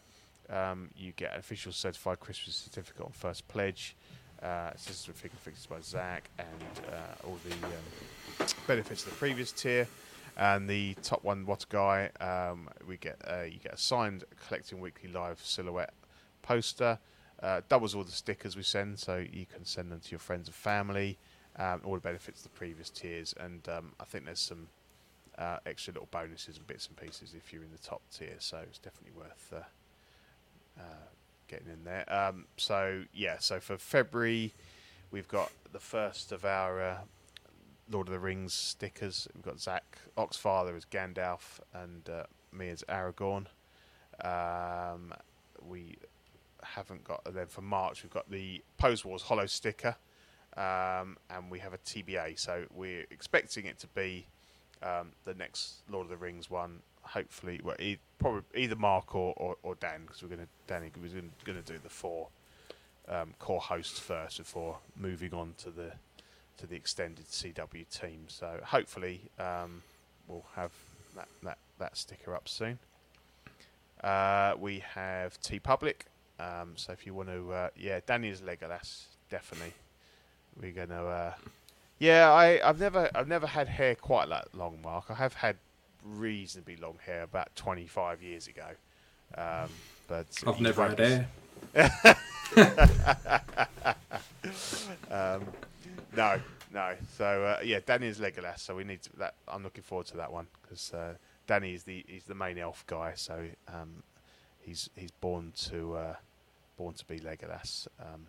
um, you get an official certified Christmas certificate on first pledge. Uh, assistance with figure fixes by Zach and uh, all the um, benefits of the previous tier. And the top one, what a guy, um, we get uh, you get a signed collecting weekly live silhouette poster. Uh, doubles all the stickers we send, so you can send them to your friends and family. Um, all the benefits of the previous tiers, and um, I think there's some uh, extra little bonuses and bits and pieces if you're in the top tier. So it's definitely worth uh, uh, getting in there. Um, so yeah, so for February, we've got the first of our uh, Lord of the Rings stickers. We've got Zach Oxfather as Gandalf and uh, me as Aragorn. Um, we haven't got. And then for March, we've got the Pose Wars Hollow sticker, um, and we have a TBA. So we're expecting it to be um, the next Lord of the Rings one. Hopefully, well, e- probably either Mark or, or, or Dan, because we're going to Danny was going to do the four um, core hosts first before moving on to the to the extended CW team. So hopefully, um, we'll have that, that that sticker up soon. Uh, we have TeePublic. Um, so if you want to, uh, yeah, Danny's Legolas, definitely. We're gonna. Uh, yeah, I, I've never, I've never had hair quite that long, Mark. I have had reasonably long hair about 25 years ago. Um, but I've never had hair. [LAUGHS] um, no, no. So uh, yeah, Danny is Legolas. So we need to, that. I'm looking forward to that one because uh, Danny is the he's the main elf guy. So um, he's he's born to uh, born to be Legolas. Um,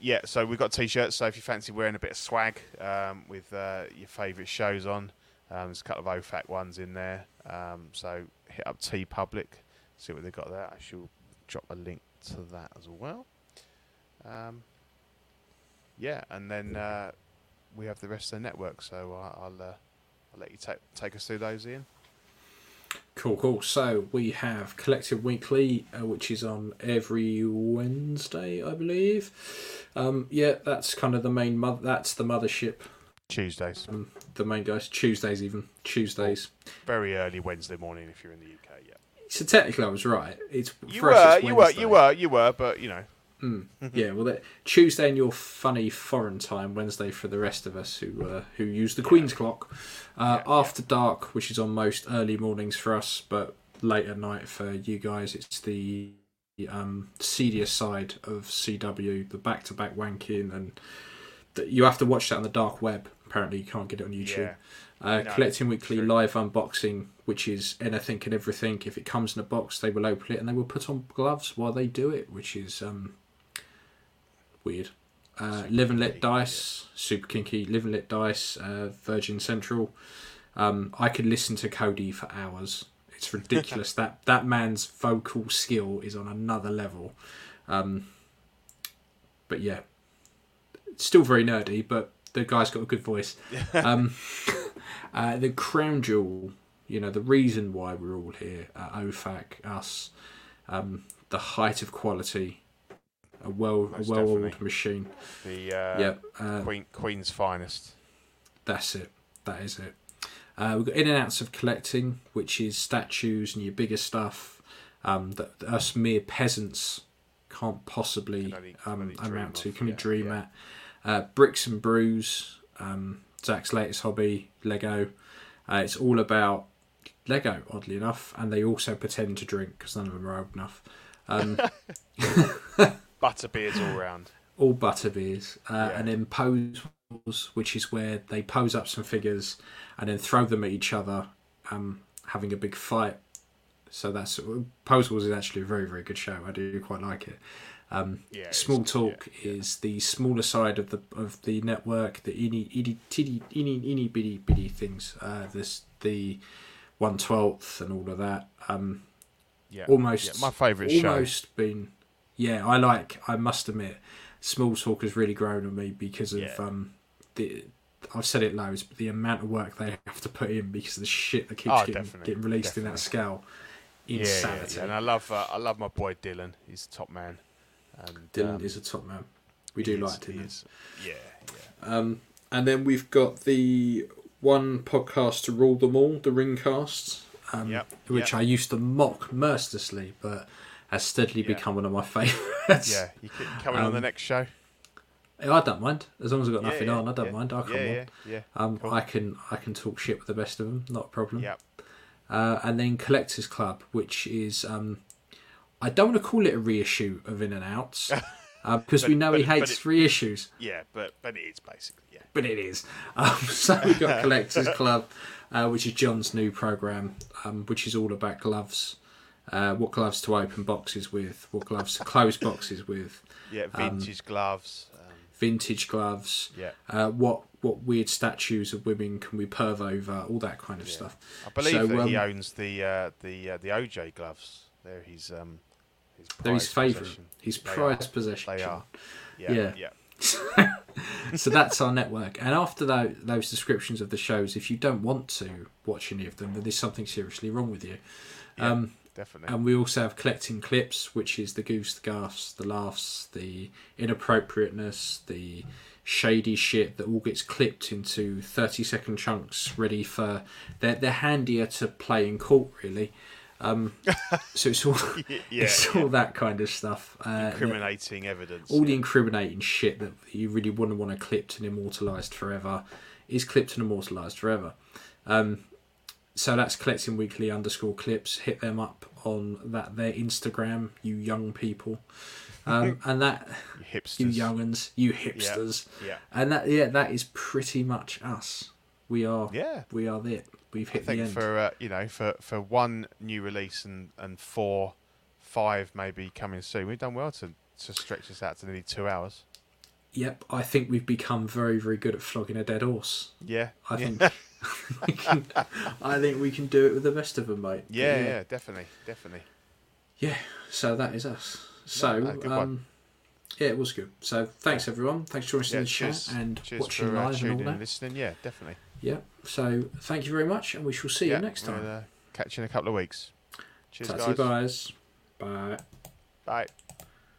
yeah, so we've got t-shirts. So if you fancy wearing a bit of swag um, with uh, your favourite shows on, um, there's a couple of OFAC ones in there. Um, so hit up TeePublic, see what they've got there. I shall drop a link to that as well. Um, yeah, and then uh, we have the rest of the network. So uh, I'll uh, I'll let you take take us through those, Ian. Cool, cool. So we have Collecting Weekly, uh, which is on every Wednesday, I believe. Um, yeah, that's kind of the main. Mo- that's the mothership. Tuesdays. Um, the main guys. Tuesdays, even Tuesdays. Very early Wednesday morning if you're in the UK. Yeah. So technically, I was right. It's you were, you were, you were, you were, but you know. Mm. yeah, well, Tuesday in your funny foreign time, Wednesday for the rest of us who uh, who use the Queen's clock. Uh, yeah, After yeah. dark, which is on most early mornings for us, but late at night for you guys. It's the um, seedier side of CW, the back-to-back wanking, and the, you have to watch that on the dark web. Apparently, you can't get it on YouTube. Uh, no, collecting weekly true. live unboxing, which is anything and everything. If it comes in a box, they will open it and they will put on gloves while they do it, which is um, weird. Uh, Live and Let Dice, super kinky. Live and Let Dice, uh, Virgin Central. Um, I could listen to Cody for hours. It's [LAUGHS] ridiculous. that that man's vocal skill is on another level. Um, but yeah, still very nerdy. But the guy's got a good voice. um, [LAUGHS] [LAUGHS] uh, the crown jewel, you know, the reason why we're all here, uh, OFAC, us, um, the height of quality a well Most a well oiled machine. The uh, yeah, uh, Queen Queen's finest. That's it. That is it. Uh, we've got in and outs of collecting, which is statues and your bigger stuff um, that, us mere peasants can't possibly only, um, amount to, can yeah, dream yeah. at. Uh, bricks and brews, um, Zach's latest hobby, Lego. Uh, it's all about Lego, oddly enough, and they also pretend to drink because none of them are old enough. [LAUGHS] [LAUGHS] Butterbeers all round. All butterbeers. Uh, yeah. And then pose wars, which is where they pose up some figures and then throw them at each other, um, having a big fight. So that's Pose Wars is actually a very very good show. I do quite like it. Um, yeah, Small Talk yeah, is the smaller side of the of the network. The itty itty titty itty itty bitty bitty things. Uh, this the one twelfth and all of that. Um, yeah, almost my favourite show. Almost been yeah, I like. I must admit, Small Talk has really grown on me because of Yeah. um, the. I've said it loads, but the amount of work they [LAUGHS] have to put in because of the shit that keeps Oh, getting, getting released in that definitely. scale. Yeah, yeah, Insanity. yeah. And I love uh, I love my boy Dylan. He's a top man. And, Dylan um, is a top man. We do is- like Dylan. Yeah, yeah. Um, and then we've got the one podcast to rule them all, the Ringcasts, um, Yep, which yep. I used to mock mercilessly, but has steadily Yeah. become one of my [LAUGHS] favourites. Yeah, you keep coming on the Um, next show. I don't mind as long as I've got Yeah, nothing yeah, on. I don't mind. I come yeah, on. yeah, yeah. Um, cool. I can I can talk shit with the best of them, not a problem. Yeah. Uh, and then Collectors Club, which is um, I don't want to call it a reissue of In and Outs [LAUGHS] uh, because we know he but- but hates it- reissues. Yeah, but but it is basically yeah. but it is. Um, [LAUGHS] so we've got Collectors Club, uh, which is John's new program, um, which is all about gloves, uh, what gloves to open boxes with, what gloves to close boxes with, Yeah, Um, vintage gloves. Um, vintage gloves, yeah, uh, what what weird statues of women can we perv over, all that kind of Yeah. stuff. I believe so, that he um, owns the uh, the uh, the OJ gloves. They're his um his They're his favourite, his prized possession. They are. Yeah, Yeah. yeah, [LAUGHS] so that's our network. And after tho- those descriptions of the shows, if you don't want to watch any of them, then there's something seriously wrong with you. Yeah. Um, definitely. And we also have collecting clips, which is the goose, the gaffs, the laughs, the inappropriateness, the shady shit that all gets clipped into 30 second chunks ready for. They're, they're handier to play in court, really. Um, [LAUGHS] so it's all, yeah, [LAUGHS] it's yeah. all that kind of stuff. Uh, incriminating evidence. all the incriminating shit that you really wouldn't want to clipped and immortalised forever is clipped and immortalised forever. Um, so that's collecting weekly underscore clips. Hit them up on that their Instagram, you young people, [LAUGHS] um, and that you hipsters. you younguns, you hipsters, Yeah, and that yeah, that is pretty much us. We are yeah. we are it. We've I hit the think end. for uh, you know for for one new release and and four, five maybe coming soon. We've done well to to stretch this out to nearly two hours. Yep, I think we've become very very good at flogging a dead horse. Yeah, I yeah. think [LAUGHS] can, I think we can do it with the best of them, mate. But yeah, yeah, definitely, definitely. Yeah, so that is us. So, no, um, yeah, it was good. So, thanks everyone. Thanks for joining Yeah, in the chat and cheers watching for uh, live and all that. and listening. Yeah, definitely. Yeah. So, thank you very much, and we shall see yeah, you next time. We'll, uh, catch you in a couple of weeks. Cheers, Tatty guys. buys. Bye. Bye.